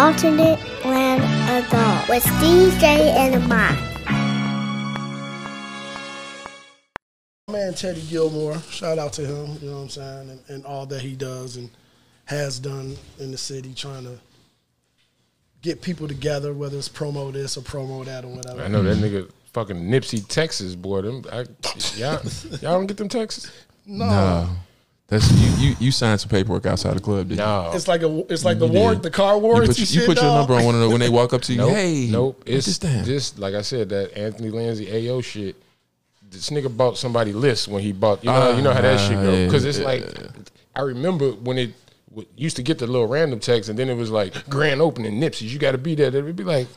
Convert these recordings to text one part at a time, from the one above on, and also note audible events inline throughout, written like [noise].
Alternate Land Adult with DJ J and Mike. Man, Teddy Gilmore, shout out to him, you know what I'm saying, and, and all that he does and has done in the city trying to get people together, whether it's promo this or promo that or whatever. I know that nigga fucking Nipsey, Texas, boy. Them, I, y'all, y'all don't get them Texas. No. No. That's you, you. You signed some paperwork outside the club, didn't No, It's like a it's like the You warrant, did. the car you? You put, you shit, put your dog. number on one of the when they walk up to you. nope, Hey, nope. It's this down. just like I said that Anthony Lanzi AO shit. This nigga bought somebody list when he bought. You know, you know how that shit go. Ah, Because it's yeah. like I remember when it w- used to get the little random text, and then it was like grand opening Nipsey's. You got to be there. It'd be like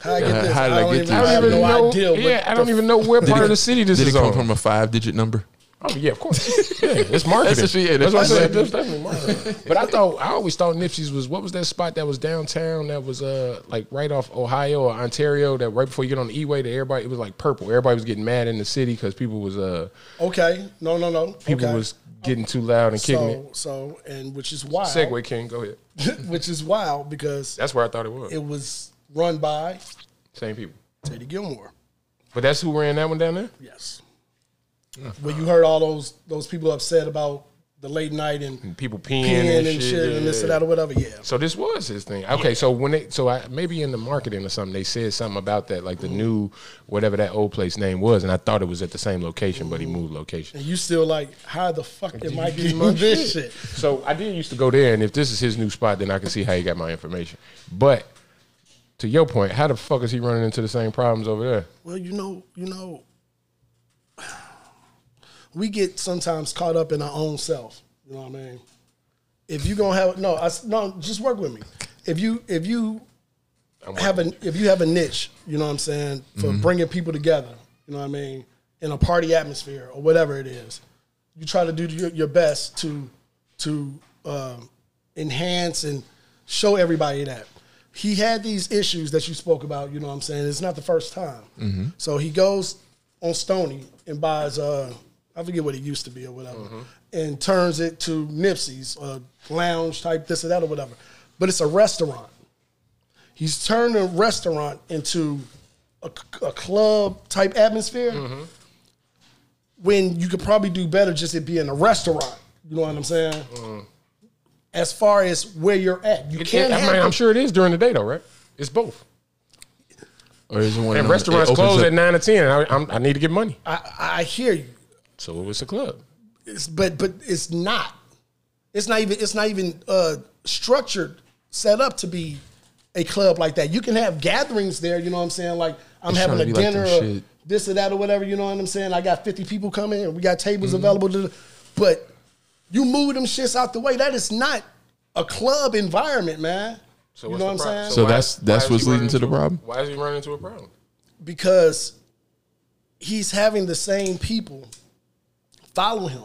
How I get this? how did I I don't get even this? I I have don't even know. idea. yeah, I don't even know where part of the city this is. Did it is come on. from a five digit number? Oh yeah, of course. Yeah, it's [laughs] marketing. That's the shit, That's, that's what I what said. That's definitely marketing. But I thought I always thought Nipsey's was what was that spot that was downtown that was uh like right off Ohio or Ontario that right before you get on the E-way that everybody it was like purple. Everybody was getting mad in the city because people was uh Okay, no, no, no. people okay. was getting too loud and kicking so it. so and which is wild. Segway King, go ahead. [laughs] which is wild because That's where I thought it was. it was run by Same people. Teddy Gilmore. But that's who ran that one down there. Yes. When you heard all those those people upset about the late night and People peeing, peeing and, and, shit, yeah, and this and that or whatever, yeah. So this was his thing. Okay, so when they so I maybe in the marketing or something they said something about that like the new whatever that old place name was, and I thought it was at the same location, but he moved location. And you still like, how the fuck am I you getting my this shit? shit? So I did used to go there, and if this is his new spot, then I can see how he got my information. But to your point, how the fuck is he running into the same problems over there? Well, you know, you know, we get sometimes caught up in our own self. You know what I mean? If you gonna have no, I, s- no, just work with me. If you if you have a if you have a niche, you know what I'm saying, for bringing people together, you know what I mean, in a party atmosphere or whatever it is, you try to do your, your best to to um, enhance and show everybody that he had these issues that you spoke about. You know what I'm saying? It's not the first time. So he goes on Stony and buys uh I forget what it used to be or whatever, mm-hmm. and turns it to Nipsey's uh, lounge type this or that or whatever. But it's a restaurant. He's turned a restaurant into a, a club type atmosphere mm-hmm. when you could probably do better just it being a restaurant. You know what I'm saying? Mm. As far as where you're at, you It- can't. I have mean, I'm sure it is during the day though, right? It's both. Or is it one And restaurants close up- at nine or ten. I, I'm, I need to get money, I, I hear you, so it was a club. it's, but but it's not. It's not even. It's not even uh, structured, set up to be a club like that. You can have gatherings there. You know what I'm saying? Like I'm It's having a to be like dinner, or shit. this or that or whatever. You know what I'm saying? I got 50 people coming, and we got tables Mm-hmm. available to. But you move them shits out the way. That is not a club environment, man. So you what's know the what I'm problem? saying? So why- that's- that's what's leading running to the problem? Why is he running into a problem? because he's having the same people follow him,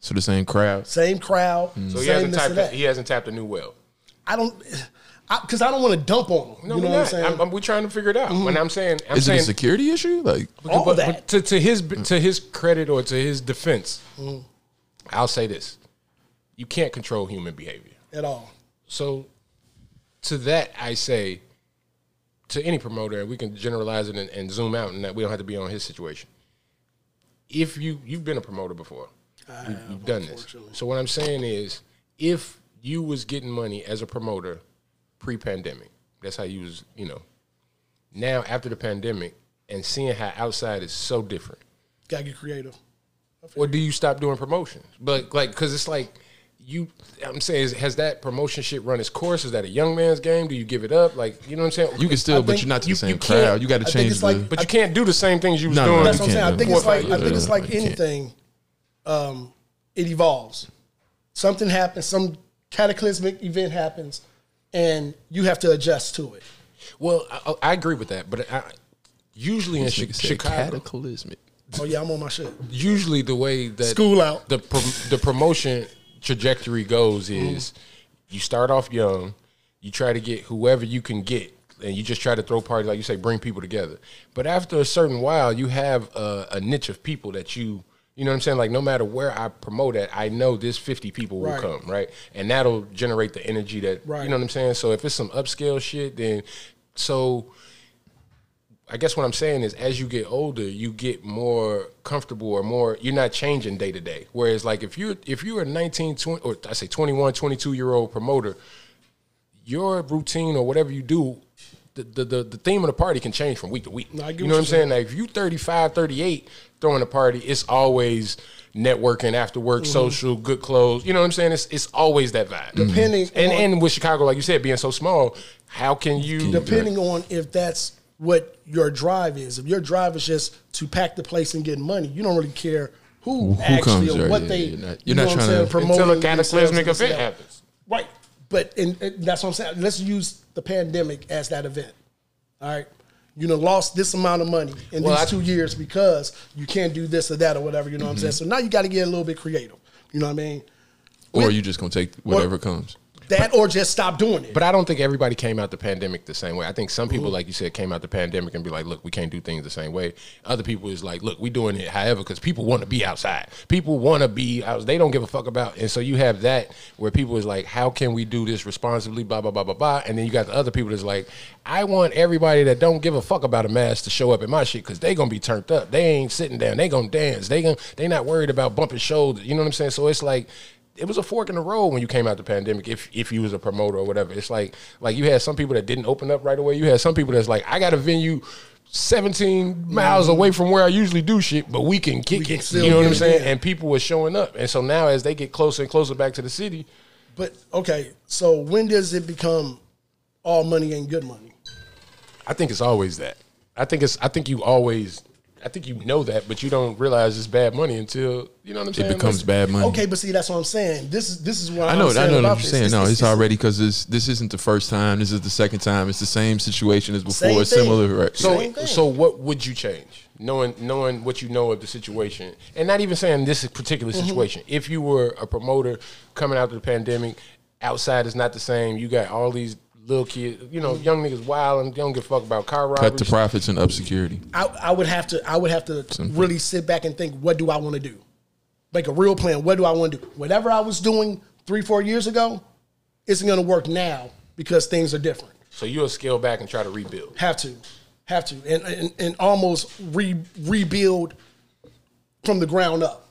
So the same crowd. same crowd. Mm. So he same hasn't tapped. that. He hasn't tapped a new well. I don't, because I, don't want to dump on him. No, you we're know what I'm saying? I'm, I'm- we're trying to figure it out. Mm-hmm. When I'm saying, I'm Is it saying a security issue? Like, All but, that. but to, to his to mm. his credit or to his defense, mm-hmm. I'll say this: you can't control human behavior. at all. So, to that, I say to any promoter, and we can generalize it and, and zoom out, and that we don't have to be on his situation. If you you've been a promoter before, you, you've done this. So what I'm saying is, if you was getting money as a promoter pre-pandemic, that's how you was, you know. Now after the pandemic, and seeing how outside is so different, Gotta get creative. or do you stop doing promotions? But like, because it's like you, I'm saying, is, has that promotion shit run its course? Is that a young man's game? Do you give it up? Like, you know what I'm saying? you can still, I but you're not to you- the same you crowd. You got to change it's the. like- but you can't do the same things you was No, no, doing. no, That's what I'm saying. I think it's like Four I think it's like You anything. Um, it evolves. Something happens. Some cataclysmic event happens, and you have to adjust to it. Well, I, I agree with that, but I, usually in This Chi- Chicago, cataclysmic. Oh yeah, I'm on my shit. usually the way that School out. the pro, the promotion trajectory goes is you start off young, you try to get whoever you can get, and you just try to throw parties like you say, bring people together. But after a certain while, you have a, a niche of people that you You know what I'm saying? Like no matter where I promote at, I know this 50 people will Right. come, right? And that'll generate the energy that Right. you know what I'm saying? So if it's some upscale shit, then so I guess what I'm saying is as you get older, you get more comfortable or more you're not changing day to day. Whereas like if you're if you're a 19, 20 or I say 21, 22 year old promoter, your routine or whatever you do, the, the, the, the theme of the party can change from week to week. No, you know what I'm you're saying? Like if you 35, 38 throwing a party, it's always networking after work, Mm-hmm. social, good clothes. You know what I'm saying? It's it's always that vibe. Depending and on- and with Chicago, like you said, being so small, how can you depending on if that's what your drive is. If your drive is just to pack the place and get money, you don't really care who, Who actually comes or there, what yeah, they. you're not- you you're know not what I'm trying saying, to- promoting until a cataclysmic event happens? Right, but and, and that's what I'm saying. Let's use the pandemic as that event. All right. You know, lost this amount of money in Well, these I- two years because you can't do this or that or whatever. You know what I'm Mm-hmm. saying? So now you got to get a little bit creative. You know what I mean? Or With- you just gonna take whatever comes. That or just stop doing it. But I don't think everybody came out the pandemic the same way. I think some people, mm-hmm. like you said, came out the pandemic and be like, "Look, we can't do things the same way." Other people is like, "Look, we doing it however because people want to be outside. People want to be out. They don't give a fuck about." And so you have that where people is like, "How can we do this responsibly?" Blah blah blah blah blah. And then you got the other people that's like, "I want everybody that don't give a fuck about a mask to show up in my shit because they gonna be turned up. They ain't sitting down. They gonna dance. They gonna they not worried about bumping shoulders. You know what I'm saying? So it's like it was a fork in the road when you came out the pandemic. If if you was a promoter or whatever, it's like like you had some people that didn't open up right away. You had some people that's like, I got a venue. 17 miles mm-hmm. away from where I usually do shit, but we can kick can it. You know what I'm saying? in. And people were showing up. And so now as they get closer and closer back to the city, But okay, so when does it become all money ain't good money? I think it's always that. I think it's I think you always I think you know that, but you don't realize it's bad money until you know what I'm saying. It becomes Like, bad money. Okay, but see, that's what I'm saying. This is this is what I I'm know, I know what you're this. saying. No, It's- it's, already because this this isn't the first time. This is the second time. It's the same situation as Same before. thing. Similar, right? So, Same thing. so what would you change, knowing knowing what you know of the situation, and not even saying this particular Mm-hmm. situation? If you were a promoter coming out of the pandemic, outside is not the same. You got all these little kids, you know, young niggas wild and don't give a fuck about car cut robberies. the profits and up security. I, I would have to I would have to really sit back and think, what do I want to do? Make a real plan. What do I want to do? Whatever I was doing three, four years ago, isn't going to work now because things are different. so you'll scale back and try to rebuild. Have to, have to, and and, and almost re, rebuild from the ground up.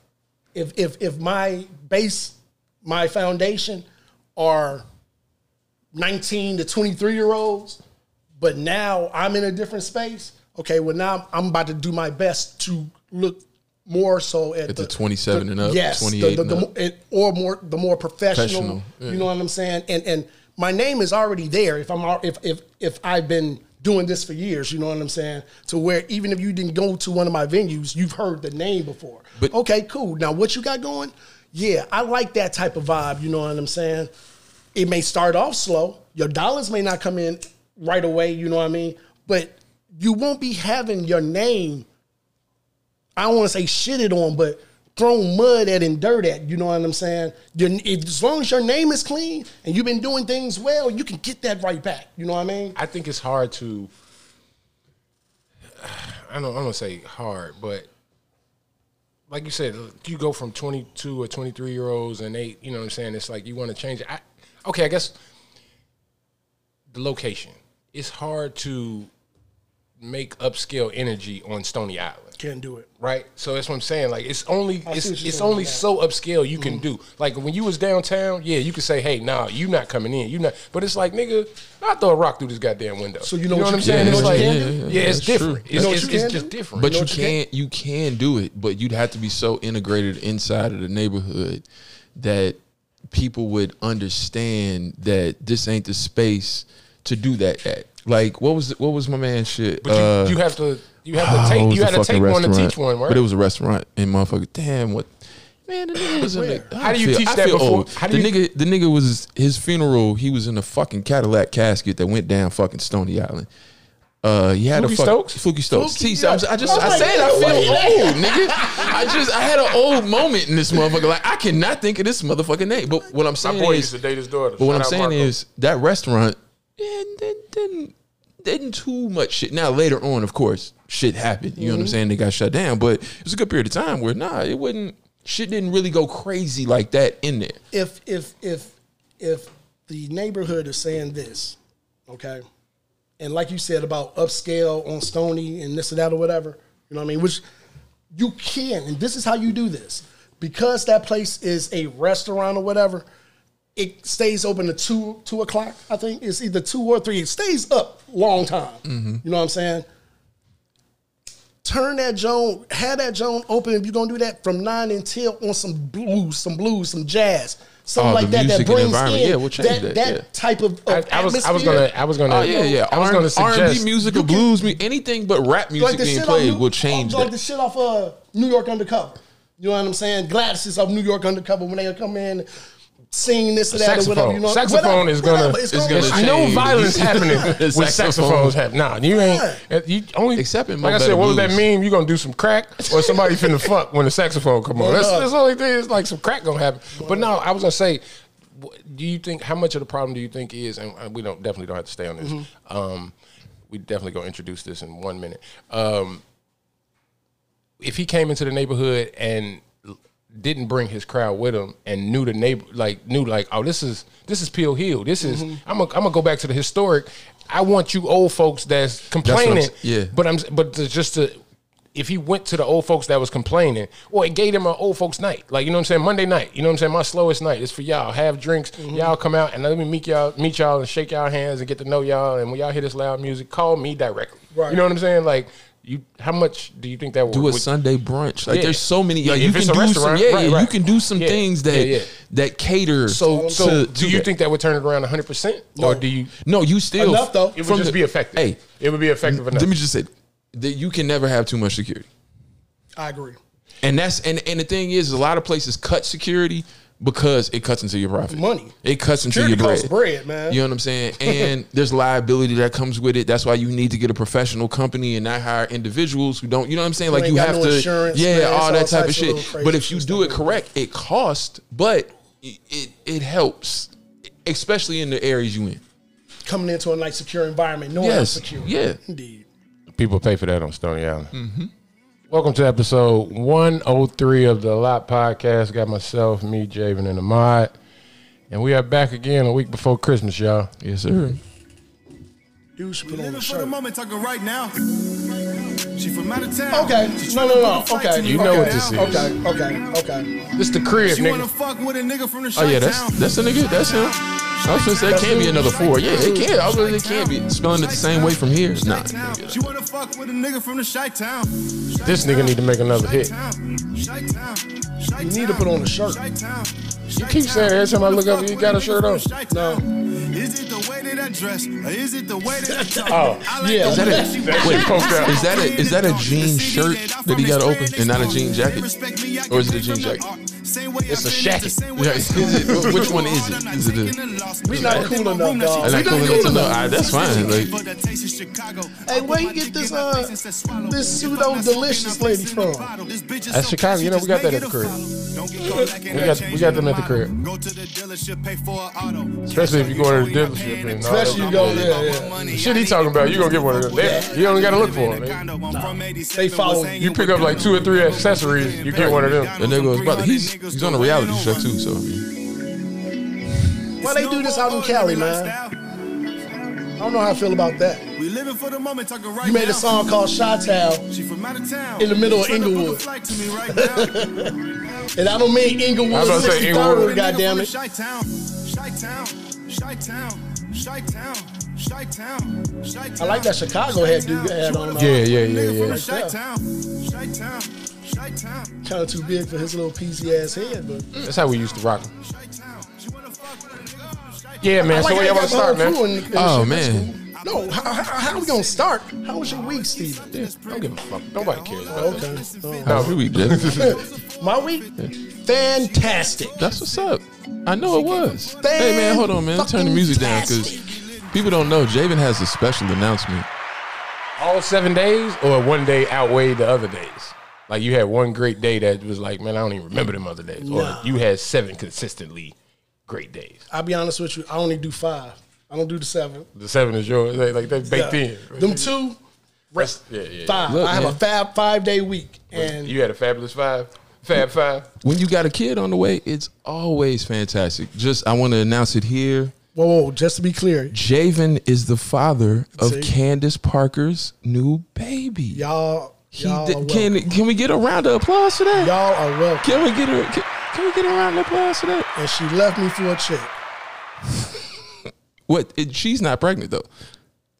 If if if my base, my foundation are nineteen to twenty three year olds, but now I'm in a different space. Okay, well now I'm about to do my best to look more so at, At the 27 and up, yes, 28 the, and the, up. it- or more the more professional. Professional, yeah. You know what I'm saying? And and my name is already there. If I'm if if if I've been doing this for years, you know what I'm saying? To where even if you didn't go to one of my venues, you've heard the name before. But- okay, cool. Now what you got going? Yeah, I like that type of vibe. You know what I'm saying? It may start off slow. Your dollars may not come in right away. You know what I mean? But you won't be having your name I don't want to say shitted on, but thrown mud at and dirt at. You know what I'm saying? If, as long as your name is clean and you've been doing things well, you can get that right back. You know what I mean? I think it's hard to. [sighs] I don't. I'm gonna say hard, but like you said, you go from 22 or 23 year olds and they, you know, what I'm saying it's like you want to change it. I, okay, I guess the location. It's hard to make upscale energy on Stony Island Can't do it. right? So that's what I'm saying. Like it's only I it's it's only so upscale you can mm-hmm. do. Like when you was downtown, yeah, you could say, "Hey, nah, you not coming in. You not." But it's like, nigga, I throw a rock through this goddamn window. So you know what what I'm saying? can It's like, You yeah, know what you it's different. true. It's, You know what it's, you it's can just do? different. But you what you can't you can do it, but you'd have to be so integrated inside of the neighborhood that people would understand that this ain't the space to do that at. Like what was what was my man shit? But you, Uh, you have to you have to what take you the had to fucking take one to teach one, right? But it was a restaurant and motherfucker, damn what Man, the nigga was in Where? the. How do you feel- teach I that feel before- old. how do the you- nigga, the nigga was his funeral. He was in a fucking Cadillac casket that went down fucking Stony Island. Uh, he had Flukey a fuck, Stokes? Flukey Stokes. Flukey, See, I, was- I just, yeah. I said I feel old, nigga. I just, I had an old moment in this motherfucker. Like I cannot think of this motherfucking name. But what I'm My saying boy is, used to date his daughter. but what Shout I'm saying Marco. is that restaurant, yeah, didn't, didn't didn't too much shit. Now later on, of course, shit happened. You know what I'm saying? They got shut down, but it was a good period of time where nah, it wouldn't. Shit didn't really go crazy like that in there. if if if if the neighborhood is saying this, okay, and like you said about upscale on Stony and this and that or whatever, you know what I mean? Which you can, and this is how you do this because that place is a restaurant or whatever. It stays open to two two o'clock. I think it's either two or three. It stays up long time. Mm-hmm. You know what I'm saying? turn that Joan, have that Joan open if you're gonna do that from nine until on some blues, some blues, some jazz, something Oh, like that that brings in Yeah, we'll change that, that, yeah. type of, I, of I was I was atmosphere. gonna I was gonna Oh yeah, yeah. I was R- gonna R&B music or blues music, anything but rap music like the being shit played off New- will change like that. the shit off uh, New York Undercover. You know what I'm saying? Gladys is of New York Undercover when they come in. Sing this or that or whatever, saxophone. you know. saxophone whatever, is gonna. whatever, it's gonna there's change. no violence [laughs] happening with saxophones happening. Nah, you ain't. You only Except in like I said. Better What was that Blues. meme? You gonna do some crack or somebody finna [laughs] fuck when the saxophone come on? Well, That's, that's the only thing. It's like some crack gonna happen. But no, I was gonna say. Do you think how much of the problem do you think is, and uh, we don't definitely don't have to stay on this. Mm-hmm. Um, we definitely gonna introduce this in one minute. Um, if he came into the neighborhood and l- didn't bring his crowd with him and knew the neighbor like knew like oh this is this is Pill Hill. This is mm-hmm. I'm gonna I'm gonna go back to the historic. I want you old folks that's what I'm complaining. yeah. but I'm but to just to if he went to the old folks that was complaining or it gave him an old folks night. Like you know what I'm saying? Monday night. You know what I'm saying? My slowest night is for y'all. Have drinks. Mm-hmm. Y'all come out and let me meet y'all meet y'all and shake y'all hands and get to know y'all. And when y'all hear this loud music call me directly. Right. you know what I'm saying? Like you how much do you think that would do a would- Sunday brunch. Like Yeah. there's so many. Yeah, Like if you it's can a do some. restaurant, Yeah, right, yeah. You can do some Yeah, things that yeah, yeah. that cater. So, to, so to do you that. think that would turn it around 100 percent, or do you? No, you still Enough, though. It would from just the- be effective. Hey, it would be effective enough. let me just say that you can never have too much security. I agree. And that's and and the thing is, a lot of places cut security because it cuts into your profit. Money. It cuts into Security your costs bread. bread, man. You know what I'm saying? [laughs] And there's liability that comes with it. That's why you need to get a professional company and not hire individuals who don't. You know what I'm saying? Like you have no to, insurance, yeah, man. It's all all that type of types of little shit. But if you do it correct, it costs, but it, it it helps, especially in the areas you in. Coming into a nice secure environment, knowing Yes, secure. yeah. Indeed. People pay for that on Stony Island. Mm-hmm. Welcome to episode 103 of the Lot Podcast. Got myself, me, Javen, and Ahmad. And we are back again a week before Christmas, y'all. Yes, sir. You should put on Living a for the shirt. moment, talking right now. She from out of town. Okay. No, no, no. Okay. You right know what now. this is. Okay. Okay. Okay. This the crib, She wanna nigga. fuck with a nigga from the Oh yeah, that's that's a nigga. That's him. I was gonna say it can be another four. Yeah, it can. I was gonna say it can be spelling it the same way from here. Nah. Chi-town. She wanna fuck with a nigga from the Chi-town. This nigga need to make another hit. You need to put on a shirt. You keep saying every time I look up, you got a shirt on. No. Is it the way that I dress, or is it the way that I talk? [laughs] Oh, like yeah. the Is that a- that she that walk. shit poked out. Is that a is that a jean shirt that he got open and not a jean jacket? Or is it a jean jacket? It's a shacket. Yeah, is it- which one is it? Is it a- We not cool enough, dog. I We not cool cool enough enough. Ah, that's fine. Like, Hey, where you get this uh this pseudo delicious lady from? That's Chicago. You know, we got that at the crib. We got- we got them at the crib. Go to the dealership, pay for auto. Especially if you go to the dealership. And all Especially you that. go there, yeah. Shit he talking about, you gonna get one of them. They, you don't gotta look for them. They follow you. You pick up like two or three accessories, you get one of them. And nigga was brother. He's he's on a reality show too. So I Why they do this out in Cali, man? I don't know how I feel about that. We living for the moment, talking right You made a song called Shot Town, She from out of town. In the middle of Tryna book a Inglewood. flight to me right [laughs] and I don't mean I Inglewood was about to say Inglewood. goddamn it. Chi-town, Chi-town, Chi-town, Chi-town, Chi-town, Chi-town. I like that Chicago hat dude had on. Uh, Yeah, yeah, yeah, yeah. Right there. Chi-town, Chi-town, Chi-town, Kind of too big for his little peasy ass head, but That's how we used to rock them. Chi-town. She wanna fuck with a nigga from the Chi-town. Yeah, man. So where y'all you want to got start, the man? crew and- and Oh, man. No, how, how, how we gonna start? How was your week, Steven? Don't give a fuck. Nobody cares. About Okay. that. Uh-huh. how was your week, Jeff? [laughs] My week, fantastic. That's what's up. I know it was. Hey man, hold on, man. Turn the music down because people don't know. Javen has a special announcement. All seven days, or one day outweighed the other days. Like you had one great day that was like, man, I don't even remember them other days. Or you had seven consistently great days. I'll be honest with you. I only do five. I don't do the seven. The seven is yours. They, like they baked Yeah. in. Them two, Rest, yeah, yeah, yeah. five. Look, I have a fab five day week, and You had a fabulous five, fab five. When you got a kid on the way, it's always fantastic. Just I want to announce it here. whoa, whoa, just to be clear, Javen is the father of See? Candace Parker's new baby. y'all, He y'all, did- are can can we get a round of applause for that? y'all are welcome. Can we get a can, can we get a round of applause for that? And she left me for a chick. What? It, she's not pregnant though.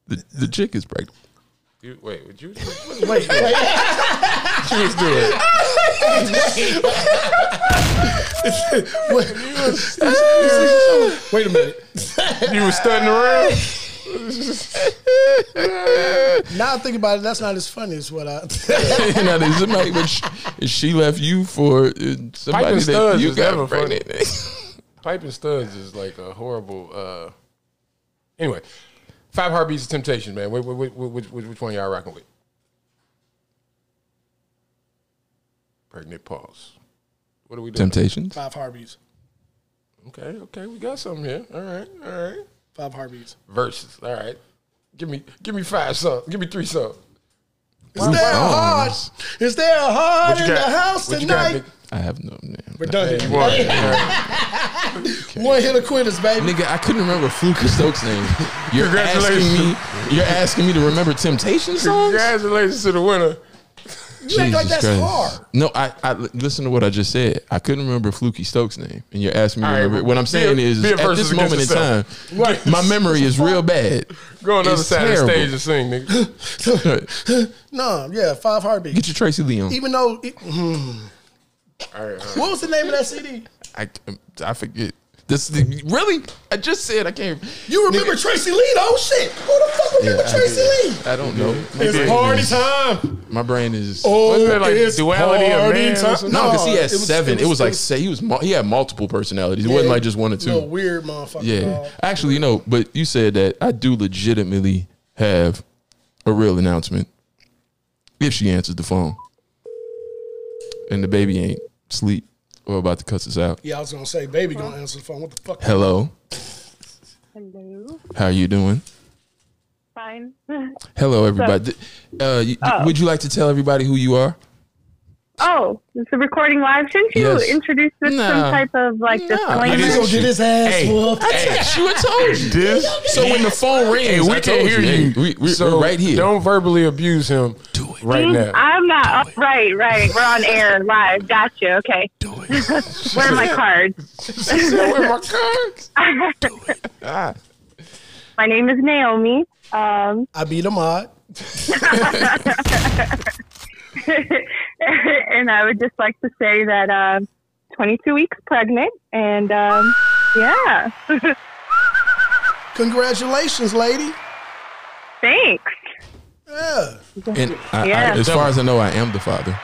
The the chick is pregnant. You, wait, would you? Wait, wait. She was doing. It. Wait a minute. You was studying around. [laughs] Now I think about it, that's not as funny as what I. you know, there's somebody, but she, she left you for uh, somebody Piping that studs you is got never funny. pregnant. [laughs] Piping studs is like a horrible. uh Anyway, five heartbeats of temptation, man. Which, which, which, which, which one y'all rocking with? Pregnant pause. What are we doing? Temptations. Five heartbeats. Okay, okay, we got something here. All right, all right. Five heartbeats. Verses. All right. Give me, give me five songs. Give me three songs. Is there a heart? Is there a heart in the house What you got, tonight? I have no man. We're done You here. [laughs] won. One hit of quitters, baby. Nigga, I couldn't remember Fluke Stokes' name. You're asking me. You're asking me to remember Temptation songs. Congratulations to the winner. You act like that's Christ. hard. No, I, I listen to what I just said. I couldn't remember Flukey Stokes' name, and you're asking me to remember. well, What I'm saying a- is, be at this moment in time, [laughs] yourself. my memory is real bad. Go on the side of the stage and sing, nigga. [laughs] No, yeah, five heartbeats. Get your Tracy Leon. Even though, it- hmm. All right, all right. what was the name of that CD? I, I forget. This really? I just said I can't. You remember Tracy Lee? Oh shit! Who the fuck remember I Tracy did. Lee? I don't know. My It's brain party is- time. My brain is. Oh, Wasn't like it's Duality of party Man or time. something? no, because he it had seven. It was, like say he was he had multiple personalities. It wasn't like just one or two. No weird motherfucker. Yeah. dog. Actually, you know, but you said that I do legitimately have a real announcement if she answers the phone and the baby ain't sleep or about to cuss this out. Yeah, I was gonna say, baby, gonna answer the phone. What the fuck? Hello. Hello. How you doing? Fine. Hello, [laughs] everybody. Uh, you- Oh. Would you like to tell everybody who you are? Oh, it's a recording live. Shouldn't you Yes. introduce this Nah. some type of like Nah. disclaimer? He's gonna get his ass Hey. whooped. I text you. I told you. This, So when the phone rings, hey, we I can't told hear you. you. Hey, we, we, so we're right here. Don't verbally abuse him. Do it right now. I'm not up. Right, right. We're on air live. Gotcha. Okay. do it. [laughs] Where are my cards? Where my cards? ah. My name is Naomi. Um, I beat him odd. [laughs] and I would just like to say that um 22 weeks pregnant, and um, yeah, [laughs] Congratulations, lady. thanks. Yeah. And I, Yeah. I, as far as I know, I am the father.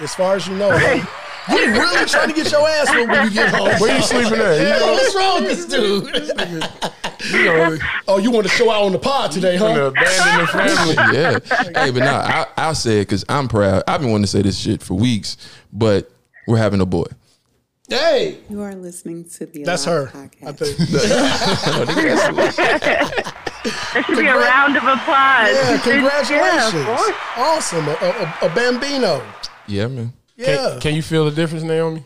As far as you know, huh? [laughs] you really trying to get your ass whooped when you get home. Where you sleeping at? You know, What's wrong with this dude? [laughs] you know, oh, you want to show out on the pod today, in the huh? abandoned family. [laughs] yeah. Hey, but no, I, I'll say it because I'm proud. I've been wanting to say this shit for weeks, but we're having a boy. Hey, You are listening to the that's her. podcast. I think. [laughs] There should be a round of applause. Yeah, Yeah, congratulations. course. awesome. A, a, a bambino. Yeah, man. Yeah. Can, can you feel the difference, Naomi?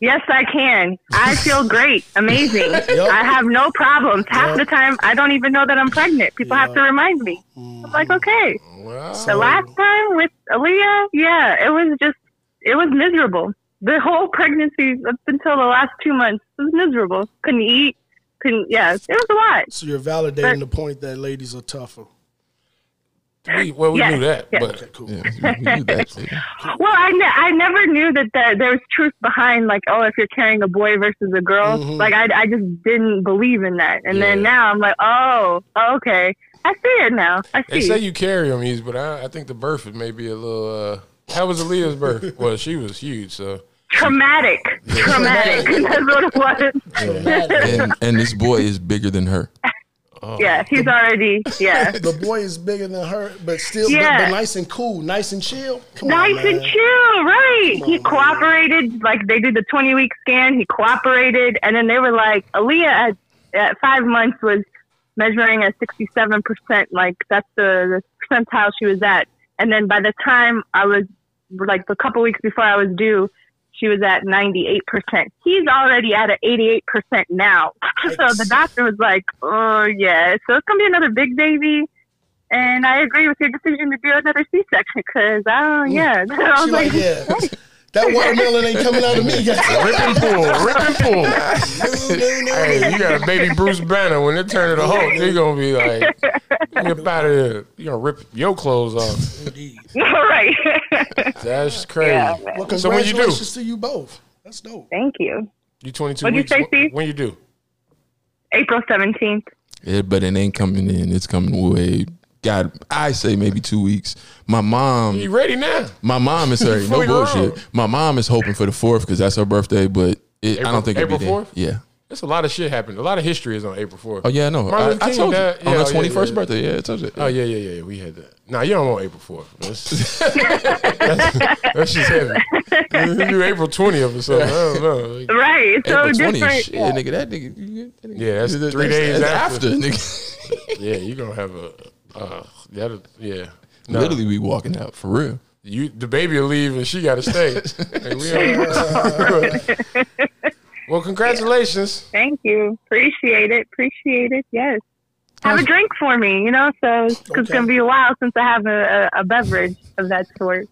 Yes, I can. I feel great, amazing. [laughs] I have no problems. Half Yep. the time, I don't even know that I'm pregnant. People have to remind me. I'm like, mm. okay. Wow. The last time with Aaliyah, yeah, it was just, it was miserable. The whole pregnancy up until the last two months was miserable. Couldn't eat. Couldn't, yeah, it was a lot. So you're validating the point that ladies are tougher. We, well, we Yes, knew that, yes. but cool. Yeah, we, we knew that. [laughs] lady. [laughs] Well, I, ne- I never knew that the, there was truth behind, like, oh, if you're carrying a boy versus a girl. Like, I, I just didn't believe in that. And then now I'm like, oh, okay. I see it now. I see. they say you carry them, Ease, but I, I think the birth is maybe a little. Uh, how was Aaliyah's birth? [laughs] well, she was huge, so Traumatic. Traumatic. That's what it was. And, and this boy is bigger than her. Oh. yeah, [laughs] he's already, yeah. [laughs] The boy is bigger than her, but still Yeah. but, nice and cool, nice and chill. Come Nice on, and chill, right? He cooperated. Like they did the 20 week scan. He cooperated, and then they were like, Aaliyah at, at five months was measuring at 67%. Like that's the, the percentile she was at. And then by the time I was like a couple weeks before I was due, she was at 98%. He's already at an 88% now. [laughs] so the doctor was like, oh, yeah. So it's going to be another big baby. And I agree with your decision to do another C section because, oh, mm. yeah. [laughs] I was She like, yeah. [laughs] That watermelon ain't coming out of me. [laughs] Rip and pull, rip and pull. [laughs] hey, you got a baby Bruce Banner. When it turn to the Hulk, you're gonna be like, get out of here. You're gonna rip your clothes off. Indeed. [laughs] All right. That's crazy. Yeah, man. Well, So when you do? congratulations to you both. That's dope. Thank you. You 22 What'd you say, Wh- Steve? When you do? April 17th. Yeah, but it ain't coming in. It's coming way. God, I say maybe two weeks. My mom, You ready now? my mom is sorry, [laughs] no bullshit. grown. My mom is hoping for the fourth because that's her birthday, but it, I don't think April 4th? Yeah. There's a lot of shit happened. A lot of history is on April 4th. Oh yeah, I know. I, I King told you died- on yeah, her oh, yeah, twenty first yeah. birthday. Yeah, I told you. Oh yeah, yeah, yeah. We had that. Nah, you don't want April 4th. That's, [laughs] that's, that's just heavy. You do April 20th or something. I don't know. [laughs] Right. It's so April 20th, different. shit, nigga. That nigga. that nigga- Yeah, that's that- three days that's after. nigga. Yeah, you're gonna have a. Uh, that'll, yeah. No, Literally, we walking out for real. you the baby will leave and she got to stay. [laughs] Hey, we all- [laughs] well, congratulations. Thank you. Appreciate it. Appreciate it. Yes. Have a drink for me, you know, so it's Okay. going to be a while since I have a, a, a beverage of that sort.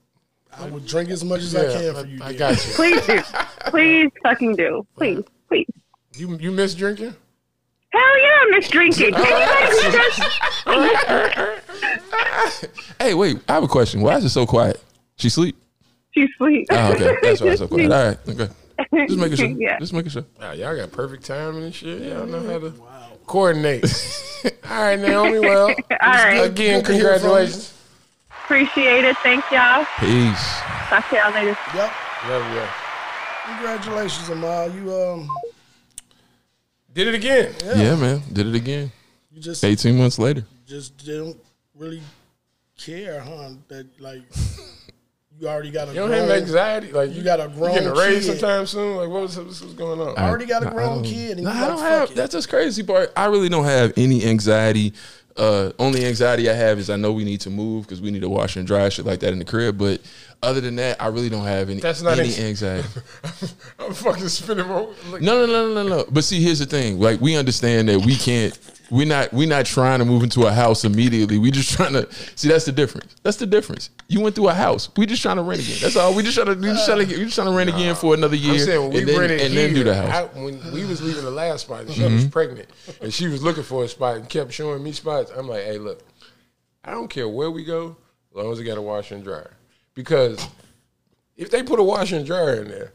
I will drink as much as I can for you. I, I got you. Please do. Please fucking do. Please. Please. You you miss drinking? Hell yeah, miss drinking. [laughs] Anybody who does- Hey, wait. I have a question. Why is it so quiet? She sleep? She's sweet. Oh, okay. That's why it's so quiet. [laughs] All right. Okay. Just making sure. Yeah. Just making sure. Wow, y'all got perfect timing and shit. Y'all know how to coordinate. [laughs] All right, Naomi. Well, All right. again, Good to hear from you. congratulations. Appreciate it. Thank y'all. Peace. Talk to y'all later. Yep. Love you. Congratulations, Amal. You um, Did it again. Yeah. man. Did it again. you just 18 months later. just don't really care, huh? That like [laughs] you already got a You don't grown, have anxiety. Like You got a grown getting a raise kid. sometime soon. Like what was what's, what's going on? I already got a grown don't- kid, and Nah, I don't have. it. That's just crazy part. I really don't have any anxiety. Uh, only anxiety I have is I know we need to move because we need to wash and dry shit like that in the crib. But other than that, I really don't have any That's not any ex- anxiety. [laughs] I'm fucking spinning. Like, No, no, no, no, no, no. But see, here's the thing. Like, we understand that we can't. We're not. We're not trying to move into a house immediately. We just trying to see. That's the difference. That's the difference. You went through a house. We just trying to rent again. That's all. We just trying to. We just trying to. We just trying to rent again for another year. I'm saying when we and then, rented and here, then do the house. I, when we was leaving the last spot, she Mm-hmm. was pregnant and she was looking for a spot and kept showing me spots. I'm like, hey, look, I don't care where we go, as long as we got a washer and dryer. Because if they put a washer and dryer in there,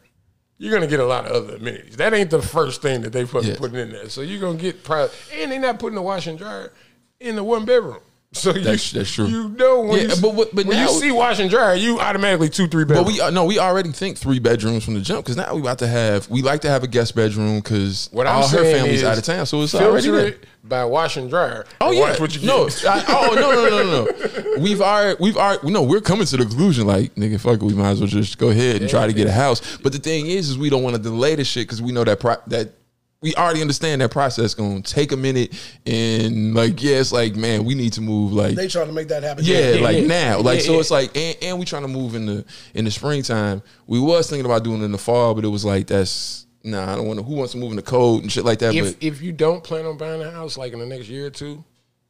you're gonna get a lot of other amenities. That ain't the first thing that they fucking Yeah. putting in there. So you're gonna get probably, and they're not putting a washer and dryer in the one bedroom. So you, That's- that's true. You know when, Yeah, you, but but when now- you see wash and dryer, you automatically two three bedrooms. But we uh, no, we already think three bedrooms from the jump because now we about to have. We like to have a guest bedroom because What I'm all her family's is out of town, so it's already there. it by wash and dryer. Oh and yeah, watch what you no. I, oh no, no, no, no, no. [laughs] We've already, we've already, no, we're coming to the conclusion like, nigga, fuck it, we might as well just go ahead and try to get a house. But the thing is, is we don't want to delay the shit because we know that pro- that we already understand that process gonna take a minute and like, yeah, it's like, man, we need to move like. They trying to make that happen. yeah, yeah, like yeah. now, like Yeah, so. yeah. It's like, and, and we trying to move in the in the springtime. We was thinking about doing it in the fall, but it was like that's nah. I don't want to. Who wants to move in the cold and shit like that? if but if you don't plan on buying a house like in the next year or two,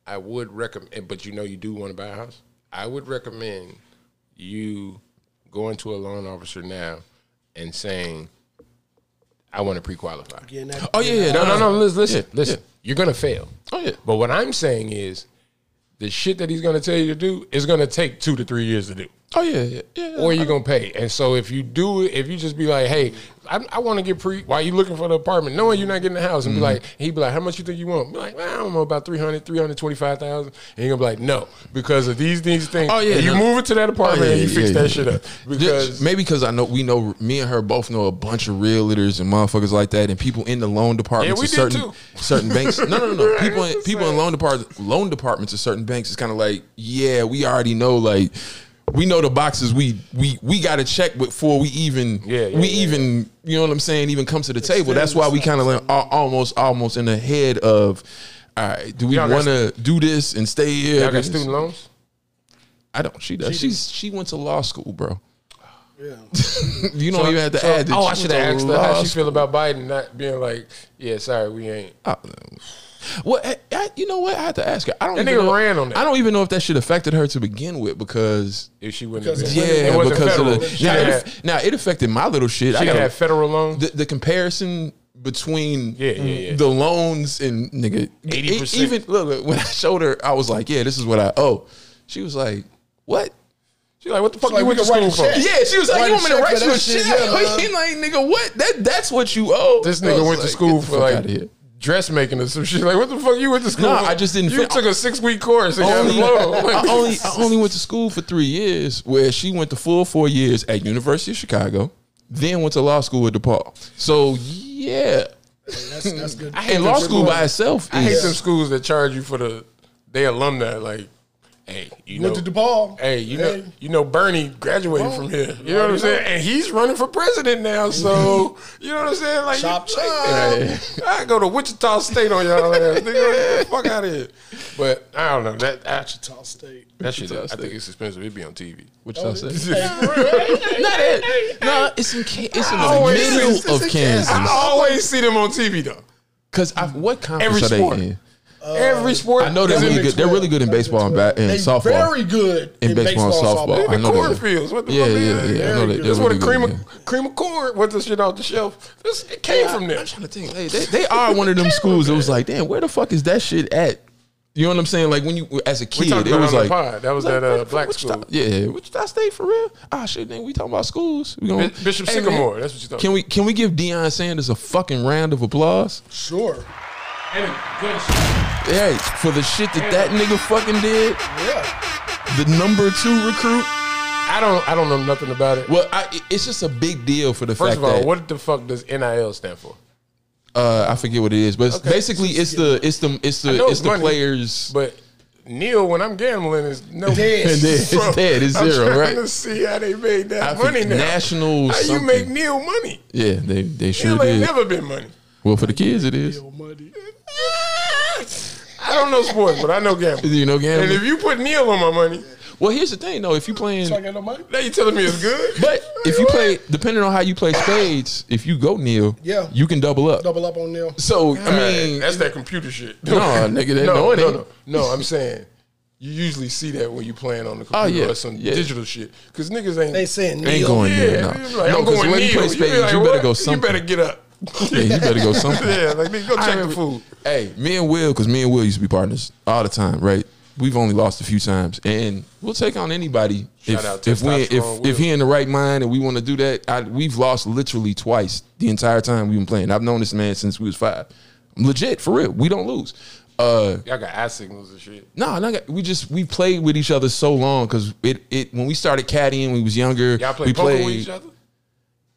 I would recommend. But you know you do want to buy a house. I would recommend you going to a loan officer now and saying, "I want to pre-qualify." Getting that- oh yeah, yeah, No, no, no. Listen, listen. Yeah, listen. You're gonna fail. oh yeah. But what I'm saying is, the shit that he's gonna tell you to do is gonna take two to three years to do. Oh yeah, yeah, yeah. or you're gonna pay. And so if you do it, if you just be like, hey, I, I want to get pre, while you looking for the apartment, knowing you're not getting the house, and Mm-hmm. be like, he'd be like, how much you think you want? Be like, I don't know, about 300, 325,000. And you're gonna be like, no, because of these these things. Oh, yeah, And you no. move it to that apartment Oh, yeah, and you yeah, fix yeah, that shit up. Because maybe because I know we know me and her both know a bunch of realtors and motherfuckers like that, and people in the loan departments Yeah, certain too. certain banks. [laughs] No, no, no, no. People in, people in loan depart loan departments of certain banks is kind of like, yeah, we already know like. We know the boxes we we we got to check before we even Yeah, yeah, we yeah, even you know what I'm saying even come to the table. That's why we kind of like almost almost in the head of all right, do we want to do this and stay here? Y'all got This- student loans? I don't. She does. She's she went to law school, bro. Yeah. [laughs] You don't even have to So- add. That oh, I should to have asked her how she feel about Biden not being like, yeah, sorry, we ain't. I- Well, I, I- you know what? I had to ask her. I don't. That even nigga know, ran on that. I don't even know if that shit affected her to begin with because If she wouldn't Because have been. yeah, it wasn't because federal. of the She now, had- it, now it affected my little shit. She I got had federal loan. the, the comparison between Yeah, yeah, yeah. the loans and nigga 80%. e- even look, look, when I showed her, I was like, yeah, this is what I owe. She was like, what? She's like, what the fuck like, you we went to school for? Yeah, she was like, Write you want me to write for you a that shit, check? yeah, [laughs] like, nigga, what? That that's what you owe. This nigga was went to school for like outta here. Dressmaking or some shit. Like, what the fuck you went to school? No, for? I just didn't You fit- took a six week course and only, a. Like, [laughs] I only I only went to school for three years, where she went the full four years at University of Chicago, then went to law school at DePaul. So yeah, That's that's good. I hate and law school by itself I hate is them schools that charge you for the their alumni. Like, hey, you know, to DePaul. Hey, you Hey. know, you know, Bernie graduated oh. from here. You know oh, what I'm saying? And he's running for president now. So [laughs] you know what I'm saying? Like, Chop, you- chop. I go to Wichita State on y'all ass. Nigga, get the [laughs] fuck out of here. But I don't know that that, Wichita State. that shit. I think it's expensive. It'd be on TV. which I say. Hey, Not it. No, it's in Ca- it's in the middle is. of I Kansas. always see them on TV though. Cause I, what conference Every are they sport. in? Every sport. I know they're really good. They're really good in baseball and, bat, and They softball. very good In in, baseball baseball, and softball. softball. I The know they- cornfields. What the Yeah, fuck yeah, is yeah. I know they- Very That's where the cream good, of, yeah. cream of corn went the shit off the shelf. This, it came from there. I'm trying to think. They, they, they are one of them schools It was like, damn, where the fuck is that shit at? You know what I'm saying? Like when you, as a kid, it was it like, the pod. That was like, that uh, black Wichita- school. Yeah, Wichita State for real. Ah, shit, then we talking about schools. We gonna Bishop Hey, man, Sycamore. That's what you thought. Can we can we give Deion Sanders a fucking round of applause? Sure. Hey, for the shit that that nigga fucking did, Yeah. the number two recruit. I don't. I don't know nothing about it. Well, I, it's just a big deal for the First fact of all, that what the fuck does NIL stand for? uh, I forget what it is, but it's Okay. basically it's the it's the it's the know it's it's the money, players. But Neil, when I'm gambling, is no [laughs] Dead. And [laughs] then it's Bro, dead. It's I'm zero, trying right? to see how they made that I money now. national How you make Neil money? Yeah, they they sure Neil ain't did. never been money. Well, for the kids, it is. Yo, money. I don't know sports, but I know gambling. You know, gambling. And if you put Neil on my money, Well, here's the thing, though. If you playing, So I got no money? now you telling me it's good. but if you play, depending on how you play spades, if you go Neil, Yeah. you can double up. Double up on Neil. So I mean, that's that computer shit. No, nigga, they [laughs] no, know it no, no, no. I'm saying you usually see that when you playing on the Oh, computer yeah, or some yeah. digital shit. Because niggas ain't They saying Neil. ain't going Yeah, there. No, you be like, no, I'm 'cause going when you Neil. play You be spades, like, you better what? go You better get up. Yeah, you better go something. [laughs] yeah, like nigga, go check the food. Hey, me and Will, because me and Will used to be partners all the time, right? We've only lost a few times, and we'll take on anybody Shout if if we if if he in the right mind and we want to do that. I, we've lost literally twice the entire time we've been playing. I've known this man since we was five. Legit, for real. We don't lose. Uh, Y'all got ass signals and shit. no, no, we just we played with each other so long because it it when we started caddying, we was younger. Y'all play we played with each other?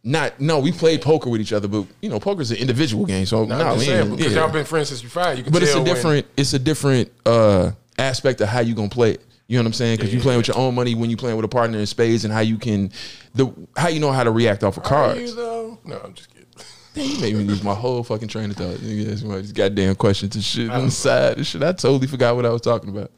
Not no, we played poker with each other, but you know, poker's an individual game. So No, I'm saying because yeah. y'all been friends since you five. You can But it's a when- different it's a different uh aspect of how you gonna play it. You know what I'm saying? Because you Yeah. playing with your own money when you playing with a partner in spades, and how you can the how you know how to react off of cards. No, I'm just kidding. [laughs] Damn, you made me lose my whole fucking train of thought. You asked me all these goddamn questions and shit on the side and shit. I totally forgot what I was talking about.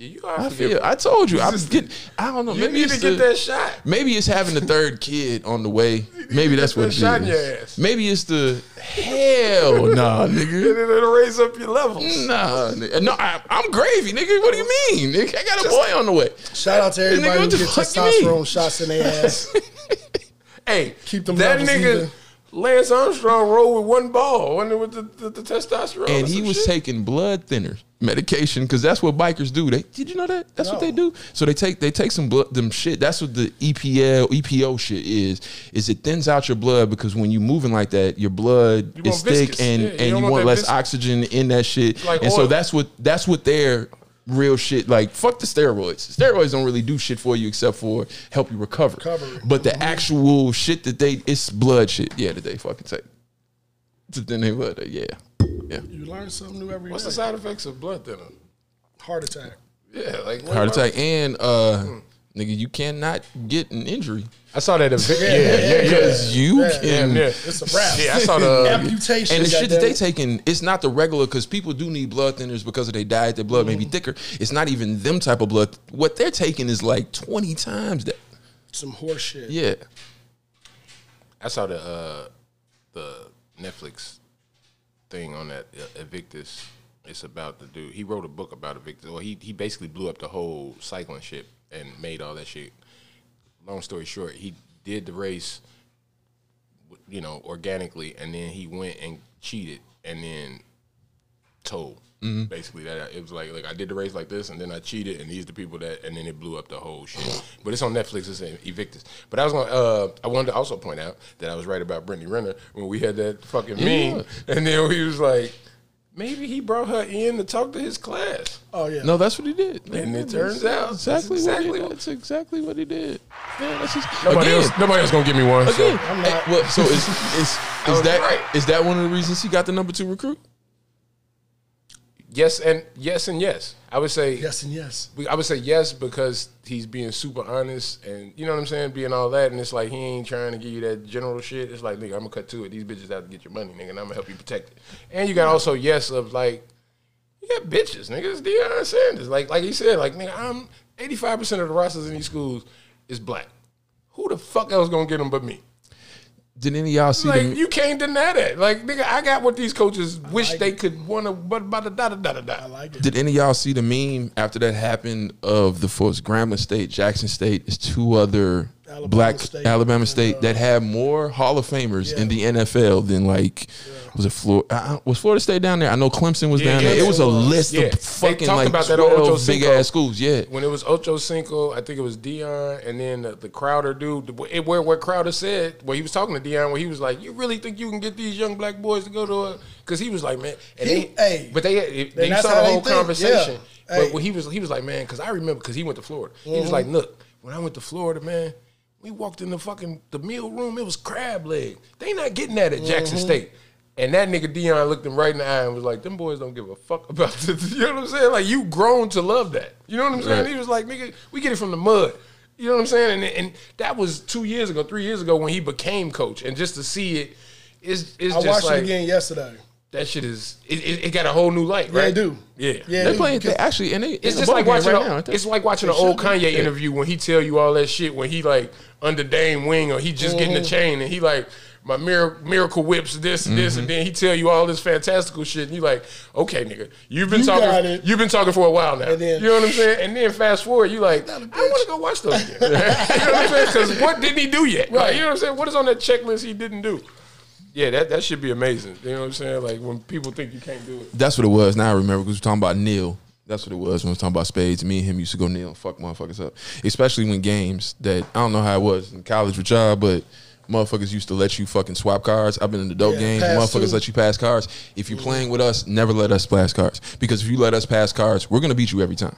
Yeah, you are I forgetful. feel I told you I'm Just- getting I don't know. You Maybe need it's to get the- that shot. Maybe it's having the third kid on the way. Maybe that's what that it shot is. your ass. Maybe it's the hell nah, And [laughs] nigga. it'll raise up your levels. Nah, nigga. no, I, I'm gravy, nigga. What do you mean? Nigga, I got a boy on the way. Shout out to everybody what who the get fuck you mean? testosterone shots in their [laughs] ass. Hey, Keep them that nigga even. Lance Armstrong rolled with one ball, wasn't with the, the, the testosterone? And he was shit? taking blood thinner medication because that's what bikers do. They did you know that? That's what they do. So they take they take some blood them shit. That's what the EPL EPO shit is. Is it thins out your blood because when you're moving like that, your blood You is thick viscous. and Yeah, and don't you want want less viscous. oxygen in that shit. Like and so that's what that's what they're real shit like fuck the steroids. Steroids don't really do shit for you except for help you recover. Recover. But the actual shit that they it's blood shit. Yeah, that they fucking take. To then they blood. Yeah. Yeah. You learn something new every year. What's day. the side effects of blood thinner? Heart attack. Yeah, like what heart attack and uh nigga, you cannot get an injury I saw that. Event. Yeah, yeah, yeah. [laughs] because you Yeah. can. Damn, yeah. It's a wrap. Yeah, I saw the. Amputation. [laughs] And the shit that they goddamn. taking, it's not the regular because people do need blood thinners because of their diet. Their blood may be thicker. It's not even them type of blood. What they're taking is like twenty times that. some horse shit. Yeah, I saw the uh, the Netflix thing on that uh, Evictus. It's about the dude. He wrote a book about Evictus. Well, he he basically blew up the whole cycling ship and made all that shit. Long story short, he did the race, you know, organically, and then he went and cheated, and then told. Basically, that it was like like I did the race like this, and then I cheated, and these the people that, and then it blew up the whole shit. But it's on Netflix. It's in Evictus. But I was gonna, uh, I wanted to also point out that I was right about Brittany Renner when we had that fucking meme, and then he was like, maybe he brought her in to talk to his class, Oh yeah. no, that's what he did. and it turns out exactly, exactly what he, what- that's exactly what he did. Man, that's just, Nobody again, else, nobody else gonna give me one. so- again. eh, well, so is is [laughs] is was that right. is that one of the reasons he got the number two recruit? Yes and yes and yes. I would say Yes and yes. I would say yes because he's being super honest and you know what I'm saying, being all that, and it's like he ain't trying to give you that general shit. It's like nigga, I'm gonna cut to it. These bitches have to get your money, nigga, and I'm gonna help you protect it. And you got also yes of like you got bitches, nigga. It's Deion Sanders. Like like he said, like nigga, I'm 85 percent of the rosters in these schools is black. Who the fuck else gonna get them but me? Did any of y'all see Like the you can't deny that. Like nigga, I got what these coaches wish they could want to, but about da da da da da. I like it. Did any of y'all see the meme after that happened of the force Grambling State, Jackson State, is two other Alabama black State Alabama and, State uh, that had more Hall of Famers in the NFL than like was it Florida? Uh, was Florida State down there? I know Clemson was Yeah, down there. It was a Clemson was. list Yeah. of fucking like about that twelve Ocho big Cinco. ass schools. Yeah, when it was Ocho Cinco, I think it was Deion, and then the, the Crowder dude. it- Where where Crowder said, where he was talking to Deion, where he was like, "You really think you can get these young black boys to go to a?" Because he was like, "Man," and He- they, hey, but they, they, they saw the whole conversation. yeah. But Hey. when he was he was like, "Man," because I remember because he went to Florida. He was Mm-hmm. like, "Look, when I went to Florida, man." We walked in the fucking the meal room. It was crab leg. They not getting that at Jackson Mm-hmm. State. And that nigga Deion looked him right in the eye and was like, "Them boys don't give a fuck about [laughs] this." You know what I'm saying? Like you grown to love that. You know what I'm saying? Right. He was like, "Nigga, we get it from the mud." You know what I'm saying? And and that was two years ago, three years ago when he became coach. And just to see it, is is I just watched like it again yesterday. That shit is it, it, it got a whole new light, right? Yeah, right? they do. Yeah, Yeah, they they- playing. They actually and they it's just like watching right a, now. it's like watching an old should be. Kanye interview when he tell you all that shit when he like under Dame Wing or he just getting Mm-hmm. the chain and he like my miracle, miracle whips this and this Mm-hmm. and then he tell you all this fantastical shit and you like okay nigga you've been You talking you've been talking for a while now And then- you know what I'm saying and then fast forward you like I want to go watch those again [laughs] you know what I'm saying because what didn't he do yet right you know what I'm saying what is on that checklist he didn't do yeah that that should be amazing you know what I'm saying like when people think you can't do it That's what it was. Now I remember because we're talking about Neil. That's what it was when we was talking about spades. Me and him used to go kneel and fuck motherfuckers up. Especially when games that I don't know how it was in college with y'all, but motherfuckers used to let you fucking swap cards. I've been in the dope Yeah, games. Motherfuckers too. let you pass cards. If you're playing with us, never let us pass cards. Because if you let us pass cards, we're gonna beat you every time.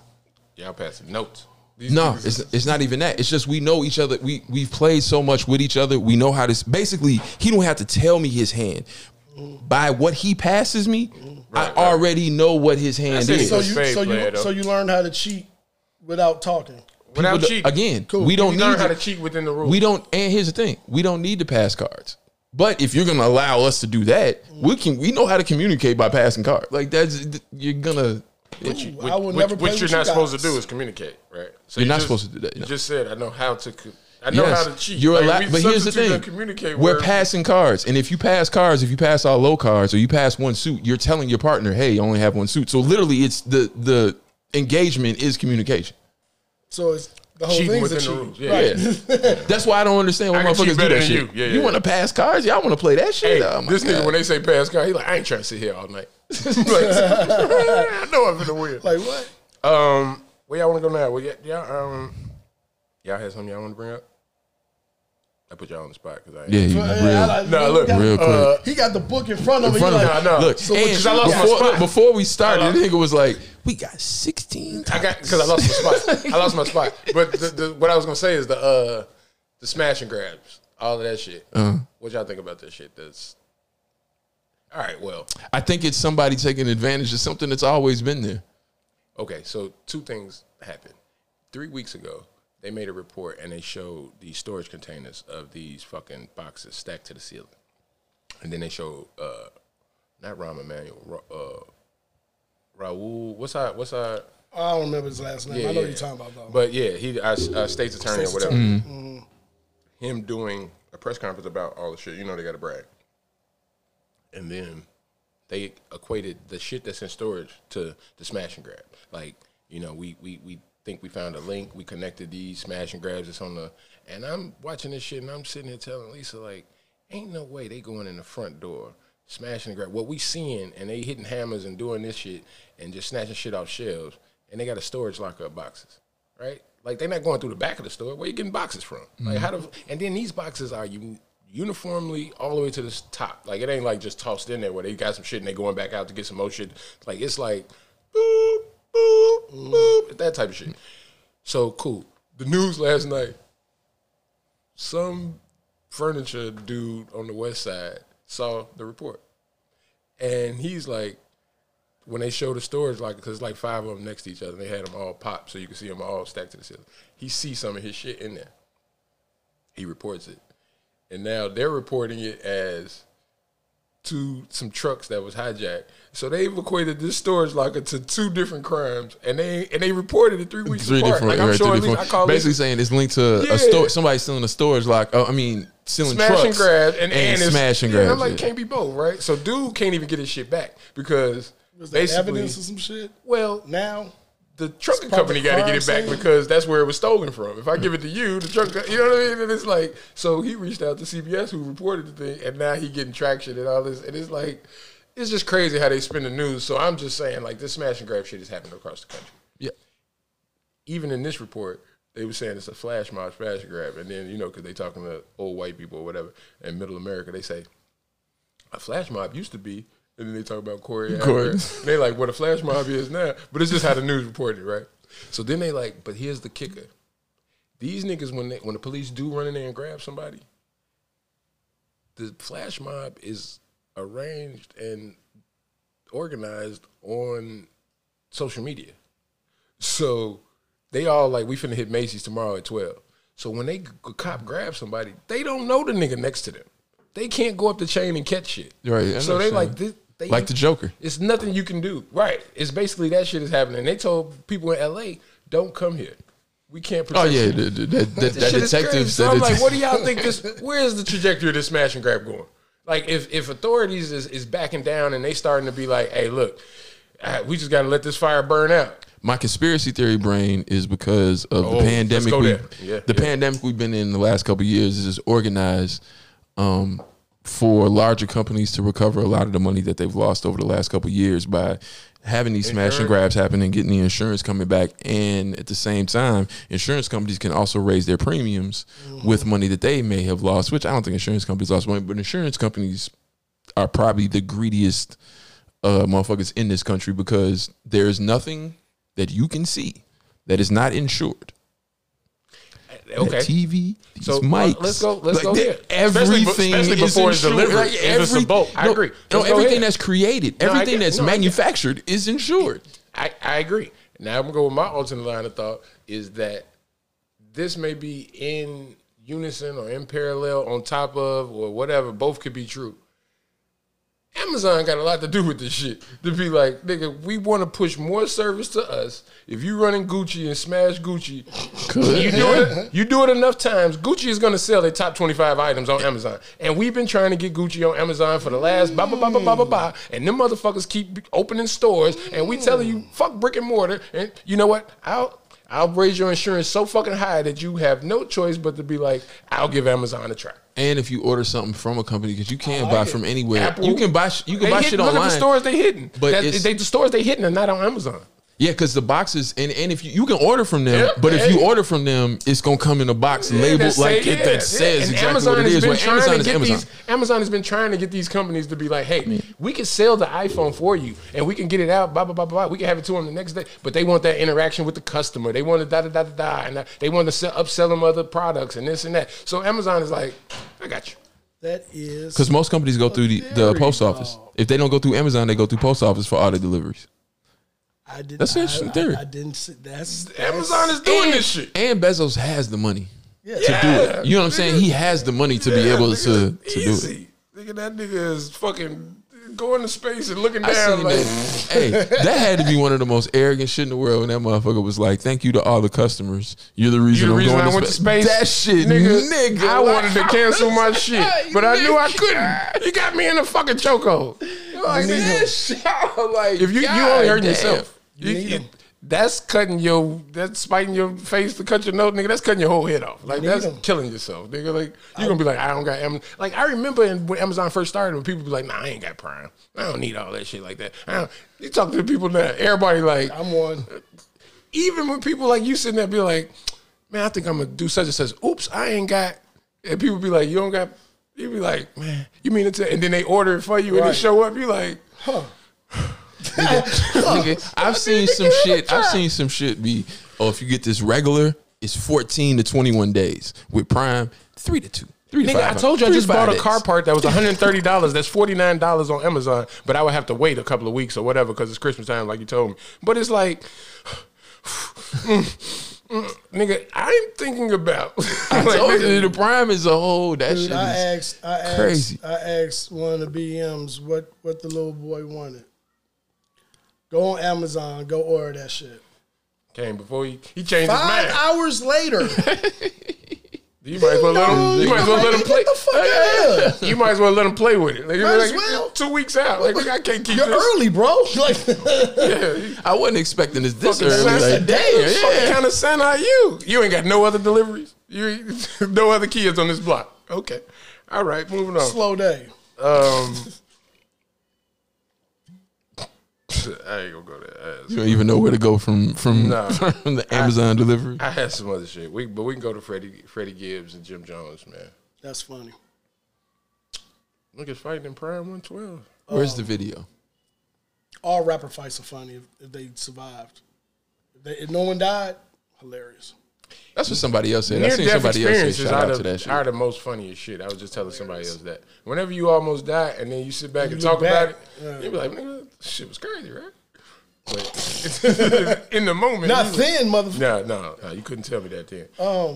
y'all passing notes These No, it's, it's not even that. It's just we know each other. We we've played so much with each other. We know how to. Basically, he don't have to tell me his hand. By what he passes me, mm. I Right, right. already know what his hand That's it. is. So you, spade so you, though. so you learned how to cheat without talking. without People do- cheating again, Cool. we don't you need learn how to, to cheat within the rules. we don't. And here's the thing: we don't need to pass cards. But if you're gonna allow us to do that, we can. We know how to communicate by passing cards. Like that's you're gonna. What, you, Ooh, what, I what- never play you're with not you supposed to do is communicate, right? So You're you not just- supposed to do that, You just said, "I know how to." co- I know Yes, how to cheat. You're Like, allowed, we but here's the thing: communicate we're word. passing cards, and if you pass cards, if you pass all low cards, or you pass one suit, you're telling your partner, "Hey, you only have one suit." So literally, it's the the engagement is communication. So it's the whole Cheating thing's a within the cheat. rules. Yeah. Right. Yeah, [laughs] that's why I don't understand why motherfuckers do that shit. you. Yeah, yeah, want to pass cards? Y'all want to play that shit? Hey, Oh this nigga when they say pass card, he like, "I ain't trying to sit here all night." [laughs] Like, I know I'm gonna win. Like what? Um, where y'all want to go now? Well, yeah, y'all, um, y'all had something y'all want to bring up? I put y'all on the spot because I ain't. yeah, you Yeah, I real, like- Nah, he look, got- real quick. uh, He got the book in front of in him. front he of like, him. Nah, nah. Look, So, and because I lost my before, spot. before we started, I the lost- nigga was like, "We got 16." I got because I lost my spot. I lost my spot. [laughs] But the, the, what I was gonna say is the uh the smash and grabs, all of that shit. Uh-huh. What y'all think about that shit? That's all right. Well, I think it's somebody taking advantage of something that's always been there. okay. So two things happened. Three weeks ago, they made a report and they showed the storage containers of these fucking boxes stacked to the ceiling, and then they showed uh, not Rahm Emanuel, uh, Raoul. What's our what's our I don't remember his last name. Yeah, I know what you're talking about though. but yeah, he our, our state's attorney State's or whatever. attorney. Him doing a press conference about all the shit. You know they got to brag, and then they equated the shit that's in storage to the smash and grab. Like you know, we we we think we found a link. We connected these smash and grabs. It's on the. And I'm watching this shit, and I'm sitting here telling Lisa like, ain't no way they going in the front door. Smashing and grab what we seeing, and they hitting hammers and doing this shit, and just snatching shit off shelves, and they got a storage locker of boxes, right? Like they're not going through the back of the store. Where you getting boxes from? Like mm-hmm. how do? And then these boxes are you uniformly all the way to the top. Like it ain't like just tossed in there where they got some shit and they going back out to get some more shit. Like it's like boop boop mm-hmm. boop that type of shit. So cool. The news last night. Some furniture dude on the west side saw the report, and he's like, when they show the storage like because it's like five of them next to each other, they had them all popped so you can see them all stacked to the ceiling. He sees some of his shit in there. He reports it, and now they're reporting it as to some trucks that was hijacked. So they've equated this storage locker to two different crimes, and they and they reported it three weeks Three apart. different, Like I'm right, sure three at least I different- call basically it saying it's linked to Yeah. a store. Somebody stealing a storage lock. Oh, I mean, stealing smash trucks and grab and, and, it's- smash and yeah. I'm like, can't be both, right? So dude can't even get his shit back because Was there basically, evidence of some shit? well, Now, the trucking company got to get it back scene. because that's where it was stolen from. If I give it to you, the truck, you know what I mean? And it's like, so he reached out to CBS who reported the thing, and now he getting traction and all this, and it's like, it's just crazy how they spin the news. So I'm just saying, like, this smash and grab shit is happening across the country. Yeah. Even in this report, they were saying it's a flash mob smash and grab, and then you know because they talking to old white people or whatever in Middle America, they say a flash mob used to be. And then they talk about Corey. Corey. [laughs] They like what a flash mob is now, but it's just how the news reported, right? So then they like, but here's the kicker: these niggas when they when the police do run in there and grab somebody, the flash mob is arranged and organized on social media. So they all like, we finna hit Macy's tomorrow at twelve. So when they g- cop grab somebody, they don't know the nigga next to them. They can't go up the chain and catch shit. Right, So they like this. They, Like the Joker. It's nothing you can do. Right. It's basically that shit is happening. They told people in LA, don't come here. We can't protect. Oh yeah, you. the, the, that, that, This that shit detective. So I'm like, what do y'all think this? Where is the trajectory of this smash and grab going? Like, if if authorities is, is backing down and they starting to be like, hey, look, uh, we just got to let this fire burn out. My conspiracy theory brain is because of Oh, the pandemic. we- Yeah, the yeah. pandemic we've been in the last couple of years is organized um, for larger companies to recover a lot of the money that they've lost over the last couple of years by having these smash and grabs happen and getting the insurance coming back. And at the same time, insurance companies can also raise their premiums with money that they may have lost, which I don't think insurance companies lost money, but insurance companies are probably the greediest uh, motherfuckers in this country because there's nothing that you can see that is not insured. Okay. That TV, these So, mics. uh, let's go- let's go they- there. Especially Everything, especially is before it's insured. delivered. Like, If it's a every- boat, I no, agree. No, Let's go everything that's created, No, everything get- that's no, manufactured is insured. I, I agree. Now I'm gonna go with my alternate line of thought is that this may be in unison or in parallel, on top of or whatever. Both could be true. Amazon got a lot to do with this shit. To be like, nigga, we want to push more service to us. If you running Gucci and smash Gucci, you do it. You do it enough times. Gucci is going to sell their top twenty five items on Amazon, and we've been trying to get Gucci on Amazon for the last ba ba ba ba ba ba ba. And them motherfuckers keep opening stores, and we telling you fuck brick and mortar. And you know what? I'll I'll raise your insurance so fucking high that you have no choice but to be like, I'll give Amazon a try. And if you order something from a company, because you can't like buy it. from anywhere, Apple- you can buy you can buy shit look online. at the stores they hidden. But That- they, the stores they hidden are not on Amazon. Yeah, because the boxes and, and if you, you can order from them, Yeah, but if hey. you order from them, it's gonna come in a box Yeah, labeled that say- like it that yeah. says And exactly Amazon what it has been Well, trying Amazon to is get Amazon. These, Amazon has been trying to get these companies to be like, hey, we can sell the iPhone for you and we can get it out, blah, blah, blah, blah. We can have it to them the next day. But they want that interaction with the customer. They want to da, da, da, da, da. And they want to sell, upsell them other products and this and that. So Amazon is like, I got you. that is Because most companies go through the, the post office. If they don't go through Amazon, they go through post office for all the deliveries. I did. That's an I, interesting I- theory. I, didn't. see- That's, that's Amazon is doing and, this shit. and Bezos has the money Yeah. to do it. You know what I'm saying? He has the money to be able to to do it. Easy. Nigga, that nigga is fucking going to space and looking I down like. that. hey, that had to be one of the most arrogant shit in the world. When that motherfucker was like, "Thank you to all the customers. You're the reason You the I'm going I to went to space." space, That shit, nigga. nigga. I like, wanted to cancel my [laughs] shit, but I knew I couldn't. You got me in a fucking chokehold. Like, that shit, like, If you you only hurt damn. yourself, you, that's cutting your that's spiting your face to cut your nose, nigga. That's cutting your whole head off. Like that's that's 'em. killing yourself, nigga. Like you're gonna be like, I don't got Amazon. Like I remember when Amazon first started, when people be like, Nah, I ain't got Prime. I don't need all that shit like that. I don't, you talk to the people now, everybody like, I'm one. even when people like you sitting there be like, man, I think I'm gonna do such and such. Oops, I ain't got. And people be like, you don't got. You be like, man, you mean it? To, and then they order it for you and they show up. You like, Nigga, [laughs] I've seen some shit. I've seen some shit be. Oh, if you get this regular, it's 14 to 21 days. With Prime, three to two. Three to Nigga, five. I told you I just bought five a car days. part that was [laughs] $130. That's $49 on Amazon, but I would have to wait a couple of weeks or whatever because it's Christmas time, like you told me. But it's like, [sighs] mm, mm, nigga, I'm thinking about. [laughs] I like, told nigga, you the Prime is a whole. That Dude, shit I asked. I asked. crazy. I asked one of the BMs what what the little boy wanted. Go on Amazon. Go order that shit. came before he, he changed Five his mind. hours later. [laughs] You might as well let him. You might as well let him play. Get the fuck out of here. You might as well let him play with it. Like, Might as well. Two weeks out. Like, I can't keep You're this. early, bro. [laughs] Like, Yeah. I wasn't expecting this this Fucking early. Santa. Like, Damn, damn, what kind of son are you? You ain't got no other deliveries. You [laughs] no other kids on this block. Okay, all right, moving on. slow day. Um, I ain't gonna go there. You don't even know where to go from from, Nah. [laughs] from the Amazon delivery. I had some other shit. We, but we can go to Freddie, Freddie Gibbs and Jim Jones, man. That's funny. Niggas fighting in Prime 112. Where's the um, video? All rapper fights are funny if, if they survived. If, they, if no one died, hilarious. That's what somebody else said. I Near seen death somebody else say shout are out to that shit. are the most funniest shit. I was just telling somebody else that. Whenever you almost die and then you sit back and talk look about back, it, yeah. you be like, nigga, shit was crazy, right? But [laughs] in the moment, Not you- then, motherfucker. No, no, no, you couldn't tell me that then.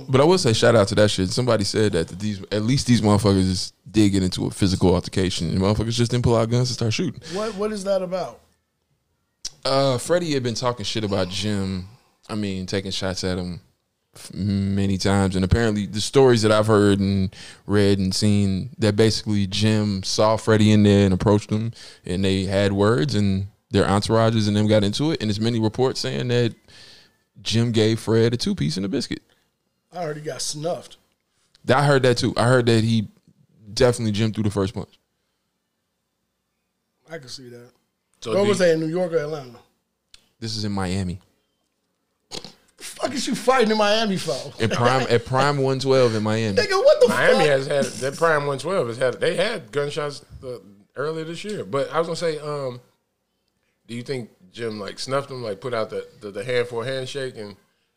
But I will say shout out to that shit. Somebody said that, that these at least these motherfuckers just did get into a physical altercation and motherfuckers just didn't pull out guns and start shooting. What What is that about? Uh, Freddie had been talking shit about Jim. I mean, taking shots at him f- many times, and apparently the stories that I've heard and read and seen that basically Jim saw Freddie in there and approached him, and they had words, and their entourages and them got into it. And there's many reports saying that Jim gave Fred a two piece and a biscuit. I already got snuffed. I heard that too. I heard that he definitely Jim threw the first punch. I can see that. So Where was you- they in New York or Atlanta? This is in Miami. Fuck is you fighting in Miami for? At Prime at Prime 112 in Miami. Nigga, what the Miami fuck? has had that Prime 112 has had they had gunshots uh, earlier this year. But I was gonna say, um, do you think Jim like snuffed him, like put out the, the, the hand for a handshake, and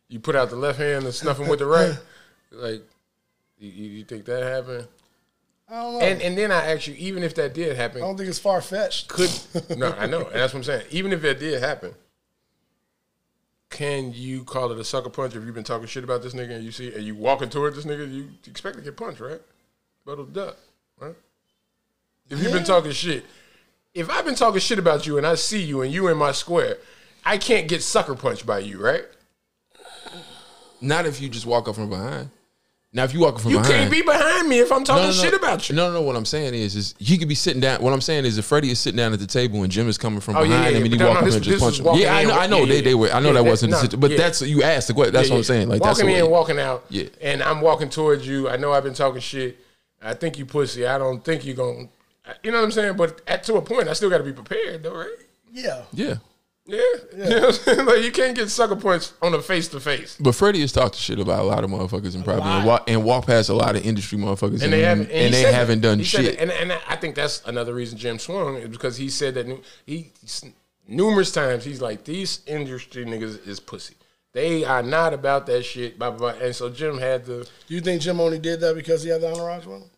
you put out the left hand and snuff him with the right? [laughs] Like, you, you you think that happened? I don't know. And and then I ask you, even if that did happen, I don't think it's far fetched. could [laughs] no, I know, and that's what I'm saying. Even if that did happen, can you call it a sucker punch if you've been talking shit about this nigga and you see and you walking toward this nigga, you expect to get punched, right? But it'll duck, right? If you've been talking shit, if I've been talking shit about you and I see you and you in my square, I can't get sucker punched by you, right? Not if you just walk up from behind. Now if you walk up from behind, You behind. can't be behind me if I'm talking no, no, shit about you. No, no, no. what I'm saying is, is he could be sitting down. What I'm saying is, if Freddie is sitting down at the table and Jim is coming from Oh, behind yeah, him and he But no, walk up this- and just was punch him. Yeah, I know, I know. yeah, they, they were. I know Yeah, that that- wasn't. no, the situ- but yeah. that's you asked the question. That's Yeah, what I'm saying. Like that's walking the in, way. walking out, Yeah. and I'm walking towards you. I know I've been talking shit. I think you pussy. I don't think you gonna. You know what I'm saying? But at to a point, I still got to be prepared, though, right? Yeah. Yeah. Yeah, You know what I'm like you can't get sucker punched on a face to face, But Freddie has talked to shit about a lot of motherfuckers and probably and walk, and walk past a lot of industry motherfuckers and, and they haven't. and, he they haven't that. done He shit. And, and I think that's another reason Jim swung is because he said that he numerous times he's like these industry niggas is pussy. They are not about that shit. Blah blah. blah. And so Jim had to. Do you think Jim only did that because he had the entourage with him?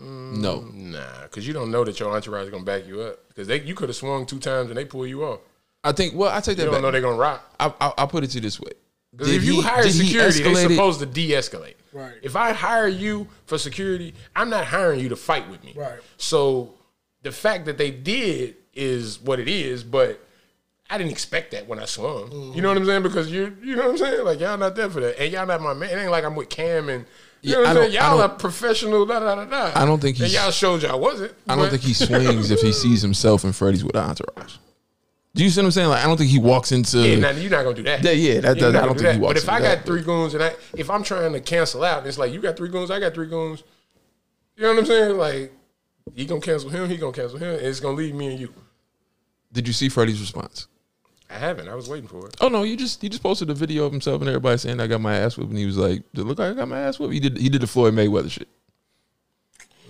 No, Nah, because you don't know that your entourage is gonna back you up. Because they you could have swung two times and they pull you off. I think. Well, I take that. You that don't know they're gonna rock. I, I, I'll put it to you this way: Because Did if you he- hire security, they're supposed to de-escalate. Right. If I hire you for security, I'm not hiring you to fight with me. Right. So the fact that they did is what it is, but I didn't expect that when I swung. Mm-hmm. You know what I'm saying? Because you, you know what I'm saying? Like y'all not there for that, and y'all not my man. It ain't like I'm with Cam and. You Yeah, know what I'm saying? Y'all are professional. Da, da, da, da. I don't think he. y'all showed y'all wasn't. I don't but- think he [laughs] swings if he sees himself and Freddie's with an entourage. Do you see what I'm saying? Like, I don't think he walks into. Yeah, now you're not gonna do that. Yeah, yeah, that- that- I don't do think he walks But if I got that, three goons and I, if I'm trying to cancel out, it's like you got three goons, I got three goons. You know what I'm saying? Like he gonna cancel him, he gonna cancel him, and it's gonna leave me and you. Did you see Freddie's response? I haven't. I was waiting for it. Oh no, you just he just posted a video of himself and everybody saying I got my ass whipped, and he was like, "Did it look like I got my ass whipped?" He did. He did the Floyd Mayweather shit.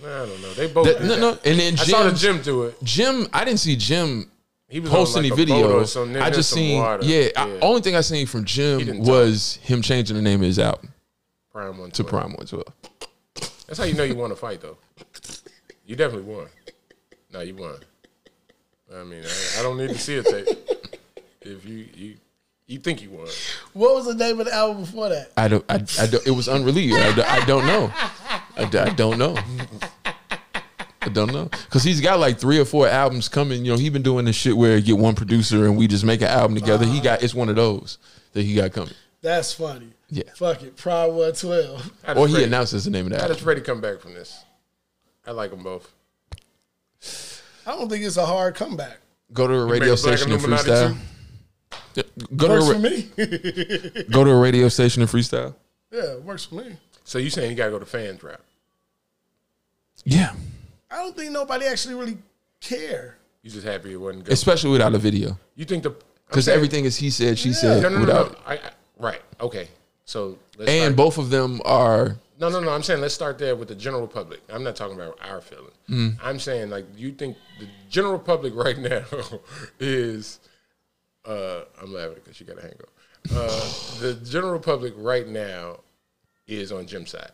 I don't know. They both. That- did no, that. no, and then I saw the Jim- do it. Jim, I didn't see Jim He was post on any like a boat or some- I just seen, water. yeah, I- only thing I seen from Jim was him changing the name of his album Prime one to. Prime One Twelve. That's how you know you won a fight, though. You definitely won. No, you won. I mean, I, I don't need to see a tape. If you you you think you won, What was the name of the album before that? I don't, I, I don't, it was unreleased. I, don't- I don't know. I don't know. I don't know because he's got like three or four albums coming. You know, he been doing this shit where you get one producer and we just make an album together. He got it's one of those that he got coming. That's funny. Yeah. Fuck it. Prime 112. how Or he Freddie- announces the name of that. How does album. Freddie come back from this? I like them both. I don't think it's a hard comeback. Go to a radio station and Illuminati freestyle. Yeah, Go to, Works a, for me. [laughs] go to a radio station and freestyle. yeah, it works for me. So you saying you gotta go to fans route? Yeah, I don't think nobody actually really care. You just happy it wasn't good. especially without a video You think the because everything is he said, she said No, no, no, without. no. I, I, right. Okay. So let's And start- both of them are No, no, no. I'm saying let's start there with the general public. I'm not talking about our feeling. Mm. I'm saying like you think the general public [laughs] right now is. Uh, I'm laughing because she got a hangover. Uh, the general public right now is on Jim's side.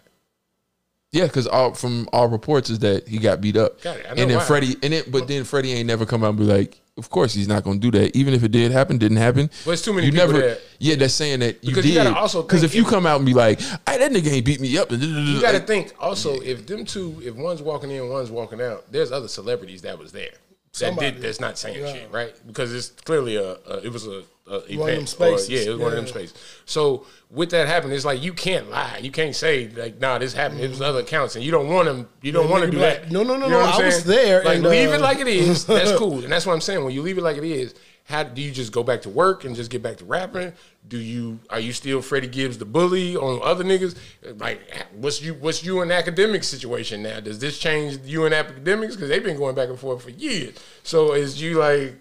Yeah, because all from all reports is that he got beat up, Got it. I know and then why. Freddie, and it, but then Freddie ain't never come out and be like, of course he's not gonna do that, even if it did happen, didn't happen. Well, it's too many you people never, that- yeah, that's saying that you Because you did. gotta also Because if you come out and be like, "Hey, that nigga ain't beat me up," You got to think also if them two, if one's walking in, one's walking out. There's other celebrities that was there that did that's not saying Yeah. shit, right? Because it's clearly a, a it was a, a event. One of them or- yeah, it was one of them Yeah. spaces. So with that happening, it's like you can't lie. You can't say like, nah, this happened. It was other accounts, and you don't want them. You don't Yeah, want to do like, that. "No, no, no, You know no, I was there, Like and, leave uh, it like it is. That's [laughs] cool, and that's what I'm saying. When you leave it like it is. How do you just go back to work and just get back to rapping? Do you are you still Freddie Gibbs the bully on other niggas? Like what's you what's you in academic situation now? Does this change you in Akademiks because they've been going back and forth for years? So is you like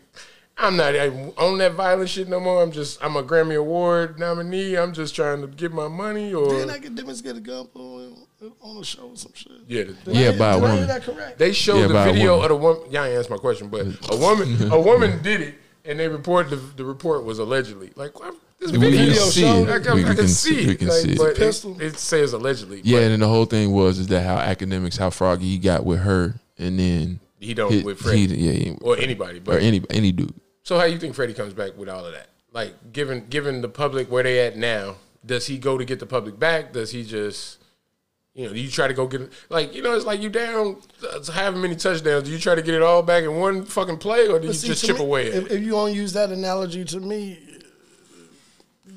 I'm not on that violent shit no more. I'm just I'm a Grammy Award nominee. I'm just trying to get my money or Didn't Akademiks get a gun on, on the show or some shit? yeah. the- Yeah, by a Did I woman. that correct? They showed Yeah, the by a video of the woman. Y'all ain't answer my question, but a woman, a woman [laughs] did it, and they reported the, the report was allegedly. Like what? This We video, can video see. I, can, We I can can see we it, can like, see it. but it, Pistol. it says allegedly. Yeah, but and then the whole thing was is that how Akademiks, how froggy he got with her, and then he don't he- with Freddie he- yeah, he- or anybody. or But any any dude. so, how you think Freddie comes back with all of that? Like, given given the public where they at now, does he go to get the public back? Does he just you know, do you try to go get it? Like, you know, it's like you down uh, however many touchdowns. Do you try to get it all back in one fucking play, or do you see, just chip me, away at if, it? if you don't use that analogy to me,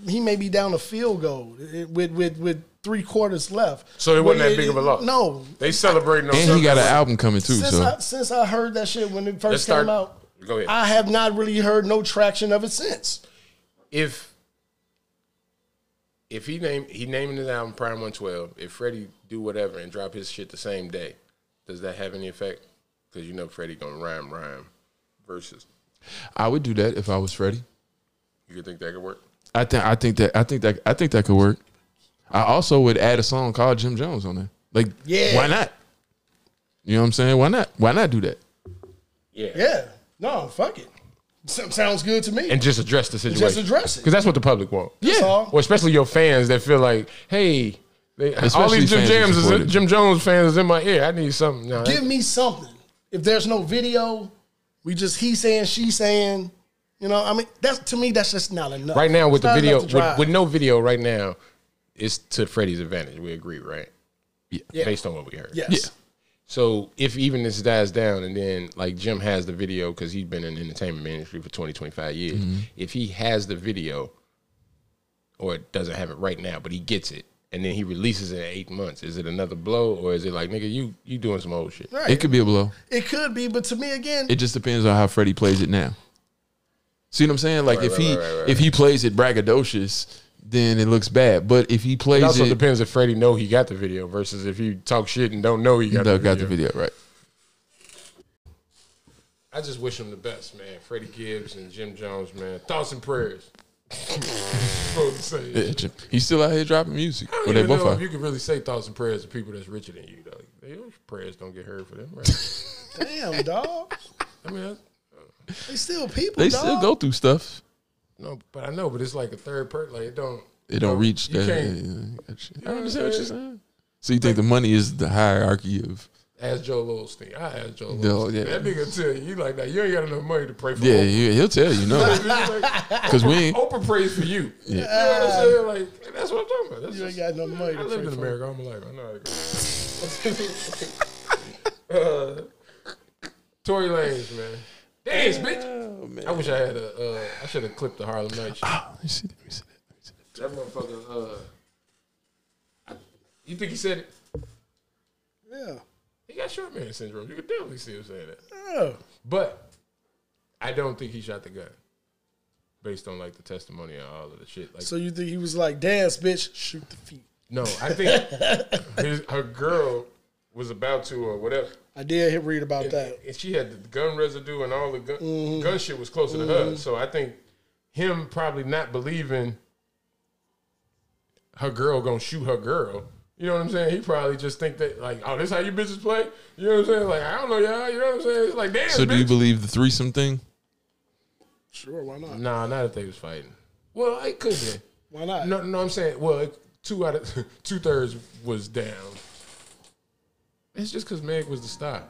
he may be down a field goal with with with three quarters left. So it wasn't But that big of a loss. No, They celebrating on And he got an album coming too. since So I since I heard that shit when it Let's first start- came out, Go ahead. I have not really heard no traction of it since. if if he name he naming his album Prime One Twelve, if Freddie do whatever and drop his shit the same day, does that have any effect? Because you know Freddie gonna rhyme rhyme verses. I would do that if I was Freddie. You think that could work. I think I think that I think that I think that could work. I also would add a song called Jim Jones on there. Like, Yeah. why not? You know what I'm saying? Why not? Why not do that? Yeah. Yeah, no, fuck it. So- sounds good to me. And just address the situation. Just address it. Because that's what the public want. That's all. Or especially your fans that feel like, hey, they, all these Jim fans that Jams, is, it. Jim Jones fans is in my ear. I need something. No, Give me something. If there's no video, we just he saying, she saying. You know, I mean, that's to me, that's just not enough. Right now with It's the video, enough to drive. with, with no video right now, it's to Freddie's advantage. We agree, right? Yeah. Based on what we heard. yes, Yeah. So if even this dies down and then like Jim has the video because he's been in the entertainment industry for 20, 25 years, Mm-hmm. if he has the video or doesn't have it right now, but he gets it and then he releases it in eight months, is it another blow or is it like, nigga, you you doing some old shit? right. It could be a blow. It could be, but to me, again, It just depends on how Freddie plays it now. See what I'm saying? Like if right, he right, right, right. if he plays it braggadocious, then it looks bad. But if he plays It also it, depends if Freddie know he got the video versus if you talk shit and don't know he got, got, the, got video. the video right. I just wish him the best, man. Freddie Gibbs and Jim Jones, man. Thoughts and prayers. [laughs] Supposed to say. Yeah, Jim- he's still out here dropping music. I don't Well, they even both know are. if you can really say thoughts and prayers to people that's richer than you, though. Those prayers don't get heard for them, right? damn, dog, I mean, I, they still people. They dog. still go through stuff. no, but I know, but it's like a third person. Like it don't. It don't reach You that. can't I understand what you're saying? saying. So you think the money is the hierarchy of? Ask Joel Osteen. I ask Joe No, Osteen. yeah. That nigga tell you, you like that. You ain't got enough money to pray for. Yeah, Oprah. he, he'll tell you no, because [laughs] we ain't. Oprah prays for you. Yeah. You know what I'm saying? Like that's what I'm talking about. That's You ain't got no money. I to lived pray in for. America all my life. I know how to go. [laughs] uh, Tory Lanez, man. Dance, bitch. Oh, man. I wish I had a. Uh, I should have clipped the Harlem Night shit. Let me see that. Let me see that. Let me see that. That motherfucker. Uh, you think he said it? Yeah, He got short man syndrome. You could definitely see him saying that. Oh. But I don't think he shot the gun, based on like the testimony and all of the shit. Like, So you think he was like, dance, bitch, shoot the feet? no, I think [laughs] his, her girl was about to or whatever. I did hit read about that. And she had the gun residue and all the gun, mm-hmm. gun shit was closer to her. Mm-hmm. So I think him probably not believing her girl gonna shoot her girl. You know what I'm saying? He probably just think that like, oh, this how you bitches play. You know what I'm saying? Like, I don't know y'all. You know what I'm saying? It's like, damn. So do you believe the threesome thing? Sure, why not? Nah, not if they was fighting. Well, it could be. Why not? No, no, I'm saying, well, it- two out of [laughs] two thirds was down. It's just because Meg was the star.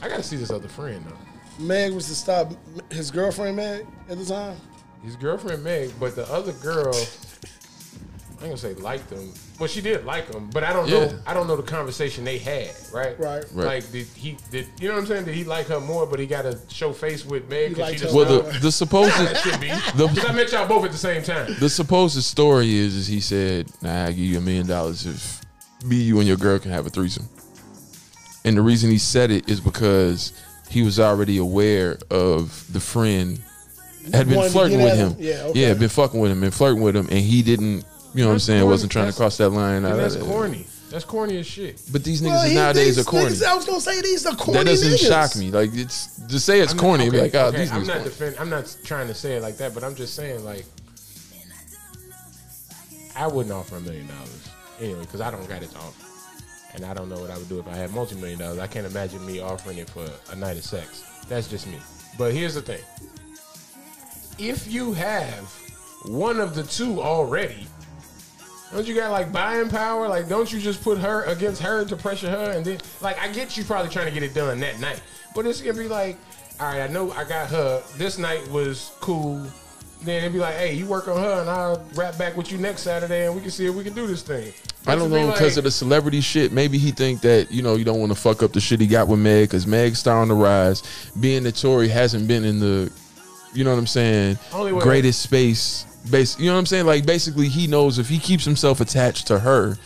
I gotta see this other friend though. Meg was the stop his girlfriend, Meg, at the time. His girlfriend Meg, but the other girl, I ain't gonna say liked him. Well, she did like him, but I don't Yeah. know. I don't know the conversation they had. Right. Right. Right. Like, did he? Did you know what I'm saying? Did he like her more? But he got to show face with Meg He because she just her Well, well, the the supposed [laughs] that should be. [laughs] the- Because I met y'all both at the same time. the supposed story is is he said, "Nah, I give you a million dollars if me, you, and your girl can have a threesome." And the reason he said it is because he was already aware of the friend had been flirting with him. him? Yeah, okay. yeah, been fucking with him, been flirting with him, and he didn't. You know what I'm saying? corny. Wasn't trying to cross that line. That's corny. That's corny as shit. But these niggas Well, is he- nowadays these are corny. niggas- I was gonna say these are corny That doesn't niggas. shock me. Like it's to say it's I'm corny. Not, be like, oh, okay, these I'm niggas. not corny. defend, I'm not trying to say it like that, but I'm just saying like I wouldn't offer a million dollars anyway because I don't got it to offer, and I don't know what I would do if I had multi million dollars. I can't imagine me offering it for a night of sex. That's just me. But here's the thing: if you have one of the two already. Don't you got like buying power? Like, don't you just put her against her to pressure her, and then like I get you probably trying to get it done that night, but it's gonna be like, all right, I know I got her. This night was cool. Then it'd be like, hey, you work on her, and I'll rap back with you next Saturday, and we can see if we can do this thing. I don't know because of the celebrity shit. Maybe he think that you know you don't want to fuck up the shit he got with Meg because Meg's star on the rise. Being that Tory hasn't been in the, you know what I'm saying, Only greatest space. Base, you know what I'm saying. Like basically, he knows if he keeps himself attached to her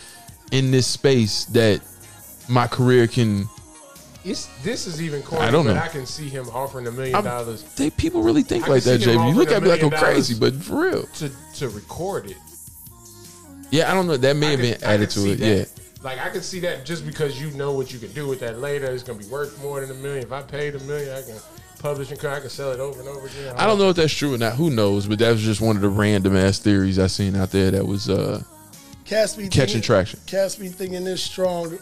in this space, that my career can. It's, this is even corny, I don't know. I can see him offering a million dollars They people really think I like that, JB. You look at me like I'm crazy, but for real, to to record it. yeah, I don't know. That may I have could- been added to it. that. Yeah, Like I can see that just because you know what you can do with that later, it's gonna be worth more than a million. If I paid a million, I can publish and I can sell it over and over again. I don't know if that's true or not. Who knows? But that was just one of the random ass theories I seen out there that was uh Cass be catching thinking, traction. Cass be thinking this strong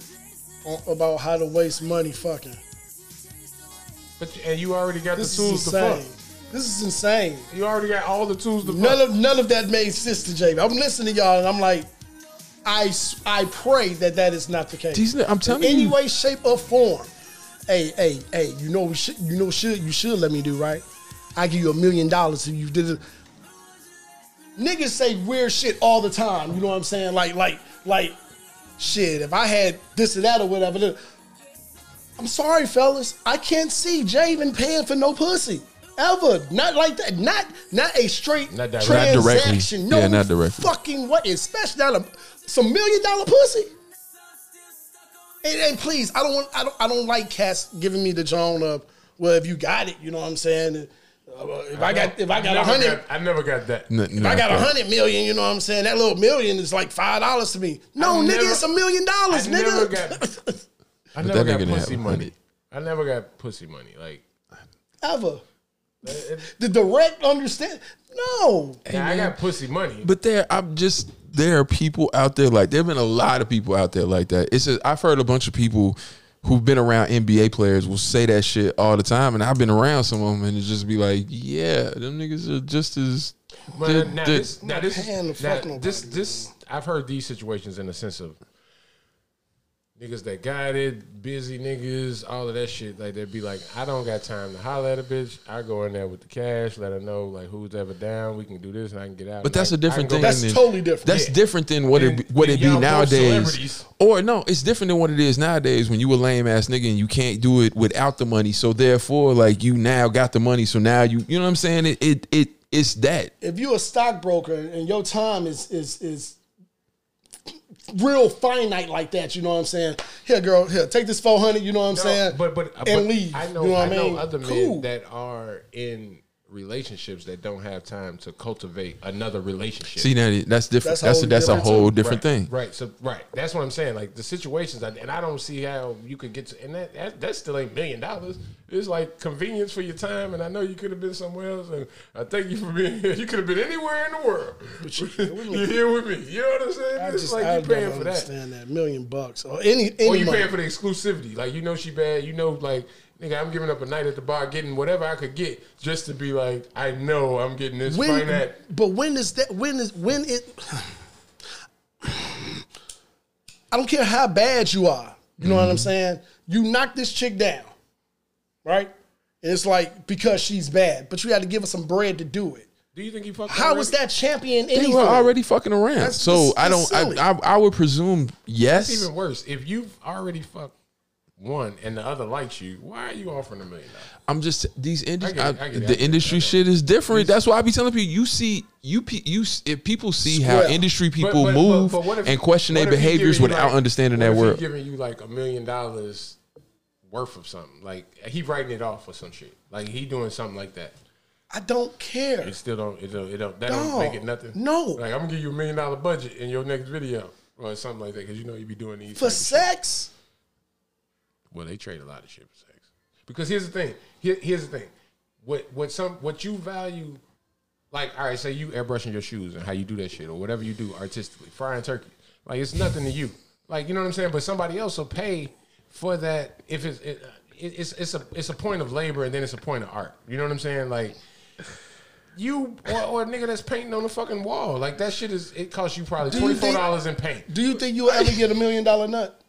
on, about how to waste money fucking. But and you already got This the tools to insane. fuck. This is insane. You already got all the tools to None fuck. of none of that made sense to JB. I'm listening to y'all and I'm like, I, I pray that that is not the case. These, I'm telling in any you, way, shape, or form. Hey, hey, hey! You know, we should, you know, should you should let me do right. I give you a million dollars if you did it. Niggas say weird shit all the time. You know what I'm saying? Like, like, like, shit. If I had this or that or whatever, I'm sorry, fellas. I can't see Javen paying for no pussy ever. Not like that. Not not a straight Not directly. Not directly. transaction. No Yeah, not directly. fucking what? Especially not a, some million dollar pussy. And, and please, I don't want. I don't. I don't like cats giving me the Joan of. Well, if you got it, you know what I'm saying. Uh, if I got, if I got a hundred, I never got that. N- if I got a hundred million, you know what I'm saying. That little million is like five dollars to me. No, I nigga, never- it's a million dollars, I never nigga. got- [laughs] I never got pussy money. money. I never got pussy money. Like Ever. The direct understand. No. yeah, I got pussy money. But there, I'm just there are people out there like there have been a lot of people out there like that. It's just, I've heard a bunch of people who've been around NBA players will say that shit all the time, and I've been around some of them, and it just be like, yeah, them niggas are just as. But the- now, the- this, now this, now fuck this, this, I've heard these situations in the sense of niggas that got it, busy niggas, all of that shit. Like they'd be like, I don't got time to holler at a bitch. I go in there with the cash, let her know like who's ever down. We can do this, and I can get out. But that's Like, a different thing. That's than- totally different. That's Yeah. different than what Than- it what it be nowadays. Or no, it's different than what it is nowadays. When you a lame ass nigga and you can't do it without the money, so therefore, like you now got the money, so now you you know what I'm saying? It it, it it's that. if you're a stockbroker and your time is is is real finite like that, you know what I'm saying? Here, girl, here, take this four hundred. You know what I'm No, saying? But but and but leave. I know you know what I I know mean? other men that are in relationships that don't have time to cultivate another relationship. See now that's different. That's a That's whole a, that's a different whole different right, thing. Right. So right. That's what I'm saying. Like the situations, I- and I don't see how you could get to, and that that, that still ain't million dollars. It's like convenience for your time, and I know you could have been somewhere else, and I thank you for being here. [laughs] You could have been anywhere in the world. But You're [laughs] here with me. You know what I'm saying? I it's just like I you paying don't for that. understand that million bucks or any any Or you money. paying for the exclusivity. Like you know she bad. You know like nigga, I'm giving up a night at the bar, getting whatever I could get, just to be like, I know I'm getting this. when, Find that. but when is that? When is when it? I don't care how bad you are. You know what Mm-hmm. I'm saying? You knock this chick down, right? And it's like because she's bad, but you had to give her some bread to do it. Do you think he fucked? How already? was that champion They anything? were already fucking around. That's- so that's- I don't. I, I I would presume yes. It's even worse. If you've already fucked one and the other likes you, why are you offering a million dollars? I'm just these industry. I get it, I get the industry shit is different. That's why I be telling people. You see, you you if people see how Square. industry people but- but- move but if- and question their what if he behaviors without like- understanding that if world. giving you like a million dollars worth of something, like he writing it off or some shit, like he doing something like that. I don't care. It still don't. It don't. It don't. That No. don't make it nothing. No. Like I'm gonna give you a million dollar budget in your next video or something like that because you know you be doing these For sex, Well, they trade a lot of shit for sex. Because here's the thing. Here, here's the thing. What what some what you value, like all right, say you airbrushing your shoes and how you do that shit or whatever you do artistically, frying turkey. Like it's nothing to you. Like you know what I'm saying. But somebody else will pay for that if it's it, it's it's a it's a point of labor and then it's a point of art. You know what I'm saying? Like. You or, or a nigga that's painting on the fucking wall, like that shit is. It costs you probably Do you twenty four think- dollars in paint. do you think you'll ever get a million dollar nut?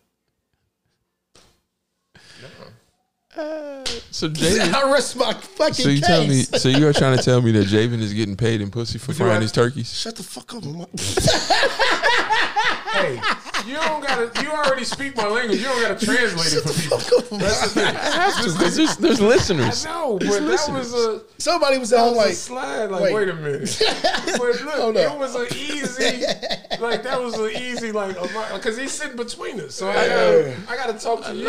So [laughs] Javen, I rest my fucking so you case. tell me, so you are trying to tell me that [laughs] Javen is getting paid in pussy for frying his turkeys? Shut the fuck up. [laughs] man. Hey, you don't gotta. You already speak my language. You don't gotta translate it for people. Because there's, there's listeners. I know, but There's that listeners. was a Somebody was at that home was a like, slide. Like, wait. wait, a minute. [laughs] but look, Hold it was an easy. Like that was an easy. Like because he's sitting between us, so I gotta, I gotta talk to you.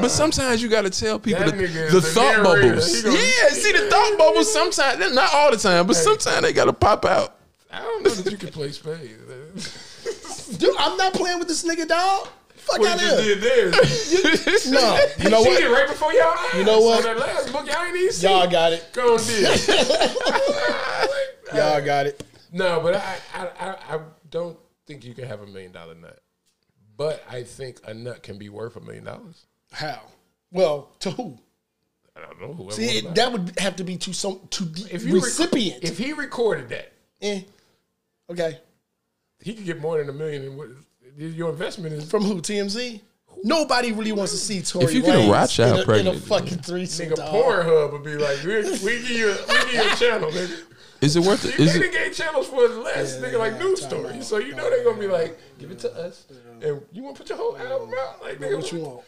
But sometimes you got to tell people That the, nigga is the the thought narrator. bubbles. Gonna- yeah, see the thought bubbles. Sometimes, not all the time, but sometimes they got to pop out. I don't know that you can play spades. [laughs] dude, I'm not playing with this nigga, dog. Fuck out you just here. there? [laughs] No, you know Cheated what? right before y'all eyes. You know what? On that last book, y'all ain't even see. Y'all got it. Go and did. [laughs] [laughs] Y'all got it. No, but I, I, I, I don't think you can have a million dollar nut. But I think a nut can be worth a million dollars. How? Well, to who? I don't know. Whoever See, wanna that would have to be to some to the if you rec- recipient. if he recorded that, eh. Okay. He could get more than a million. And what your investment is From who? TMZ? Nobody really wants to see Tory If you get a Lanez Rothschild in a, in a pregnant, fucking threesome. Nigga, dog. Pornhub would be like, we, we give you, we give you a [laughs] channel, nigga. Is it worth it? See, Is they it? gave channels for less, nigga, like news stories. So you know they're gonna be like, give it to us, and you want to put your whole album out, like nigga, What you want?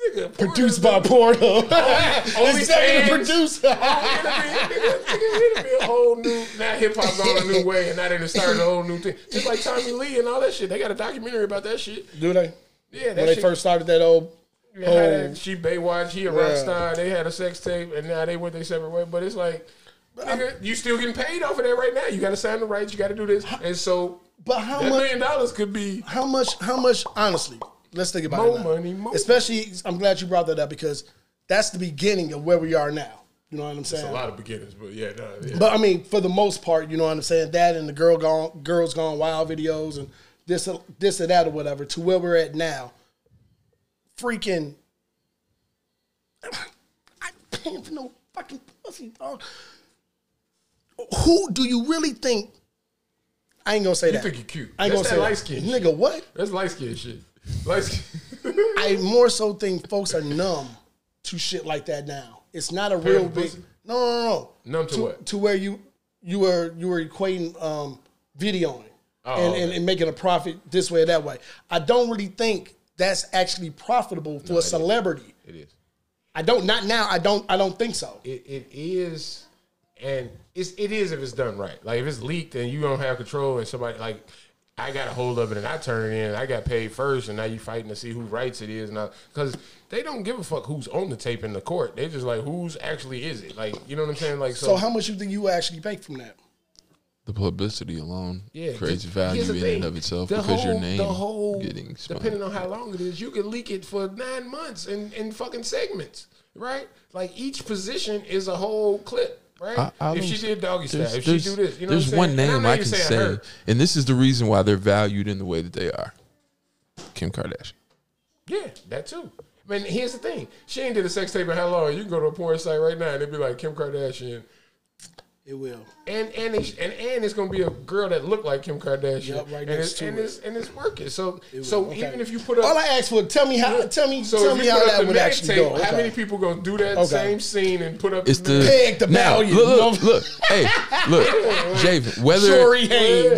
Nigga, Produced by Pornhub. [laughs] Only Executive fans. producer. It'll be a whole new now hip hop gone a new way, and now they done started a whole new thing. Just like Tommy Lee and all that shit. They got a documentary about that shit. Do they? Yeah, that When they shit. first started that old. Yeah, that- she Baywatch, he a rock star. They had a sex tape, and now they went their separate way. But it's like, nigga, you still getting paid off of that right now. You got to sign the rights. You got to do this, and so But how that much? million dollars could be How much? How much? Honestly, let's think about More it. now. money, more- Especially, I'm glad you brought that up because that's the beginning of where we are now. You know what I'm saying? a lot of beginnings. But yeah, no, yeah. But I mean, for the most part, you know what I'm saying. That and the girl gone, girls gone wild videos and this, this or that or whatever. To where we're at now, freaking. [clears throat] I paying for no fucking pussy, dog. Who do you really think? I ain't gonna say you that. You think you cute? I ain't That's gonna that say light that. skin. nigga. What? That's light skin shit. Skin. [laughs] I more so think folks are numb to shit like that now. It's not a real big. No, no, no. Numb to what? To where you you were you were equating um, videoing Oh, and, and, okay. and making a profit this way or that way. I don't really think that's actually profitable for a celebrity. it is. I don't. Not now. I don't. I don't think so. It, it is, and it's it is if it's done right. Like if it's leaked and you don't have control, and somebody like I got a hold of it and I turn it in, I got paid first, and now you fighting to see who rights it is now because they don't give a fuck who's on the tape in the court. They just like who's actually is it? Like you know what I'm saying? Like so. So how much you think you actually make from that? The publicity alone yeah, creates value in thing. and of itself The because your whole- name the whole, getting spun. depending on how long it is, you can leak it for nine months in, in fucking segments, right? Like each position is a whole clip, right? I- I if she did doggy style, if she do this, you know there's what I'm one saying? And I'm name I can say, her. and this is the reason why they're valued in the way that they are. Kim Kardashian. Yeah, that too. I mean, here's the thing: she ain't did a sex tape in how long? You can go to a porn site right now and it'd be like Kim Kardashian, It will. and and it's, and and it's gonna be a girl that look like Kim Kardashian, Yep, right and next it's to and it. it's and it's working. So so Okay. even if you put up All I asked for, tell me how. Tell me. So tell me how that would actually tape, go. How many people gonna do that Okay. same scene and put up It's the, the Peg the now, value. Look, look, hey, look, [laughs] Javen. Whether Jory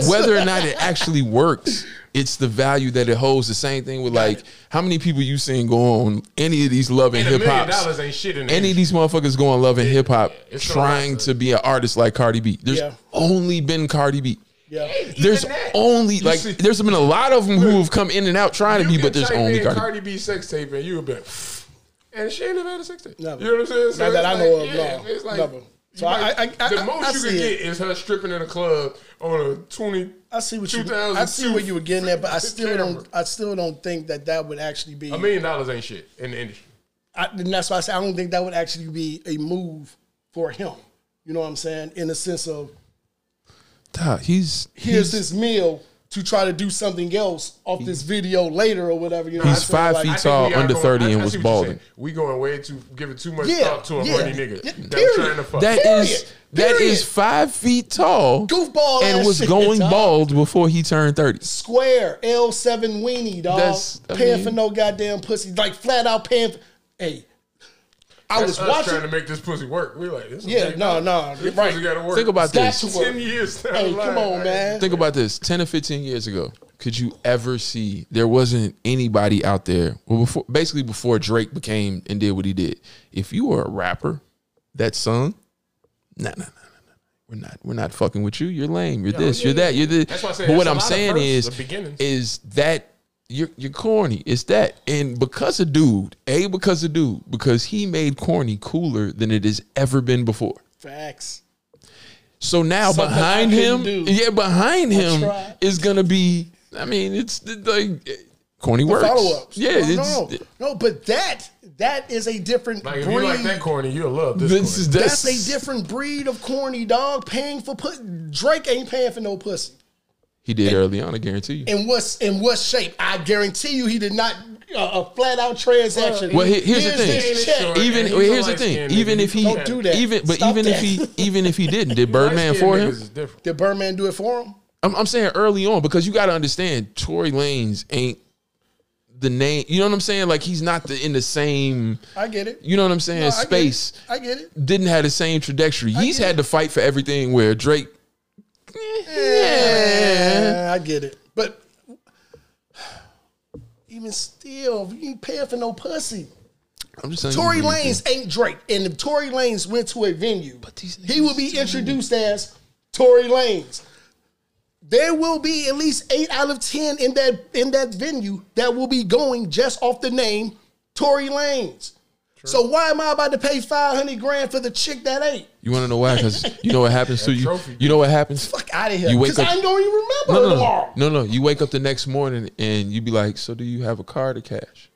whether or not it actually works, it's the value that it holds. The same thing with like how many people you seen go on any of these love and and hip hop. dollars ain't shit in. Any of these motherfuckers go on love and hip hop it's trying rap. to be an artist like Cardi B. There's Yeah. only been Cardi B. Yeah. There's Even that. only like see- there's been a lot of them who have come in and out trying to be, but there's only in Cardi. Cardi B sex tape and you would be, like, [sighs] and she ain't never had a sex tape. Never. You know what I'm saying? So Not that it's I know of, yeah, no. It's like, Never. You So I- I- I- the most I you see can get is her stripping in a club on a twenty. I see what you. 2002 I see what you were getting at, but I still camera. don't. I still don't think that that would actually be. A million dollars ain't shit in the industry. I, and that's why I say I don't think that would actually be a move for him. You know what I'm saying? In the sense of Dog, he's here's he's, this meal to try to do something else off this video later or whatever. You know, He's what I'm saying? five Like, feet tall, under going- 30 I- and I was see what you're balding. We going way too giving too much Yeah, thought to a yeah. horny nigga Yeah, that period. was trying to fuck. That Period. is that is five feet tall, Goofball and ass was shit, going dog. bald before he turned thirty. Square L7 weenie, dog. That's- I paying mean- for no goddamn pussy. Like flat out paying for. Hey, I That's was watching. trying to make this pussy work. We like this. Yeah, no, no, This right. pussy gotta work. Think about Got this. to work. ten years. Down Hey, the come on, man. Think about this. Ten or fifteen years ago, could you ever see there wasn't anybody out there? Well, before basically before Drake became and did what he did. If you were a rapper that sung, nah, nah, nah, nah, nah. We're not. We're not fucking with you. You're lame. You're this. yeah, you're that. You're this. That's why I say but what there's a I'm saying firsts, is, the is that you're you're corny. It's that, and because of dude, a because of dude, because he made corny cooler than it has ever been before. Facts. So now Something behind him, do. yeah, behind him tried. is gonna be. I mean, it's like corny works. Follow ups. Yeah, no, it's no, no, but that that is a different Like if breed. you like that corny, you'll love this. this corny. is That's that's, a different breed of corny dog. Paying for put Drake ain't paying for no pussy. He did early on. I guarantee you. In what's in what shape? I guarantee you, he did not uh, a flat out transaction. Well, he- here's the thing. Short. Even well, here's the thing. Even if he Don't do that. even but Stop even if he even if he didn't, did [laughs] Birdman for him? Did Birdman do it for him? I'm, I'm saying early on because you got to understand Tory Lanez ain't the name. You know what I'm saying? Like he's not the, in the same. I get it. You know what I'm saying? No, I get. Space I get it. didn't have the same trajectory. He's had it. to fight for everything. Where Drake, Yeah, I get it. But even still, you ain't paying for no pussy. I'm just saying. Tory Lanez ain't Drake. And if Tory Lanez went to a venue, he will be introduced as Tory Lanez. There will be at least eight out of ten in that in that venue that will be going just off the name Tory Lanez. So why am I about to pay five hundred grand for the chick that ain't? You want to know why? Because [laughs] you know what happens to you. trophy. You know what happens. Fuck out of here. You wake up- I ain't gonna even remember No, no, no, no, no. You wake up the next morning and you be like, "So do you have a card or cash?"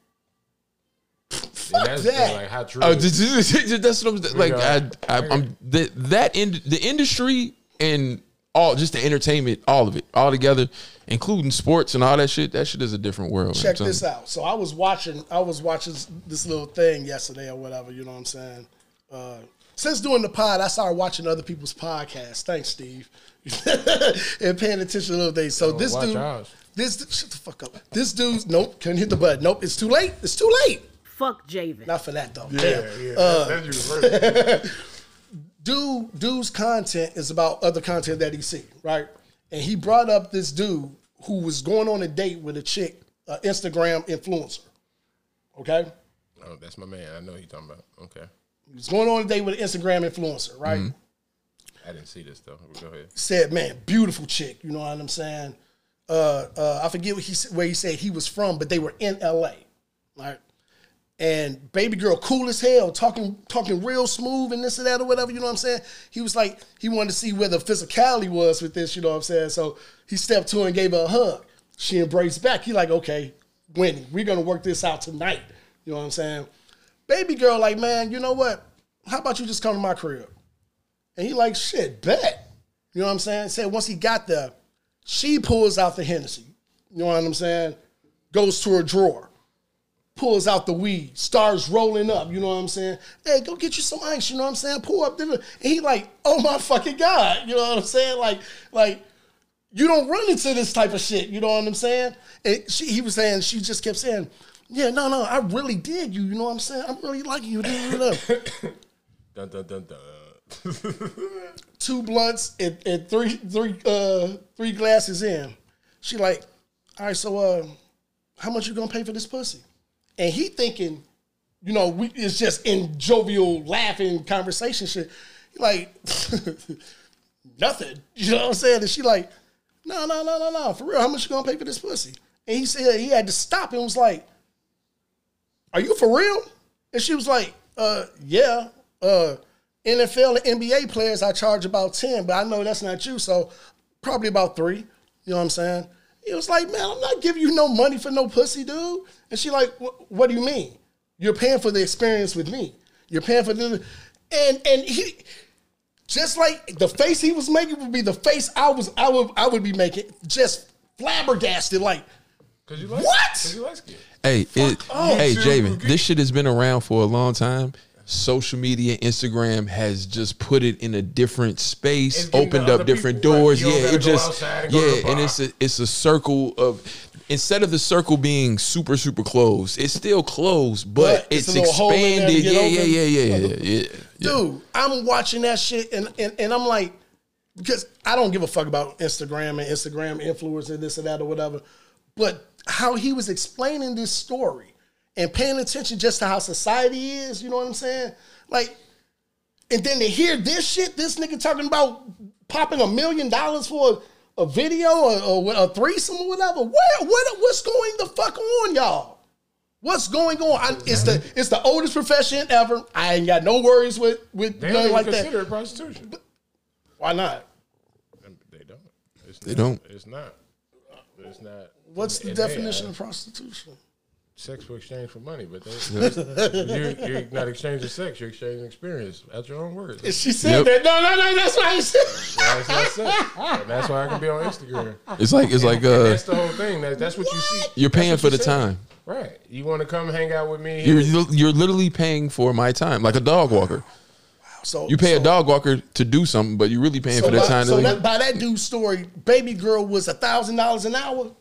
And that's that. like how true. Oh, it is. this is- that's what I'm like. I, I, I'm the, that in the industry and all just the entertainment, all of it, all together, including sports and all that shit. That shit is a different world. check this out. So I was watching, I was watching this little thing yesterday or whatever. You know what I'm saying? Uh, since doing the pod, I started watching other people's podcasts. Thanks, Steve, [laughs] and paying attention to little things. So this dude, ours. this shut the fuck up. This dude's nope, couldn't hit the button. Nope, it's too late. It's too late. Fuck Javen. Not for that though. yeah, Damn. yeah. Uh, that's universal. [laughs] dude dude's content is about other content that he see, right? And he brought up this dude who was going on a date with a chick, uh, Instagram influencer. Okay, oh, that's my man. I know who you talking about. Okay, he was going on a date with an Instagram influencer, right? I didn't see this though. Go ahead. Said, man, beautiful chick. You know what I'm saying? Uh, uh, I forget what he where he said he was from, but they were in L.A. Right? And baby girl, cool as hell, talking talking real smooth and this and that or whatever. You know what I'm saying? He was like he wanted to see where the physicality was with this. You know what I'm saying? So he stepped to her and gave her a hug. She embraced back. He like, okay, Wendy, we're gonna work this out tonight. You know what I'm saying? Baby girl, like, man, you know what? How about you just come to my crib? And he like, shit, bet. You know what I'm saying? Said once he got there, she pulls out the Hennessy. You know what I'm saying? Goes to her drawer, pulls out the weed, starts rolling up. You know what I'm saying? Hey, go get you some ice. You know what I'm saying? Pull up. And he like, oh my fucking god. You know what I'm saying? Like, like you don't run into this type of shit. You know what I'm saying? And she, he was saying, she just kept saying, yeah, no, no, I really did you. You know what I'm saying? I'm really liking you. [coughs] Dun dun dun dun. [laughs] two blunts and, and three three uh three glasses in. She like, all right, so uh, how much you gonna pay for this pussy? And he thinking, you know, we it's just in jovial laughing conversation shit. He like, [laughs] nothing. You know what I'm saying? And she like, no, no, no, no, no, for real. How much you gonna pay for this pussy? And he said he had to stop and was like, are you for real? And she was like, uh, yeah. Uh, NFL and NBA players, I charge about 10, but I know that's not you, so probably about three. You know what I'm saying? He was like, man, I'm not giving you no money for no pussy, dude. And she like, what do you mean? You're paying for the experience with me. You're paying for the and and he just like the face he was making would be the face I was I would I would be making just flabbergasted like Cause you like What? Cause you like skin. Hey, it, hey, Javen, this shit has been around for a long time. Social media, Instagram has just put it in a different space, opened up different people, like, doors. yeah, it just and yeah, and it's a it's a circle of instead of the circle being super super closed, it's still closed, but, But it's it's, a little hole in there to expanded. Yeah, yeah, yeah, yeah, yeah, yeah, yeah. dude, I'm watching that shit and, and and I'm like, because I don't give a fuck about Instagram and Instagram influencers and this and that or whatever. But how he was explaining this story and paying attention just to how society is, you know what I'm saying? Like, and then to hear this shit, this nigga talking about popping a million dollars for a, a video or, or a threesome or whatever. Where, what, what's going the fuck on, y'all? What's going on? I, it's the it's the oldest profession ever. I ain't got no worries with with They don't nothing like consider that. it prostitution. Why not? They don't. It's They not. don't. It's not. It's not. What's the definition of prostitution? Sex for exchange for money? But they, [laughs] you're, you're not exchanging sex. You're exchanging experience. At your own words. And she said that. No, no, no. That's why he said. That's what I said. That's why I can be on Instagram. It's like it's like And uh, that's the whole thing. That, that's what you see. you're paying what for you the say. time. Right. You want to come hang out with me? You're you're literally paying for my time, like a dog walker. Wow, so You pay so, a dog walker to do something, but you're really paying So, for that by, time. so to that, by that dude's story, baby girl was a thousand dollars an hour.